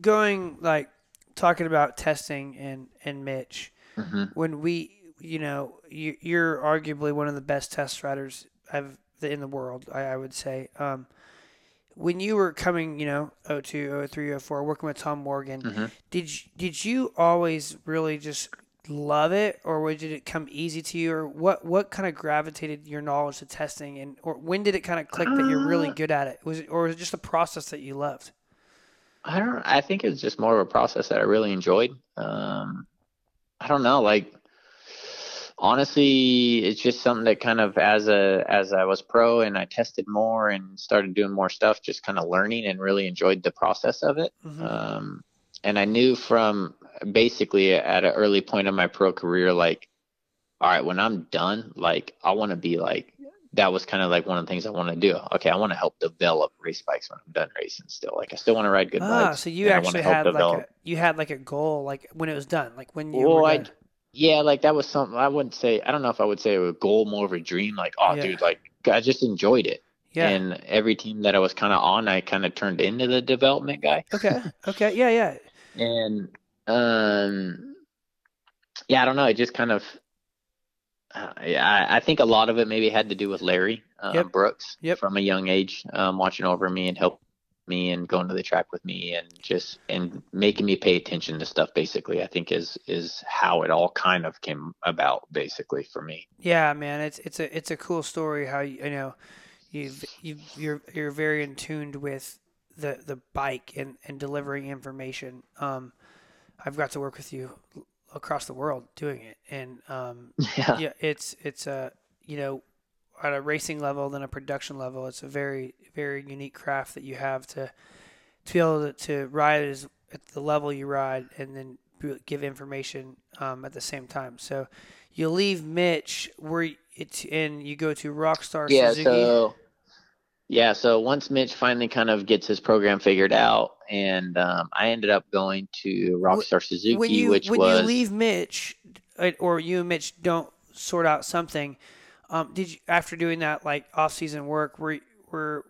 going like talking about testing and and Mitch, hmm when we you know you, you're arguably one of the best test riders I've in the world I, I would say um, when you were coming you know 02 03 04 working with Tom Morgan hmm did you, did you always really just love it or did it come easy to you or what what kind of gravitated your knowledge to testing and or when did it kind of click that you're really Uh, good at it was it or was it just a process that you loved I don't. I think it was just more of a process that I really enjoyed. Um, I don't know. Like honestly, it's just something that kind of as a as I was pro and I tested more and started doing more stuff, just kind of learning and really enjoyed the process of it. Mhm. Um, and I knew from basically at an early point in my pro career, like, all right, when I'm done, like I want to be like that was kind of like one of the things I want to do. Okay, I want to help develop race bikes when I'm done racing. Still, like I still want to ride good ah, bikes. so you actually had like a you had like a goal, like when it was done, like when you well, were I, done. Yeah, like that was something I wouldn't say. I don't know if I would say it was a goal, more of a dream. Like, oh, Yeah. dude, like I just enjoyed it. Yeah. And every team that I was kind of on, I kind of turned into the development guy. okay. Okay. Yeah. Yeah. And um, yeah, I don't know. It just kind of, uh, yeah, I, I think a lot of it maybe had to do with Larry um, Yep. Brooks Yep. from a young age, um, watching over me and helping me and going to the track with me and just and making me pay attention to stuff. Basically, I think is is how it all kind of came about. Basically, for me. Yeah, man, it's it's a it's a cool story how you, you know you've you you're you're very in tuned with the the bike and and delivering information. Um, I've got to work with you across the world doing it, and um, Yeah. yeah, it's it's a you know at a racing level than a production level. It's a very very unique craft that you have to to be able to, to ride as at the level you ride, and then give information um, at the same time. So you leave Mitch where it's and you go to Rockstar Yeah. Suzuki. So. Yeah, so once Mitch finally kind of gets his program figured out, and um, I ended up going to Rockstar Suzuki, when you which when was you leave Mitch, uh, or you and Mitch don't sort out something, um, did you after doing that like off season work were were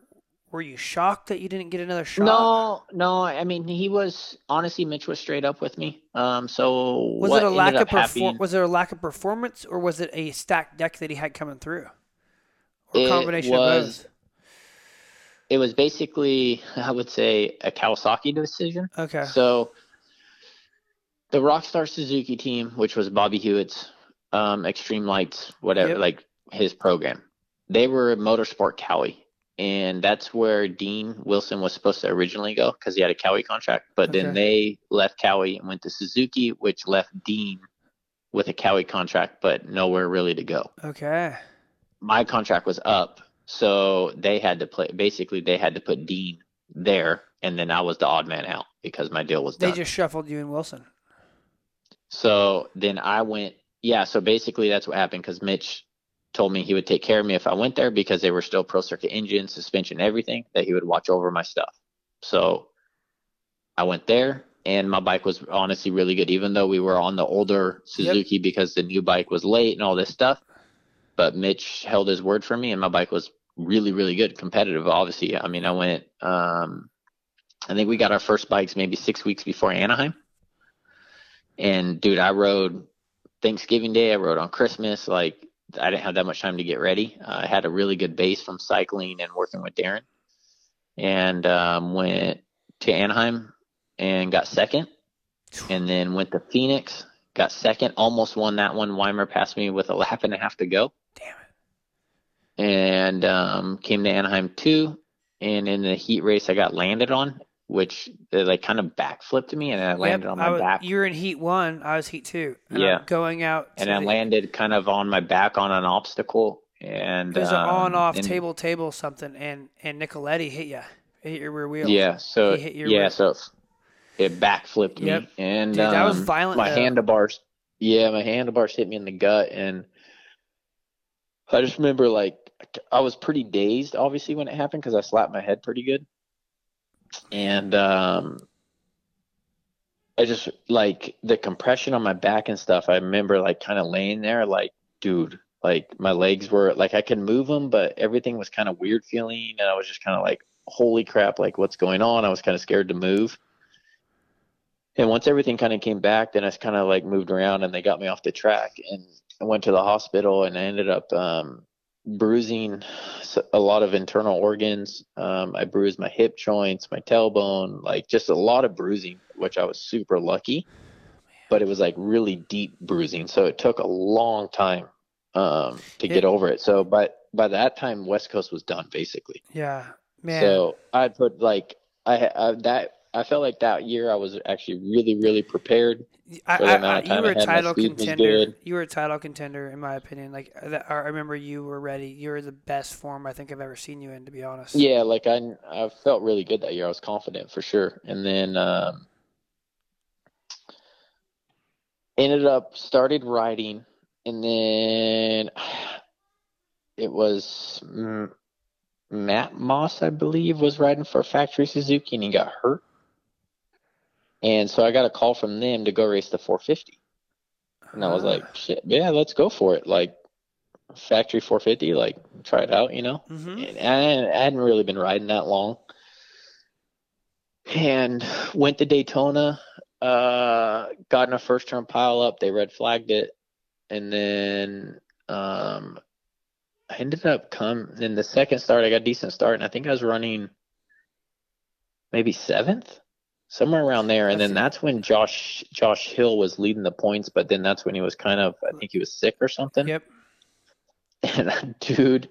were you shocked that you didn't get another shot? No, no. I mean, he was honestly. Mitch was straight up with me. Um, so Was it a lack of perform? Was there a lack of performance, or was it a stacked deck that he had coming through, or It combination of was- both? It was basically, I would say, a Kawasaki decision. Okay. So the Rockstar Suzuki team, which was Bobby Hewitt's um, Extreme Lights, whatever, Yep. like his program, they were Motorsport Cowie. And that's where Dean Wilson was supposed to originally go because he had a Cowie contract. But then they left Cowie and went to Suzuki, which left Dean with a Cowie contract, but nowhere really to go Okay. my contract was up, so they had to play. Basically, they had to put Dean there, and then I was the odd man out because my deal was They done. just shuffled you and Wilson. So then I went. Yeah, so basically that's what happened because Mitch told me he would take care of me if I went there because they were still pro circuit engine, suspension, everything. That he would watch over my stuff. So I went there, and my bike was honestly really good, even though we were on the older Suzuki because the new bike was late and all this stuff. But Mitch held his word for me, and my bike was really, really good, competitive. Obviously, I mean, I went. Um, I think we got our first bikes maybe six weeks before Anaheim. And dude, I rode Thanksgiving Day. I rode on Christmas. Like I didn't have that much time to get ready. Uh, I had a really good base from cycling and working with Darren, and um, went to Anaheim and got second, and then went to Phoenix, got second, almost won that one. Weimer passed me with a lap and a half to go, Damn it. and um, came to Anaheim two. And in the heat race, I got landed on, which uh, like kind of backflipped me, and I landed Yep, on my was- back. You were in heat one. I was heat two. And Yeah. I'm going out. and I landed kind of on my back on an obstacle, and There's um, an on off and- table table something, and and Nicoletti hit you. Hit your rear wheel. Yeah, so He hit your yeah, rib. so it backflipped Yep. me, and Dude, that was um, violent, My though. handlebars, yeah, my handlebars hit me in the gut, and I just remember like I was pretty dazed, obviously, when it happened because I slapped my head pretty good, and um, I just like the compression on my back and stuff. I remember like kind of laying there, like, dude, like my legs were like I could move them, but everything was kind of weird feeling, and I was just kind of like, holy crap, like what's going on? I was kind of scared to move. And once everything kind of came back, then I kind of like moved around, and they got me off the track, and I went to the hospital, and I ended up um, bruising a lot of internal organs. Um, I bruised my hip joints, my tailbone, like just a lot of bruising, which I was super lucky. But it was like really deep bruising, so it took a long time um, to Yeah. get over it. So, but by that time, West Coast was done basically. Yeah, man. So I put like I, I that I felt like that year I was actually really really prepared. I, for the I, I, of you were a title contender. You were a title contender, in my opinion. Like I remember you were ready. You were the best form I think I've ever seen you in, to be honest. Yeah, like I I felt really good that year. I was confident for sure. And then um ended up started riding, and then it was mm, Matt Moss, I believe, was riding for Factory Suzuki, and he got hurt. And so I got a call from them to go race the 450. And I was like, shit, yeah, let's go for it. Like, factory 450, like, try it out, you know? Mm-hmm. And I, I hadn't really been riding that long. And went to Daytona, uh, got in a first turn pile up. They red flagged it. And then um, I ended up come in the second start. I got a decent start, and I think I was running maybe seventh, somewhere around there. And then that's when Josh Josh Hill was leading the points, but then that's when he was kind of I think he was sick or something. Yep. And that dude,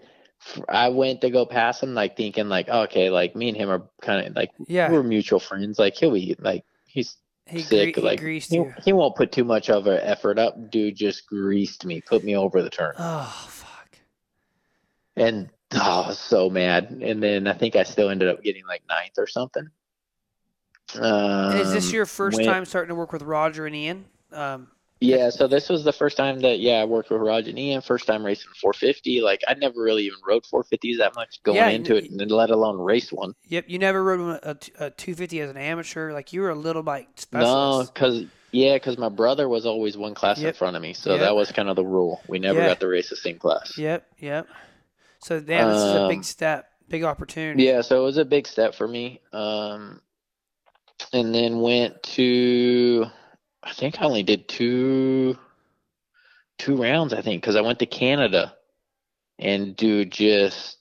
I went to go pass him, like thinking like, oh, okay, like me and him are kind of like Yeah. we're mutual friends. Like he'll be like he's He, sick. gre- he like greased he, you. he won't put too much of an effort up. Dude just greased me, put me over the turn. Oh fuck. and oh, I was so mad. And then I think I still ended up getting like ninth or something. Um, is this your first went- time starting to work with Roger and Ian? Um, Yeah, so this was the first time that yeah I worked with Roger and Ian. First time racing 450. Like I never really even rode 450s that much going Yeah, into it, and let alone race one. yep. You never rode a, a 250 as an amateur. Like you were a little bike specialist. No, because yeah, because my brother was always one class in front of me, so Yep. that was kind of the rule. We never Yeah. got to race the same class. Yep. Yep. So damn, this is a big Um, step, big opportunity. Yeah, so it was a big step for me. Um, and then went to, I think I only did two, two rounds. I think because I went to Canada, and do just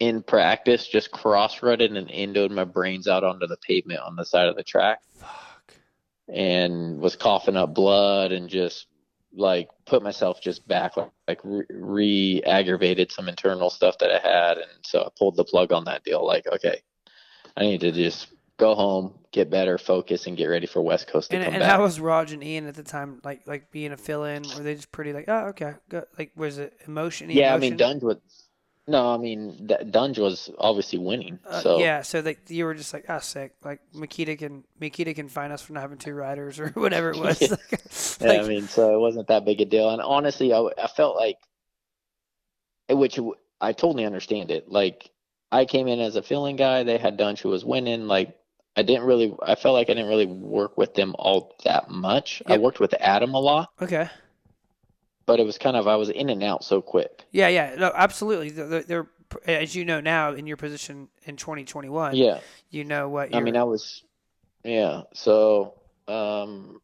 in practice, just cross rutted and endoed my brains out onto the pavement on the side of the track, Fuck. and was coughing up blood and just like put myself just back like, like re aggravated some internal stuff that I had and so I pulled the plug on that deal like okay I need to just go home get better focus and get ready for West Coast to And, come and back how was Roger and Ian at the time? Like like being a fill in? Were they just pretty like oh okay good? Like was it emotion? yeah I mean? Dungey was no I mean Dungey was obviously winning Uh, so yeah, so like you were just like, ah, sick. Like Makita can Makita can find us for not having two riders or whatever it was. Yeah. Like, Yeah, I mean, so it wasn't that big a deal. And honestly, I, I felt like, which I totally understand it. Like, I came in as a filling guy. They had Dunch who was winning. Like, I didn't really, I felt like I didn't really work with them all that much. I worked with Adam a lot, okay, but it was kind of, I was in and out so quick. yeah, yeah, no, absolutely. They're, they're- as you know now in your position in 2021. Yeah. you know what. I mean, I was, yeah. So, um,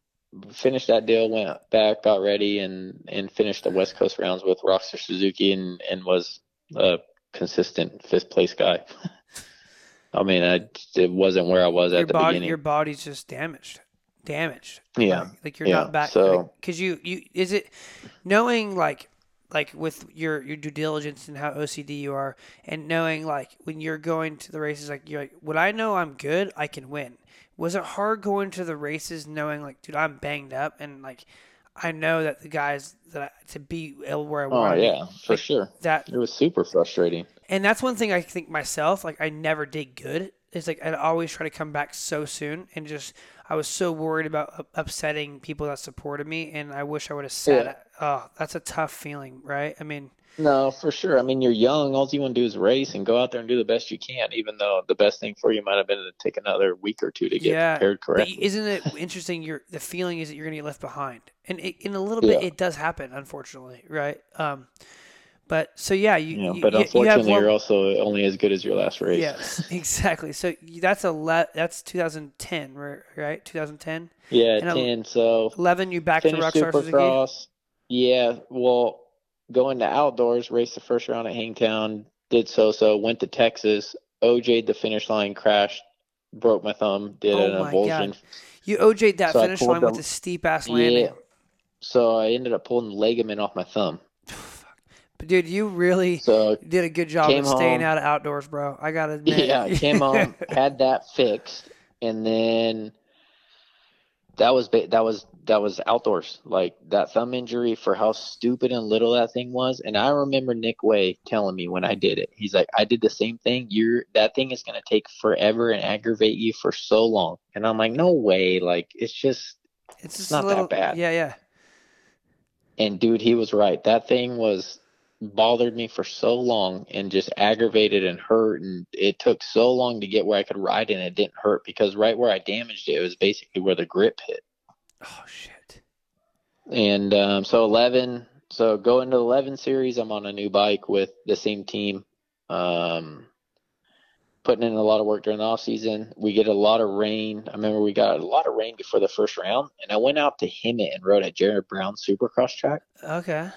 finished that deal, went back, got ready, and and finished the West Coast rounds with Rockstar Suzuki, and and was a consistent fifth place guy. I mean, I it wasn't where I was your at the body, beginning. your body's just damaged, damaged. Yeah. like, like you're Yeah, not back. so- because you you is it knowing like like with your your due diligence and how OCD you are, and knowing like when you're going to the races, like you're like, when I know I'm good, I can win. Was it hard going to the races knowing like, dude, I'm banged up and like I know that the guys that I, to be where I Oh want to yeah, for like, sure. that It was super frustrating. And that's one thing I think myself, like I never did good. It's like I'd always try to come back so soon, and just I was so worried about upsetting people that supported me, and I wish I would have said Yeah. Oh, that's a tough feeling, right? I mean, No, for sure. I mean, you're young. All you want to do is race and go out there and do the best you can. Even though the best thing for you might have been to take another week or two to get Yeah, prepared but correctly. isn't it interesting? You're the feeling is that you're gonna get left behind, and it, in a little bit Yeah. it does happen, unfortunately, right? Um, but so yeah, you, you but you- you have unfortunately, one- you're also only as good as your last race. Yes, exactly. So that's a le- that's 2010, right? Right, 2010. Yeah, And a- ten. So 11, you back to Rockstar Suzuki. Supercross. Yeah, well, going to outdoors, raced the first round at Hangtown, did so so, went to Texas, OJ'd the finish line, crashed, broke my thumb, did Oh an avulsion. You OJ'd that So finish line with a steep ass landing. Yeah. So I ended up pulling the ligament off my thumb. Dude, you really So did a good job of staying home. out of outdoors, bro. I gotta admit. yeah, I came home, had that fixed, and then that was that was that was outdoors. Like that thumb injury for how stupid and little that thing was. And I remember Nick Wey telling me when I did it, he's like, "I did the same thing. You're that thing is gonna take forever and aggravate you for so long." And I'm like, "No way! Like it's just." It's just not a that bad. Yeah, yeah. And dude, he was right. That thing was bothered me for so long and just aggravated and hurt and it took so long to get where I could ride and it didn't hurt because right where I damaged it, it was basically where the grip hit. Oh shit. And um, so 11, so go into the 11 series, I'm on a new bike with the same team. Um, putting in a lot of work during the off season. We get a lot of rain. I remember we got a lot of rain before the first round, and I went out to Hemet and rode at Jared Brown Supercross track. Okay.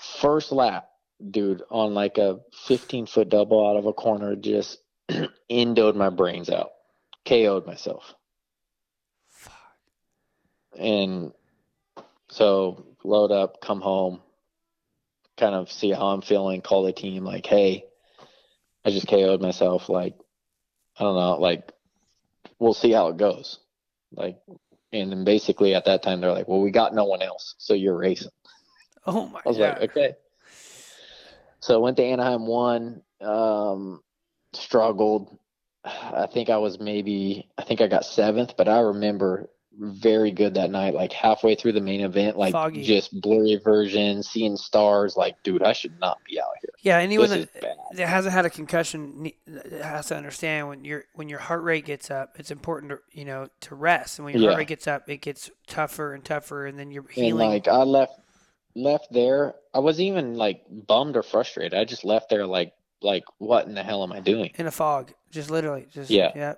First lap, dude, on like a 15 foot double out of a corner, just endoed my brains out, KO'd myself. Fuck. And so load up, come home, kind of see how I'm feeling, call the team like, hey, I just KO'd myself. Like, I don't know, like, we'll see how it goes. Like, and then basically at that time they're like, well, we got no one else, so you're racing. Oh my I was god. like, okay. So I went to Anaheim one, um, struggled. I think I was maybe I think I got seventh, but I remember very good that night, like halfway through the main event, like Foggy. just blurry version, seeing stars, like, dude, I should not be out here. yeah, anyone that, that hasn't had a concussion has to understand when your when your heart rate gets up, it's important to you know to rest, and when your Yeah. heart rate gets up, it gets tougher and tougher, and then you're And healing. like I left left there. I wasn't even like bummed or frustrated. I just left there like like what in the hell am I doing? in a fog, just literally, just Yeah. yeah.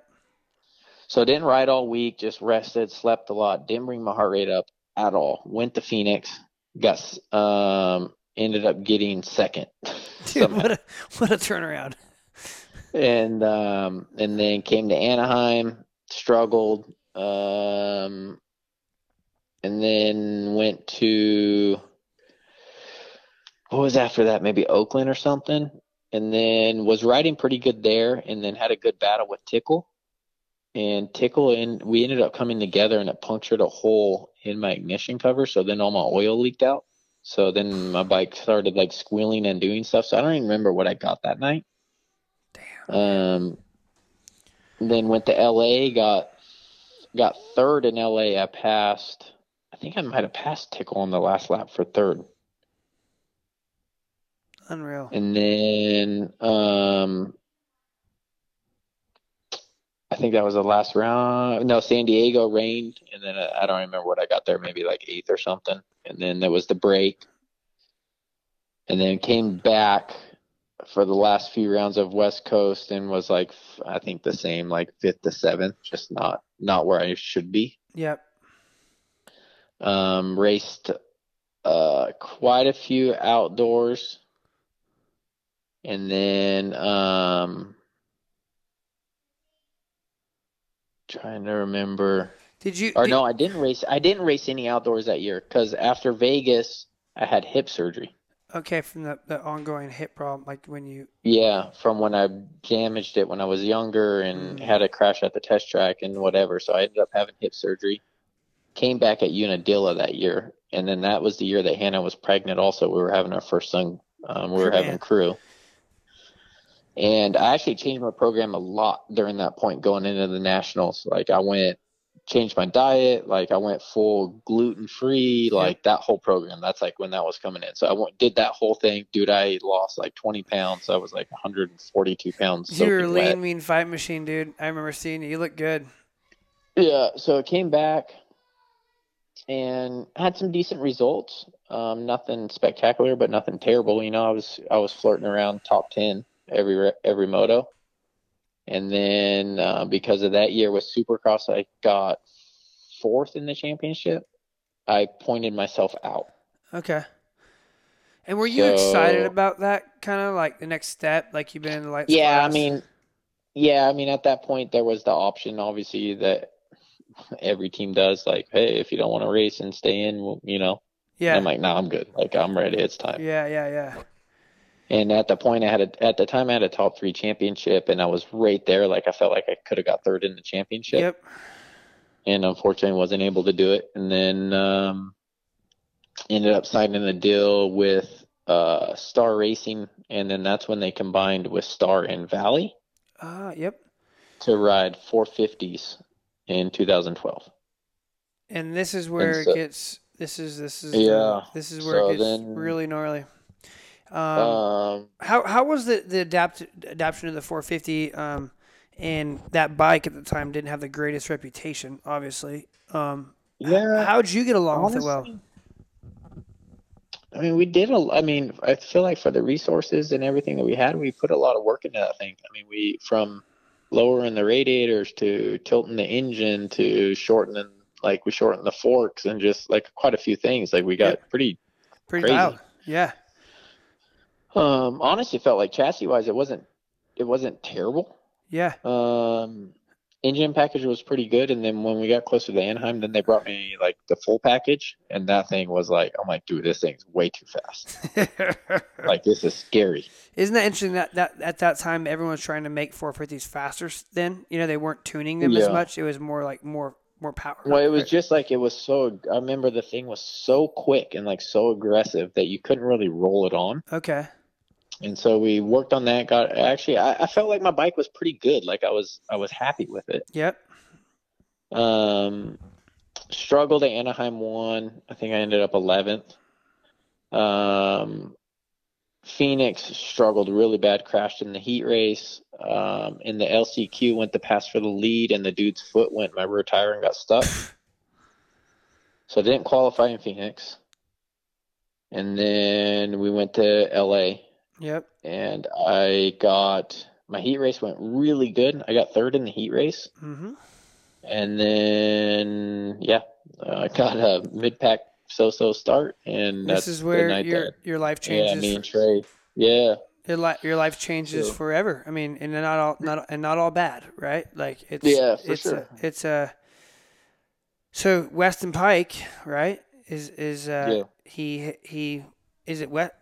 So I didn't ride all week, just rested, slept a lot, didn't bring my heart rate up at all. Went to Phoenix, got um ended up getting second. Dude, what a what a turnaround. and um and then came to Anaheim, struggled, um and then went to what was after that? Maybe Oakland or something. And then was riding pretty good there and then had a good battle with Tickle. And Tickle and we ended up coming together and it punctured a hole in my ignition cover, so then all my oil leaked out. So then my bike started like squealing and doing stuff. So I don't even remember what I got that night. Damn. Um, then went to LA, got got third in LA. I passed. I think I might have passed Tickle on the last lap for third. Unreal. And then um, I think that was the last round. No, San Diego rained, and then I don't remember what I got there. Maybe like eighth or something. And then there was the break, and then came back for the last few rounds of West Coast and was like I think the same, like fifth to seventh, just not not where I should be. Yep. Um, raced uh, quite a few outdoors, and then um, trying to remember. Did you? Or did- no, I didn't race. I didn't race any outdoors that year because after Vegas, I had hip surgery. Okay, from the, the ongoing hip problem, like when you. Yeah, from when I damaged it when I was younger and Mm. had a crash at the test track and whatever. So I ended up having hip surgery. Came back at Unadilla that year, and then that was the year that Hannah was pregnant. Also, we were having our first son. Um, we were Crew, having crew, and I actually changed my program a lot during that point going into the nationals. Like I went, changed my diet. Like I went full gluten free. Like that whole program. That's like when that was coming in. So I went, did that whole thing, dude. I lost like 20 pounds. I was like 142 pounds. You're a lean, wet. mean fight machine, dude. I remember seeing you. You look good. Yeah, so I came back and had some decent results. Um, nothing spectacular, but nothing terrible. You know, I was I was flirting around top ten every every moto, and then uh, because of that year with Supercross, I got fourth in the championship. I pointed myself out. Okay. And were you excited about that kind of like the next step? Like you've been in the Yeah, I mean, yeah, I mean, at that point there was the option, obviously, that every team does. Like, hey, if you don't want to race and stay in, well, you know. And yeah, I'm like, nah, I'm good. Like, I'm ready. It's time. yeah, yeah, yeah. And at the point, I had a, at the time I had a top three championship, and I was right there. Like, I felt like I could have got third in the championship, Yep. and unfortunately wasn't able to do it. And then um, ended up signing a deal with uh, Star Racing, and then that's when they combined with Star and Valli Ah, yep. to ride 450s in 2012. And this is where so- it gets. This is this is Yeah. uh, this is where So it gets then- really gnarly. Um, Um, how how was the the adapt adaptation of the 450? Um, and that bike at the time didn't have the greatest reputation, obviously. Um, yeah. how'd you get along with it? Well, I mean, we did a. I mean, I feel like for the resources and everything that we had, we put a lot of work into that thing. I mean, we from lowering the radiators to tilting the engine to shortening, like we shortened the forks and just like quite a few things. Like we got Yep. pretty. pretty crazy. loud. Yeah. Um, honestly, felt like chassis wise, it wasn't. It wasn't terrible. Yeah. Um, engine package was pretty good, and then when we got closer to Anaheim, then they brought me like the full package, and that thing was like, I'm like, dude, this thing's way too fast. like this is scary. Isn't that interesting that, that at that time everyone was trying to make 450s faster s- then? You know, they weren't tuning them as much. It was more like more more power. Well, it was just like it was so. I remember the thing was so quick and like so aggressive that you couldn't really roll it on. Okay. And so we worked on that. Got actually, I, I felt like my bike was pretty good. Like I was, I was happy with it. Yep. Um, struggled at Anaheim one. I think I ended up 11th. Um, Phoenix struggled really bad, crashed in the heat race. Um, in the LCQ, went to pass for the lead, and the dude's foot went my rear tire and got stuck. so I didn't qualify in Phoenix. And then we went to LA, Yep. and I got my heat race went really good. I got third in the heat race. Mm-hmm. And then, yeah, I got a mid pack so so start, and This that's is where your that, your life changes. yeah, me and Trey, yeah, your, li- your life changes forever. I mean, and not all not and not all bad, right? Like it's Yeah, for it's sure. a, it's a so Weston Peick, right? Is is uh Yeah. he he is it wet?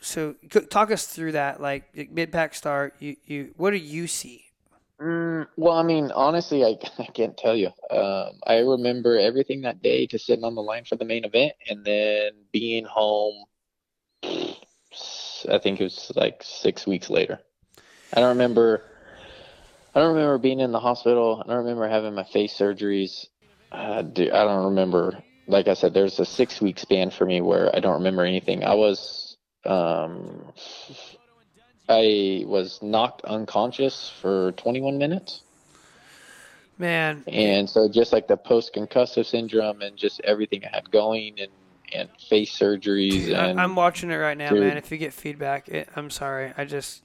So talk us through that, like mid pack start. You you what do you see? Mm, well, I mean, honestly, I, I can't tell you. Um, I remember everything that day to sitting on the line for the main event, and then being home. I think it was like six weeks later. I don't remember. I don't remember being in the hospital. I don't remember having my face surgeries. Uh, dude, I don't remember. Like I said, there's a six week span for me where I don't remember anything. I was, um, I was knocked unconscious for 21 minutes. Man, And so just like the post concussive syndrome and just everything I had going and, and face surgeries I, and I'm watching it right now, Dude. man. If you get feedback, it, I'm sorry. I just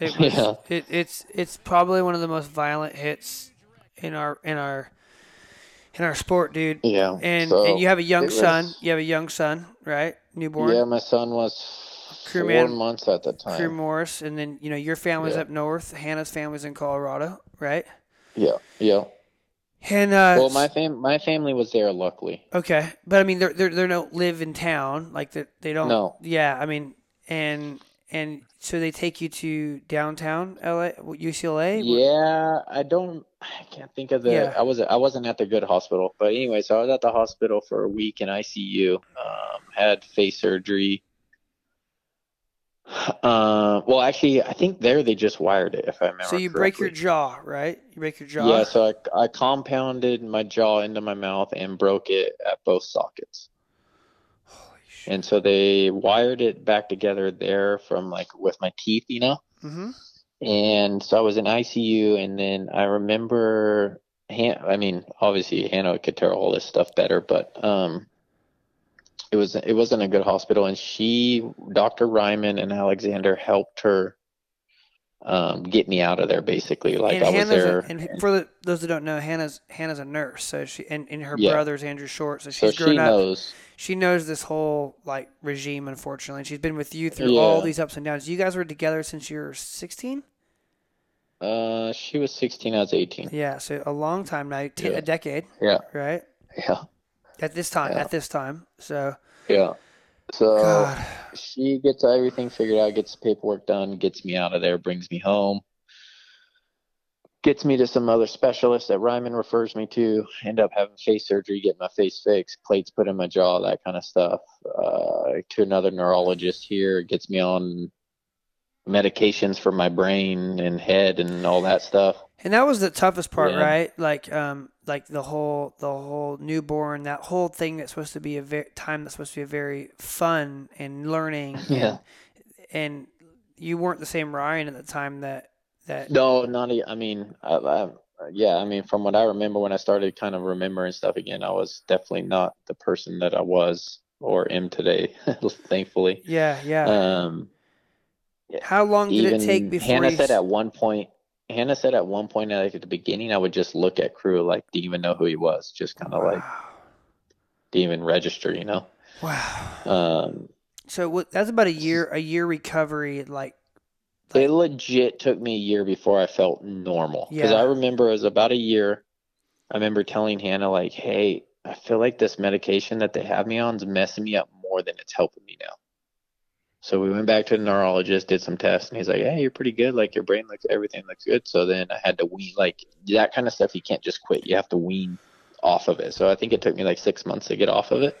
it was, Yeah. it, it's it's probably one of the most violent hits in our in our in our sport, dude. yeah. And so and you have a young son. was- You have a young son, right? Newborn. Yeah, my son was Crew four months at the time. Crew Morais, and then you know your family's Yeah. up north. Hannah's family's in Colorado, right? Yeah, yeah. And uh, Well, my fam my family was there, luckily. okay, but I mean, they're they they don't live in town, like they they don't. No. Yeah, I mean, and and so they take you to downtown LA, UCLA. Yeah, I don't. I can't think of the. Yeah. I wasn't. I wasn't at the good hospital, but anyway, so I was at the hospital for a week in ICU. Um, had face surgery. Uh, well, actually, I think there they just wired it, if I remember. So you break your jaw, right? You break your jaw. Yeah, so I, I compounded my jaw into my mouth and broke it at both sockets. Holy shit. And so they wired it back together there from like with my teeth, you know? Mm-hmm. And so I was in ICU, and then I remember, Han- I mean, obviously Hannah could tell all this stuff better, but um, it was it wasn't a good hospital, and she, Dr. Ryman and Alexander helped her um, get me out of there, basically. Like and I was there. A, and for the, those that don't know, Hannah's Hannah's a nurse, so she and, and her Yeah. brother's Andrew Short, so so she's grown she up. knows. She knows this whole like regime, unfortunately. She's been with you through all these ups and downs. You guys were together since you were sixteen. Uh, she was 16, I was 18. Yeah, so a long time now, t- Yeah. a decade, Yeah, right? yeah, At this time, Yeah. at this time. So, yeah. So God, she gets everything figured out, gets the paperwork done, gets me out of there, brings me home, gets me to some other specialist that Ryman refers me to. End up having face surgery, get my face fixed, plates put in my jaw, that kind of stuff. Uh, to another neurologist here, gets me on medications for my brain and head and all that stuff. And that was the toughest part, Yeah. right? Like, um, like the whole the whole newborn, that whole thing that's supposed to be a very time that's supposed to be a very fun and learning. Yeah. And, and you weren't the same Ryan at the time that that. No, not. I mean, I, I, yeah. I mean, from what I remember when I started kind of remembering stuff again, I was definitely not the person that I was or am today. thankfully. Yeah, yeah. Um, How long did it take before Hannah you said at one point. Hannah said at one point, like at the beginning, I would just look at Crew like, didn't even know who he was, just kind of like Wow. didn't even register, you know. Wow. Um, So that's about a year a year recovery. Like, It legit took me a year before I felt normal. Because Yeah. I remember it was about a year. I remember telling Hannah, like, hey, I feel like this medication that they have me on is messing me up more than it's helping me now. So we went back to the neurologist, did some tests, and he's like, hey, you're pretty good. Like, your brain looks, everything looks good. So then I had to wean, like, that kind of stuff you can't just quit. You have to wean off of it. So I think it took me like six months to get off of it.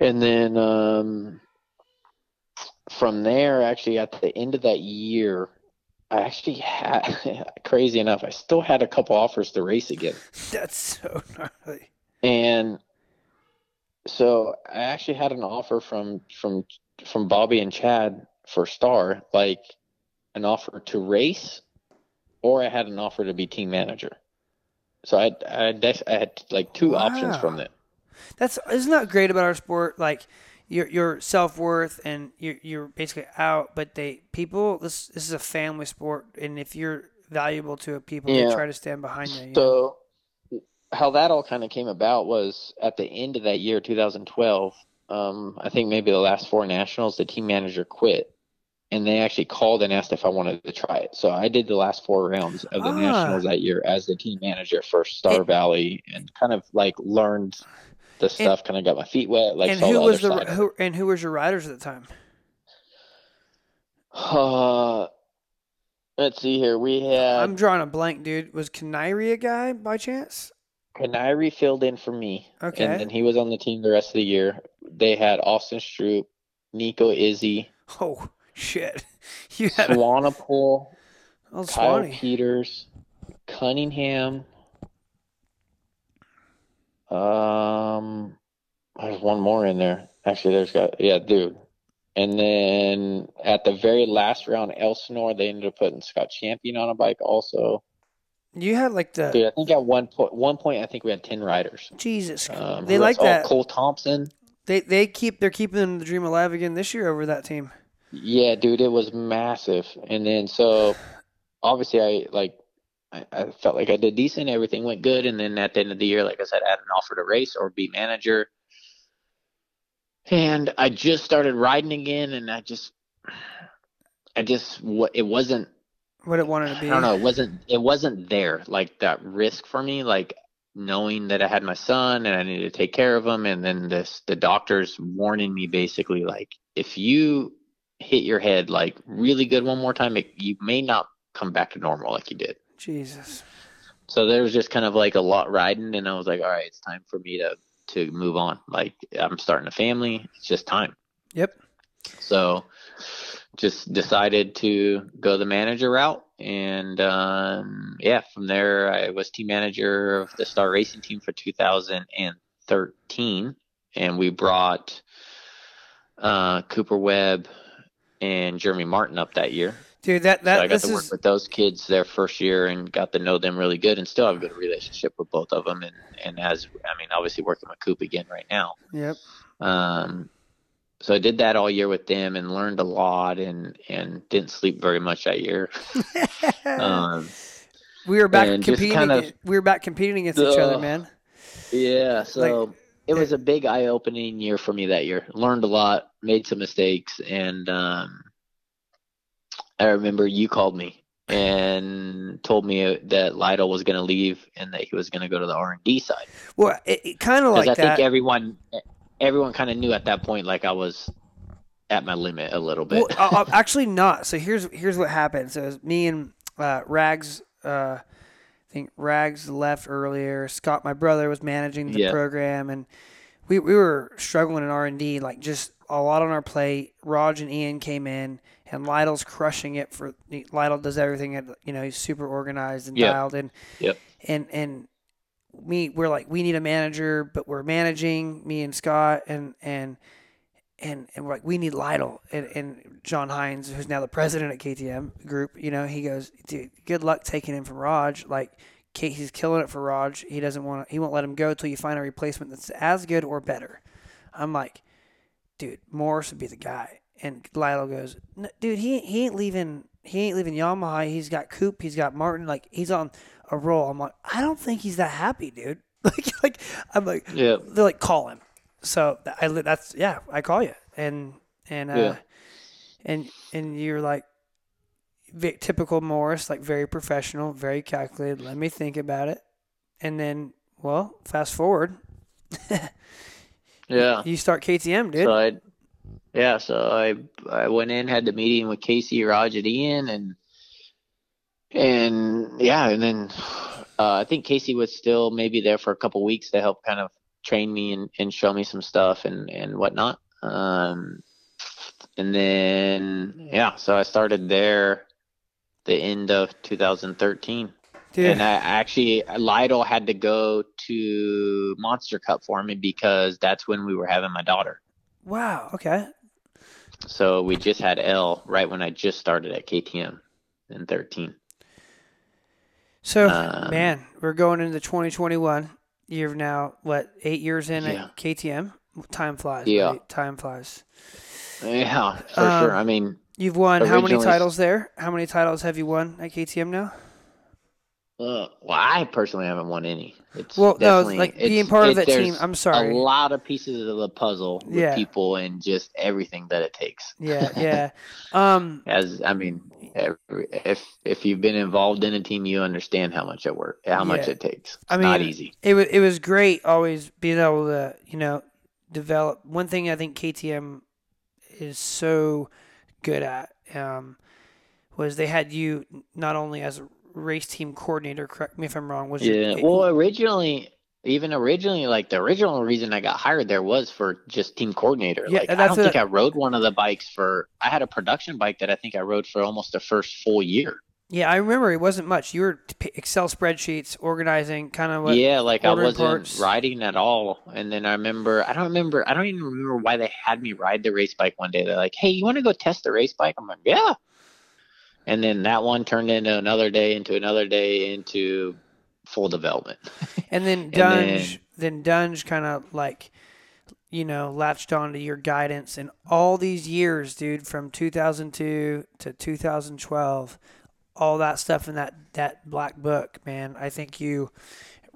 And then, um, from there, actually, at the end of that year, I actually had, crazy enough, I still had a couple offers to race again. that's so gnarly. And so I actually had an offer from from from Bobby and Chad for Star, like an offer to race, or I had an offer to be team manager. So I had, I had, I had like two options from them. That's isn't that great about our sport? Like your your self worth and you're you're basically out, but they people this this is a family sport, and if you're valuable to people, they try to stand behind you. you know? How that all kind of came about was at the end of that year, 2012. Um, I think maybe the last four nationals, the team manager quit, and they actually called and asked if I wanted to try it. So I did the last four rounds of the Ah. nationals that year as the team manager for Star And- Valli, and kind of like learned the stuff. kind of got my feet wet. Like and who the was the who and who was your riders at the time? it. Uh, let's see here. We had I'm drawing a blank, dude. Was Canary a guy by chance? Canary filled in for me. Okay. And then he was on the team the rest of the year. They had Austin Stroupe, Nico Izzi, Oh shit! You had a, Swanepoel, oh, Kyle Swanee. Peters, Cunningham. Um, there's one more in there. Actually, there's got yeah, dude. And then at the very last round, Elsinore, they ended up putting Scott Champion on a bike also. You had like the Dude, I think at one point, one point, I think we had ten riders. Jesus. Um, they like? That. Cole Thompson. They they keep they're keeping the dream alive again this year over that team. Yeah, dude, it was massive. And then so obviously I like I, I felt like I did decent, everything went good, and then at the end of the year, like I said, I had an offer to race or be manager. And I just started riding again and I just I just it wasn't What it wanted to be. I don't know, it wasn't it wasn't there like that risk for me, like knowing that I had my son and I needed to take care of him, and then this the doctors warning me basically like if you hit your head like really good one more time, it, you may not come back to normal like you did. Jesus. So there was just kind of like a lot riding, and I was like, all right, it's time for me to to move on. Like I'm starting a family, it's just time. Yep. So just decided to go the manager route. And um, yeah, from there, I was team manager of the Star Racing team for 2013. And we brought uh, Cooper Webb and Jeremy Martin up that year. Dude, that that so I got to work is with those kids their first year and got to know them really good and still have a good relationship with both of them. And, and as, I mean, obviously working with Coop again right now. yep. Um, so I did that all year with them and learned a lot and, and didn't sleep very much that year. Um, we were back competing. kind of- we were back competing against each other, man. yeah, so it was a big eye opening year for me that year. Learned a lot, made some mistakes, and um, I remember you called me and told me that Lytle was going to leave and that he was going to go to the R and D side. Well, it, it kind of like I that. think everyone, everyone kind of knew at that point like I was at my limit a little bit. Well, uh, uh, actually not. So here's here's what happened. So it was me and uh, Rags. Uh, I think Rags left earlier. Scott, my brother, was managing the Yeah. program, and we we were struggling in R and D, like just a lot on our plate. Raj and Ian came in, and Lytle's crushing it. For Lytle does everything. At, you know, he's super organized and Yep. dialed in. Yep. And and me, we're like, we need a manager, but we're managing me and Scott, and and and and we're like, we need Lytle and, and John Hinz, who's now the president at KTM Group. You know, he goes, dude, good luck taking him from Raj. Like, he's killing it for Raj. He doesn't want to. He won't let him go until you find a replacement that's as good or better. I'm like, dude, Morais would be the guy. And Lytle goes, "N- dude, he he ain't leaving. He ain't leaving Yamaha. He's got Coop. He's got Martin. Like he's on a role. I'm like, I don't think he's that happy, dude. Like like I'm like, Yeah. they're like call him. So I that's yeah, I call you and and uh, Yeah. and and you're like typical Morais, like very professional, very calculated. Let me think about it, and then well, fast forward, Yeah. you start KTM, dude. So I, yeah, so I I went in, had the meeting with Casey, and Ian, and and yeah, and then uh, I think Casey was still maybe there for a couple weeks to help kind of train me and, and show me some stuff and and whatnot. Um, and then yeah, so I started there the end of 2013. dude. And I actually, Lytle had to go to Monster Cup for me because that's when we were having my daughter. wow. Okay. So we just had L right when I just started at KTM in 13. So Um, man, we're going into 2021. You're now what eight years in Yeah. at KTM. Time flies. Yeah. buddy. Time flies. Yeah, for Um, sure. I mean, You've won how many titles there? How many titles have you won at KTM now? Uh, well, I personally haven't won any. It's Well, no, like being part of that team. I'm sorry. A lot of pieces of the puzzle with Yeah. people and just everything that it takes. Yeah, yeah. Um, As I mean, every, if if you've been involved in a team, you understand how much it work, how much it takes. It's I not mean, easy. it was it was great always being able to you know develop. One thing I think KTM is so good at um, was they had you not only as a race team coordinator. Correct me if I'm wrong. Was Yeah. Well, originally, even originally, like the original reason I got hired there was for just team coordinator. Yeah, like I don't think I rode one of the bikes for. I had a production bike that I think I rode for almost the first full year. yeah, I remember it wasn't much. You were Excel spreadsheets, organizing, kind of what. yeah, like I wasn't parts? riding at all. And then I remember, I don't remember, I don't even remember why they had me ride the race bike one day. They're like, "Hey, you want to go test the race bike?" I'm like, "Yeah." And then that one turned into another day, into another day, into full development. And then then- Dunge, then, Dunge kind of like, you know, latched onto your guidance and all these years, dude, from 2002 to 2012, all that stuff in that that black book, man. I think you,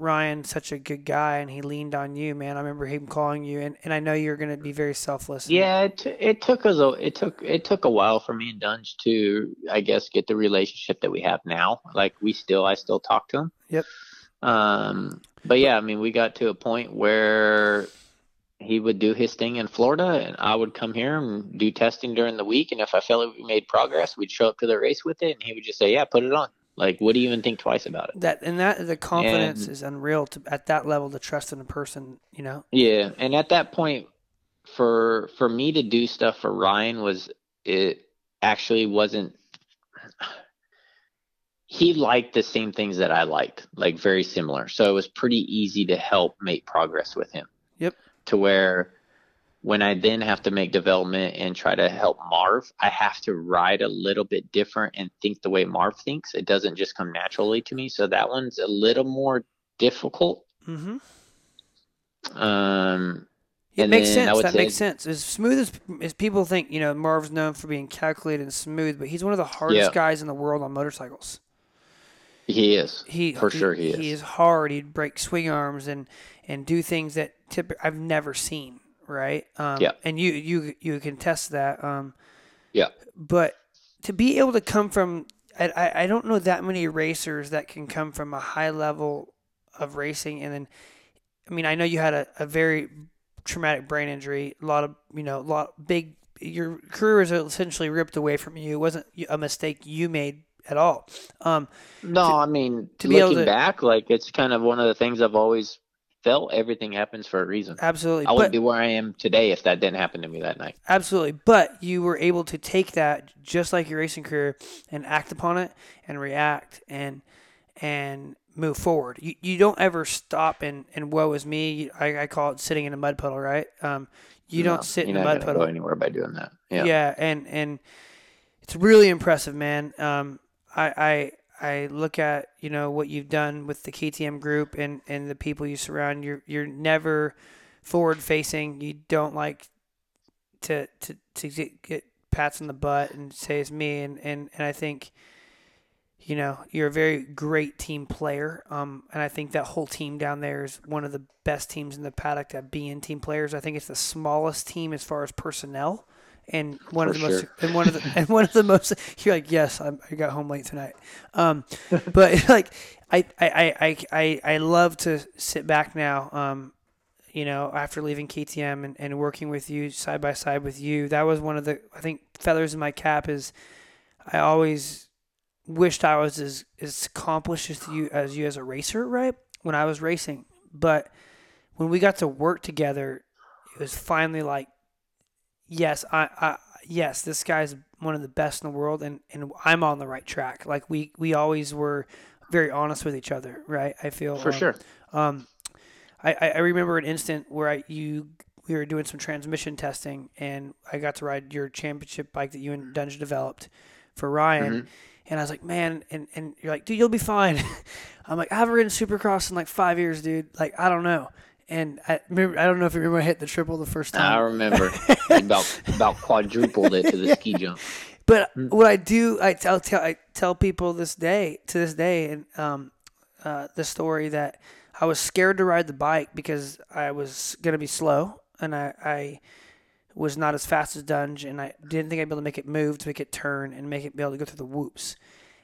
Ryan's such a good guy, and he leaned on you, man. I remember him calling you, and, and I know you're gonna be very selfless. Yeah, it, t- it took us a it took it took a while for me and Dunge to I guess get the relationship that we have now. Like we still I still talk to him. Yep. Um, but yeah, I mean we got to a point where he would do his thing in Florida, and I would come here and do testing during the week. And if I felt like we made progress, we'd show up to the race with it, and he would just say, "Yeah, put it on." Like, what do you even think twice about it? That and that the confidence And- is unreal to at that level to trust in a person, you know. Yeah, and at that point, for for me to do stuff for Ryan was it actually wasn't. He liked the same things that I liked, like very similar. So it was pretty easy to help make progress with him. Yep. To where when I then have to make development and try to help Marv, I have to ride a little bit different and think the way Marv thinks. It doesn't just come naturally to me. So that one's a little more difficult. Mm-hmm. Um, It makes sense. That say- makes sense. As smooth as, as people think, you know, Marv's known for being calculated and smooth, but he's one of the hardest Yeah. guys in the world on motorcycles. he is. He For sure he is. He is hard. He'd break swing arms and and do things that tip, I've never seen. Right. Um, Yeah. And you you you can test that. Um, Yeah. But to be able to come from, I, I don't know that many racers that can come from a high level of racing and then, I mean, I know you had a, a very traumatic brain injury, a lot of you know, a lot big. Your career was essentially ripped away from you. It wasn't a mistake you made at all. Um, No, I mean, to be looking to- back, like it's kind of one of the things I've always felt everything happens for a reason. Absolutely. I wouldn't but, be where I am today if that didn't happen to me that night. Absolutely. But you were able to take that just like your racing career and act upon it and react and and move forward. You, you don't ever stop and, and woe is me. I, I call it sitting in a mud puddle, right? Um, you No, don't sit in a mud puddle. go anywhere by doing that. Yeah. Yeah, and and it's really impressive, man. Um, I I I look at you know what you've done with the KTM group and and the people you surround. You're you're never forward facing. You don't like to to to get, pats on the butt and say it's me. And and and I think. You know, you're a very great team player, um, and I think that whole team down there is one of the best teams in the paddock at being team players. I think it's the smallest team as far as personnel, and one of For the most and one of the and one of the most you're like yes I'm, I got home late tonight. Um but like I I, I, I, I I love to sit back now um you know after leaving KTM and, and working with you side by side with you. That was one of the I think feathers in my cap is I always wished I was as, as accomplished as you as you as a racer right? When I was racing. But when we got to work together it was finally like yes, I, I yes, this guy's one of the best in the world, and, and I'm on the right track. Like we we always were very honest with each other, right? I feel For um, sure. Um, I, I remember an instant where I you we were doing some transmission testing, and I got to ride your championship bike that you and Dunge developed for Ryan. Mhm. And I was like, man, and, and you're like, dude, you'll be fine. I'm like, I haven't ridden Supercross in like five years, dude. Like, I don't know. And I remember, I don't know if you remember I hit the triple the first time. I remember about about quadrupled it to the ski jump. But Mm. what I do, I tell, tell I tell people this day to this day, and um, uh, the story that I was scared to ride the bike because I was gonna be slow, and I, I was not as fast as Dunge, and I didn't think I'd be able to make it move, to make it turn, and make it be able to go through the whoops.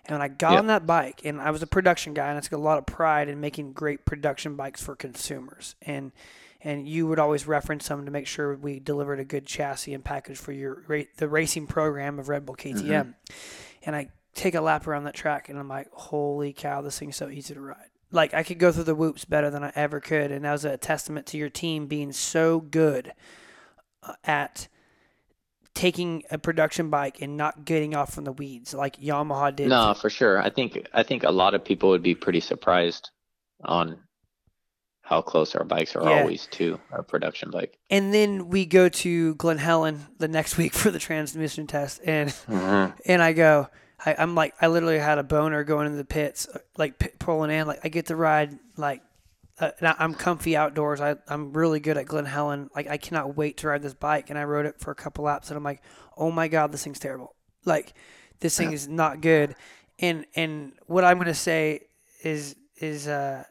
And I got Yeah. on that bike, and I was a production guy, and I took a lot of pride in making great production bikes for consumers, and and you would always reference them to make sure we delivered a good chassis and package for your the racing program of Red Bull KTM. And I take a lap around that track, and I'm like, holy cow, this thing's so easy to ride. Like I could go through the whoops better than I ever could, and that was a testament to your team being so good uh, at taking a production bike and not getting off from the weeds like Yamaha did. No, for sure. I think I think a lot of people would be pretty surprised on how close our bikes are Yeah. always to our production bike. And then we go to Glen Helen the next week for the transmission test, and mm-hmm. and I go, I, I'm like, I literally had a boner going into the pits, like pit, pulling in. Like I get to ride, like uh, and I- I'm comfy outdoors. I I'm really good at Glen Helen. Like I cannot wait to ride this bike, and I rode it for a couple laps, and I'm like, oh my god, this thing's terrible. Like this thing is not good. And and what I'm gonna say is is uh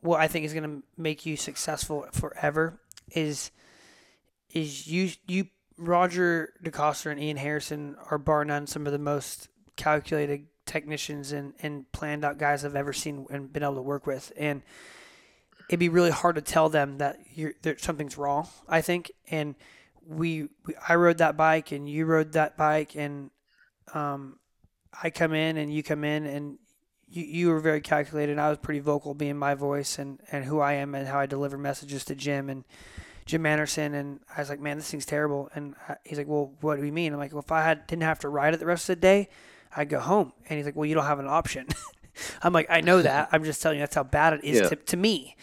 what I think is gonna make you successful forever is is you you Roger DeCoster and Ian Harrison are bar none some of the most calculated technicians and, and planned out guys I've ever seen and been able to work with. And it'd be really hard to tell them that you're, something's wrong, I think. And we, we, I rode that bike and you rode that bike and um, I come in and you come in and you, you were very calculated. And I was pretty vocal being my voice and, and who I am and how I deliver messages to Jim and Jim Anderson, and I was like, "Man, this thing's terrible." And I, he's like, "Well, what do you mean?" I'm like, "Well, if I had didn't have to ride it the rest of the day, I'd go home." And he's like, "Well, you don't have an option." I'm like, "I know that. I'm just telling you that's how bad it is Yeah. to, to me."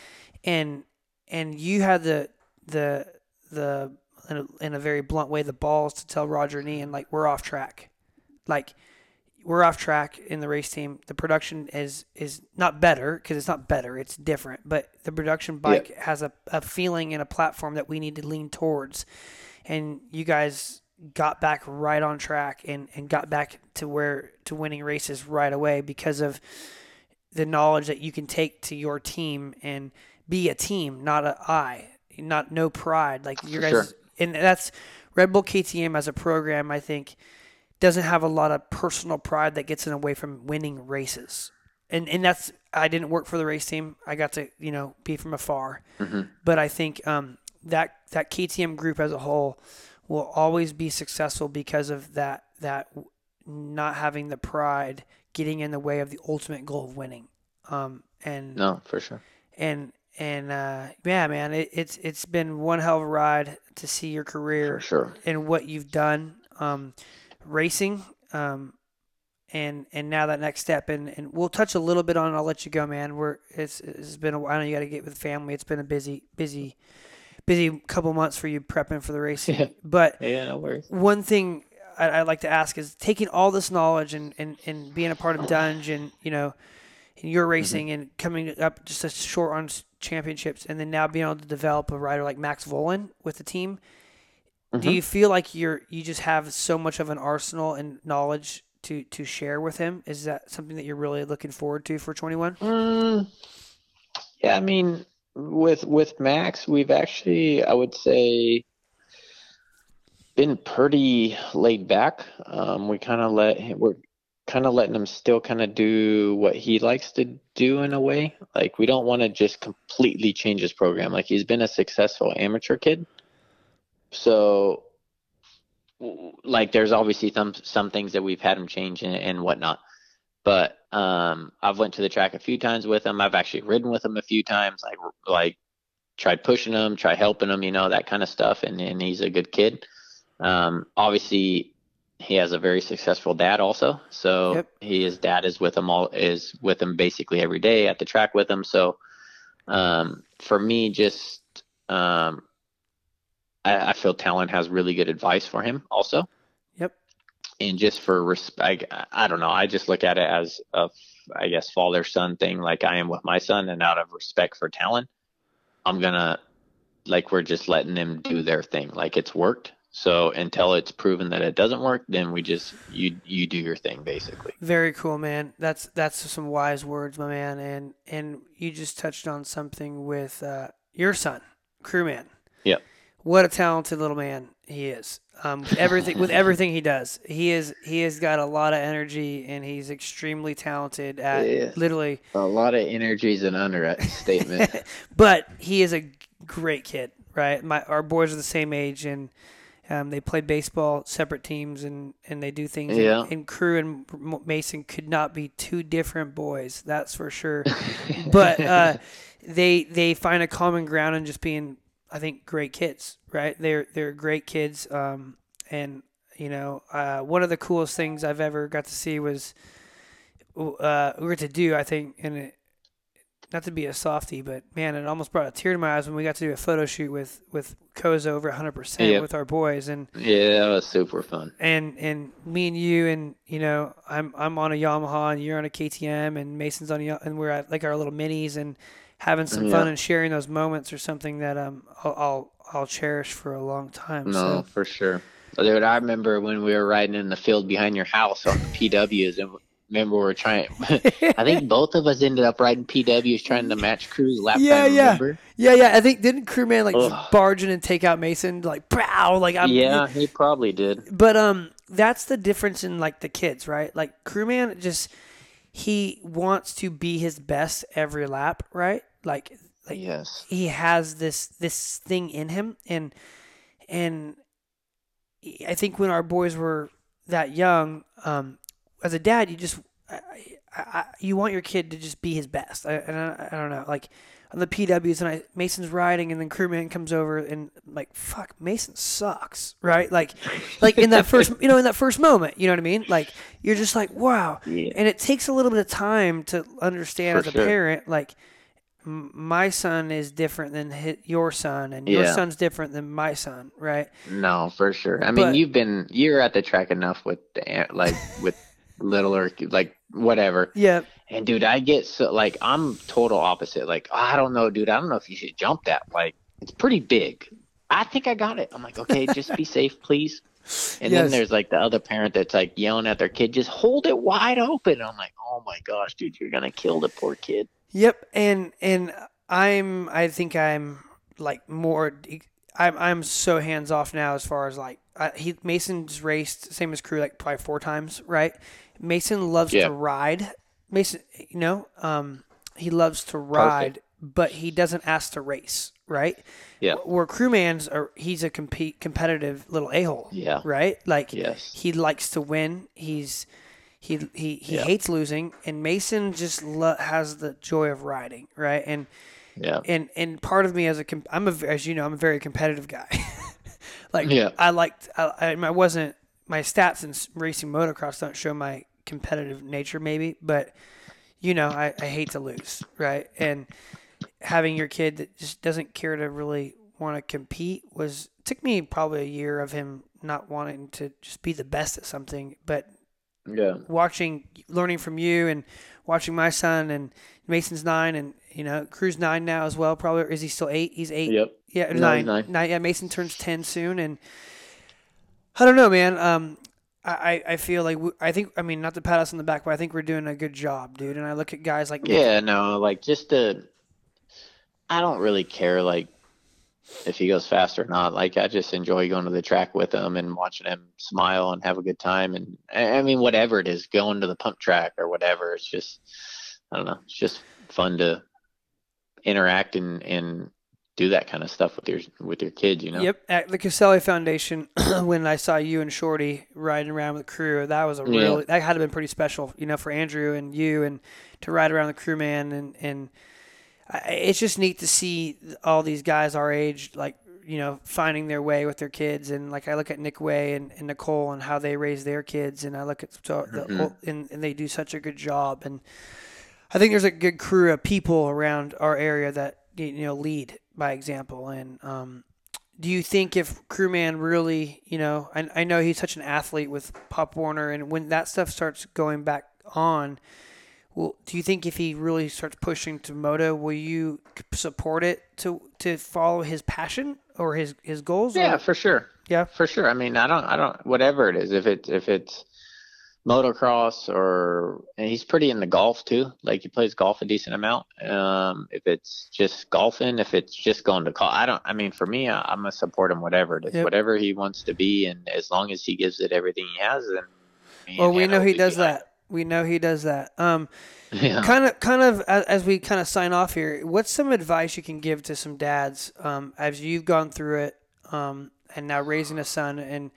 And and you had the the the in a, in a very blunt way the balls to tell Roger and Ian like we're off track, like we're off track in the race team. The production is is not better because it's not better. It's different, but the production bike has a, a feeling and a platform that we need to lean towards. And you guys got back right on track and, and got back to where to winning races right away because of the knowledge that you can take to your team and be a team, not a I, not no pride. Like you guys, sure. and that's Red Bull KTM as a program. I think doesn't have a lot of personal pride that gets in the way from winning races. And and that's I didn't work for the race team. I got to you know be from afar, Mhm. but I think um, that that KTM group as a whole will always be successful because of that that not having the pride getting in the way of the ultimate goal of winning. Um, and No, for sure. and and uh, yeah, man, it, it's it's been one hell of a ride to see your career For sure. and what you've done, um, racing, um, and and now that next step, and, and we'll touch a little bit on. it. I'll let you go, man. We're it's it's been a while. I know you got to get with the family. It's been a busy busy busy couple months for you prepping for the race. Yeah. but Yeah, no worries. one thing I, I'd like to ask is taking all this knowledge and, and, and being a part of Dunge and, you know, in your racing and coming up just a short on championships and then now being able to develop a rider like Max Vohland with the team. Do you feel like you're you just have so much of an arsenal and knowledge to, to share with him? Is that something that you're really looking forward to for 21? Mm, yeah, I mean, with with Max, we've actually, I would say, been pretty laid back. Um, we kind of let him, we're kind of letting him still kind of do what he likes to do in a way. Like we don't want to just completely change his program. Like he's been a successful amateur kid, so like there's obviously some some things that we've had him change and, and whatnot. But um, I've went to the track a few times with him. I've actually ridden with him a few times. Like like tried pushing him, try helping him, you know, that kind of stuff. And and he's a good kid. Um, obviously, he has a very successful dad also. So Yep. he his dad is with him all is with him basically every day at the track with him. So um, for me, just um, I, I feel Tallon has really good advice for him also. And just for respect I, I don't know i just look at it as a i guess father son thing like i am with my son and out of respect for Tallon i'm gonna like we're just letting them do their thing like it's worked so until it's proven that it doesn't work then we just you you do your thing basically Very cool, man. That's that's some wise words, my man. And and you just touched on something with uh, your son, crewman. Yep. What a talented little man he is. Um, with everything with everything he does, he is he has got a lot of energy and he's extremely talented at Yeah. literally. a lot of energy is an understatement But he is a great kid, right? My our boys are the same age and. Um, they play baseball, separate teams, and, and they do things. Yeah. And, and Crew and Mason could not be two different boys, that's for sure. but uh, they they find a common ground in just being, I think, great kids. Right? They're they're great kids. Um, and you know, uh, one of the coolest things I've ever got to see was, uh, we were to do. I think, and it, not to be a softie, but man, it almost brought a tear to my eyes when we got to do a photo shoot with with Koza over 100 percent with our boys and yeah that was super fun and and me and you and you know I'm I'm on a Yamaha and you're on a KTM and Mason's on a and we're at like our little minis and having some fun and sharing those moments or something that um I'll I'll, I'll cherish for a long time. no So for sure dude i remember when we were riding in the field behind your house on the pws and remember we were trying I think both of us ended up riding PWs trying to match Crew's lap Yeah, time. yeah. Remember? yeah, yeah, I think didn't crewman like Ugh. barge in and take out Mason like pow like I'm yeah, he probably did. But um, that's the difference in like the kids, right? Like crewman just he wants to be his best every lap, right? Like like Yes. he has this this thing in him, and and I think when our boys were that young, um, as a dad, you just I, I, you want your kid to just be his best. I, I, I don't know, like the PWs, and I Mason's riding, and then crewman comes over, and like fuck, Mason sucks, right? Like, like in that first, you know, in that first moment, you know what I mean? Like you're just like, wow, Yeah. and it takes a little bit of time to understand For as a sure. parent, like m- my son is different than hi- your son, and your son's different than my son, right? No, for sure. I mean, But- you've been you're at the track enough with the like with littler like whatever. Yeah, And dude, I get so like I'm total opposite. Like oh, I don't know, dude. I don't know if you should jump that. Like it's pretty big. I think I got it. I'm like, okay, just be safe, please. And Yes. then there's like the other parent that's like yelling at their kid, just hold it wide open. I'm like, oh my gosh, dude, you're gonna kill the poor kid. Yep, and and I'm I think I'm like more I'm I'm so hands off now as far as like I, he Mason's raced same as crew like probably four times right. Mason loves Yeah. to ride. Mason, you know, um, he loves to ride, but he doesn't ask to race, right? Yeah. Where crewman's are he's a compete competitive little a hole, Yeah. right? Like Yes. he likes to win. He's he he, he Yeah. hates losing, and Mason just lo- has the joy of riding, right? And Yeah. And and part of me as a com- I'm a as you know I'm a very competitive guy. like Yeah. I liked I I wasn't my stats in racing motocross don't show my competitive nature maybe, but you know I, I hate to lose right and having your kid that just doesn't care to really want to compete was took me probably a year of him not wanting to just be the best at something but Yeah. watching learning from you and watching my son and Mason's nine and you know Crew's nine now as well probably is he still eight he's eight Yep. yeah No, nine. nine. nine yeah Mason turns 10 soon and I don't know man um I, I feel like we, I think I mean not to pat us on the back but I think we're doing a good job dude and I look at guys like Yeah, no, like just to, I don't really care like if he goes fast or not. Like I just enjoy going to the track with him and watching him smile and have a good time. And I I mean, whatever it is, going to the pump track or whatever. It's just, I don't know. It's just fun to interact and and do that kind of stuff with your with your kids. You know. Yep, at the Caselli Foundation, when I saw you and Shorty riding around with the crew, that was a Yeah. really that had to been pretty special, you know, for Andrew and you, and to ride around the crew, man, and and I, it's just neat to see all these guys our age, like you know, finding their way with their kids, and like I look at Nick Wey and, and Nicole and how they raise their kids, and I look at so the Mhm. and, and they do such a good job, and I think there's a good crew of people around our area that you know lead by example. And um, do you think if Crewman really, you know, I, I know he's such an athlete with Pop Warner, and when that stuff starts going back on, well, do you think if he really starts pushing to moto, will you support it to to follow his passion or his his goals? Yeah, or, for sure. Yeah. for sure. I mean, I don't, I don't, whatever it is, if it's if it's motocross or and he's pretty in the golf too. Like he plays golf a decent amount. Um, if it's just golfing, if it's just going to call, I don't. I mean, for me, I, I'm gonna support him whatever it is, Yep. whatever he wants to be, and as long as he gives it everything he has, then. well, we Hannah know he does that. We know he does that. Um. Yeah. kind of kind of as, as we kind of sign off here what's some advice you can give to some dads um, as you've gone through it um, and now raising a son and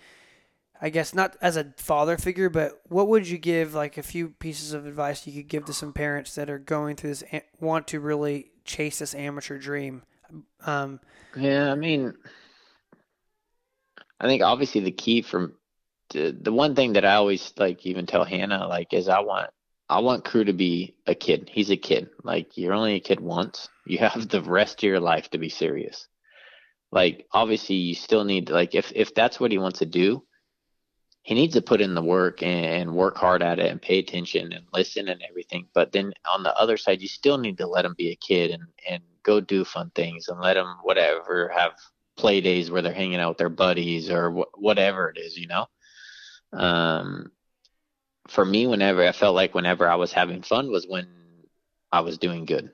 i guess not as a father figure but what would you give like a few pieces of advice you could give to some parents that are going through this want to really chase this amateur dream um, Yeah, I mean, I think obviously the key from the, the one thing that I always like even tell Hannah like is I want I want Crew to be a kid. He's a kid. Like you're only a kid once. You have the rest of your life to be serious. Like obviously you still need like if if that's what he wants to do, he needs to put in the work and, work hard at it and pay attention and listen and everything. But then on the other side, you still need to let him be a kid and and go do fun things and let him whatever have play days where they're hanging out with their buddies or wh- whatever it is, you know. Um, for me, whenever I felt like whenever I was having fun was when I was doing good.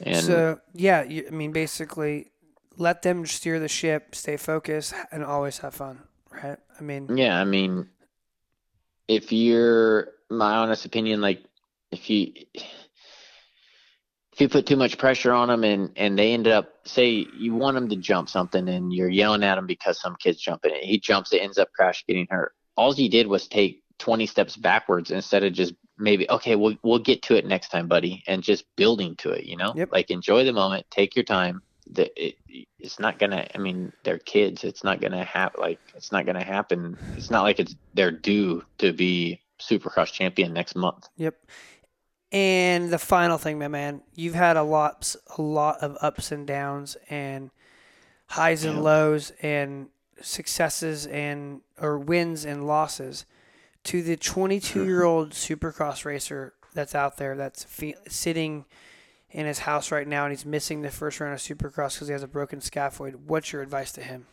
And so yeah you, i mean basically let them steer the ship stay focused and always have fun right i mean Yeah, I mean, if you're my honest opinion, like if you if you put too much pressure on them and and they ended up say you want them to jump something and you're yelling at him because some kid's jumping it, he jumps it, ends up crash getting hurt. All he did was take 20 steps backwards instead of just maybe okay, we'll we'll get to it next time, buddy, and just building to it. You know, Yep. like enjoy the moment, take your time. The, it, it's not gonna. I mean, they're kids. It's not gonna happen. Like it's not gonna happen. It's not like it's they're due to be Supercross champion next month. Yep. And the final thing, my man, you've had a lot, a lot of ups and downs, and highs and Yeah. lows, and successes and or wins and losses. To the 22 year old Supercross racer that's out there, that's fe- sitting in his house right now, and he's missing the first round of Supercross because he has a broken scaphoid. What's your advice to him?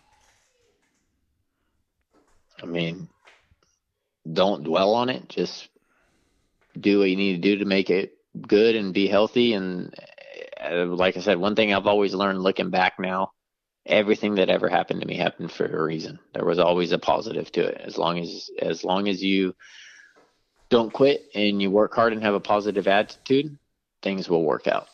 I mean, don't dwell on it. Just do what you need to do to make it good and be healthy. And uh, like I said, one thing I've always learned looking back now, everything that ever happened to me happened for a reason. There was always a positive to it. As long as as long as you don't quit and you work hard and have a positive attitude, things will work out.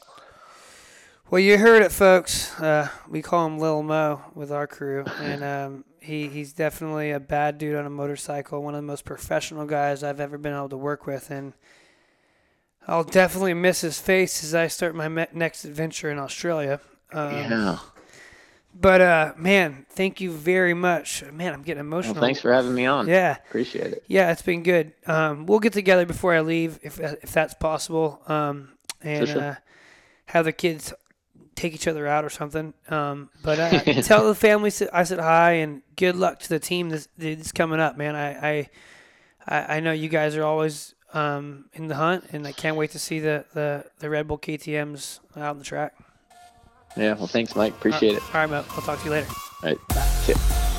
Well, you heard it, folks. Uh, we call him Lil Mo with our crew, and um, he he's definitely a bad dude on a motorcycle. One of the most professional guys I've ever been able to work with, and I'll definitely miss his face as I start my me- next adventure in Australia. Um, yeah. But uh, man, thank you very much. Man, I'm getting Well, emotional. thanks for having me on. Yeah, Appreciate it. yeah, it's been good. Um, we'll get together before I leave, if if that's possible, um, and sure. uh, have the kids take each other out or something. Um, but uh, tell the family I said hi and good luck to the team that's, that's coming up, man. I, I I I know you guys are always um, in the hunt, and I can't wait to see the, the, the Red Bull KTM's out on the track. Yeah. Well, thanks, Mike. Appreciate it. All right, Mo. I'll talk to you later. All right. Ya.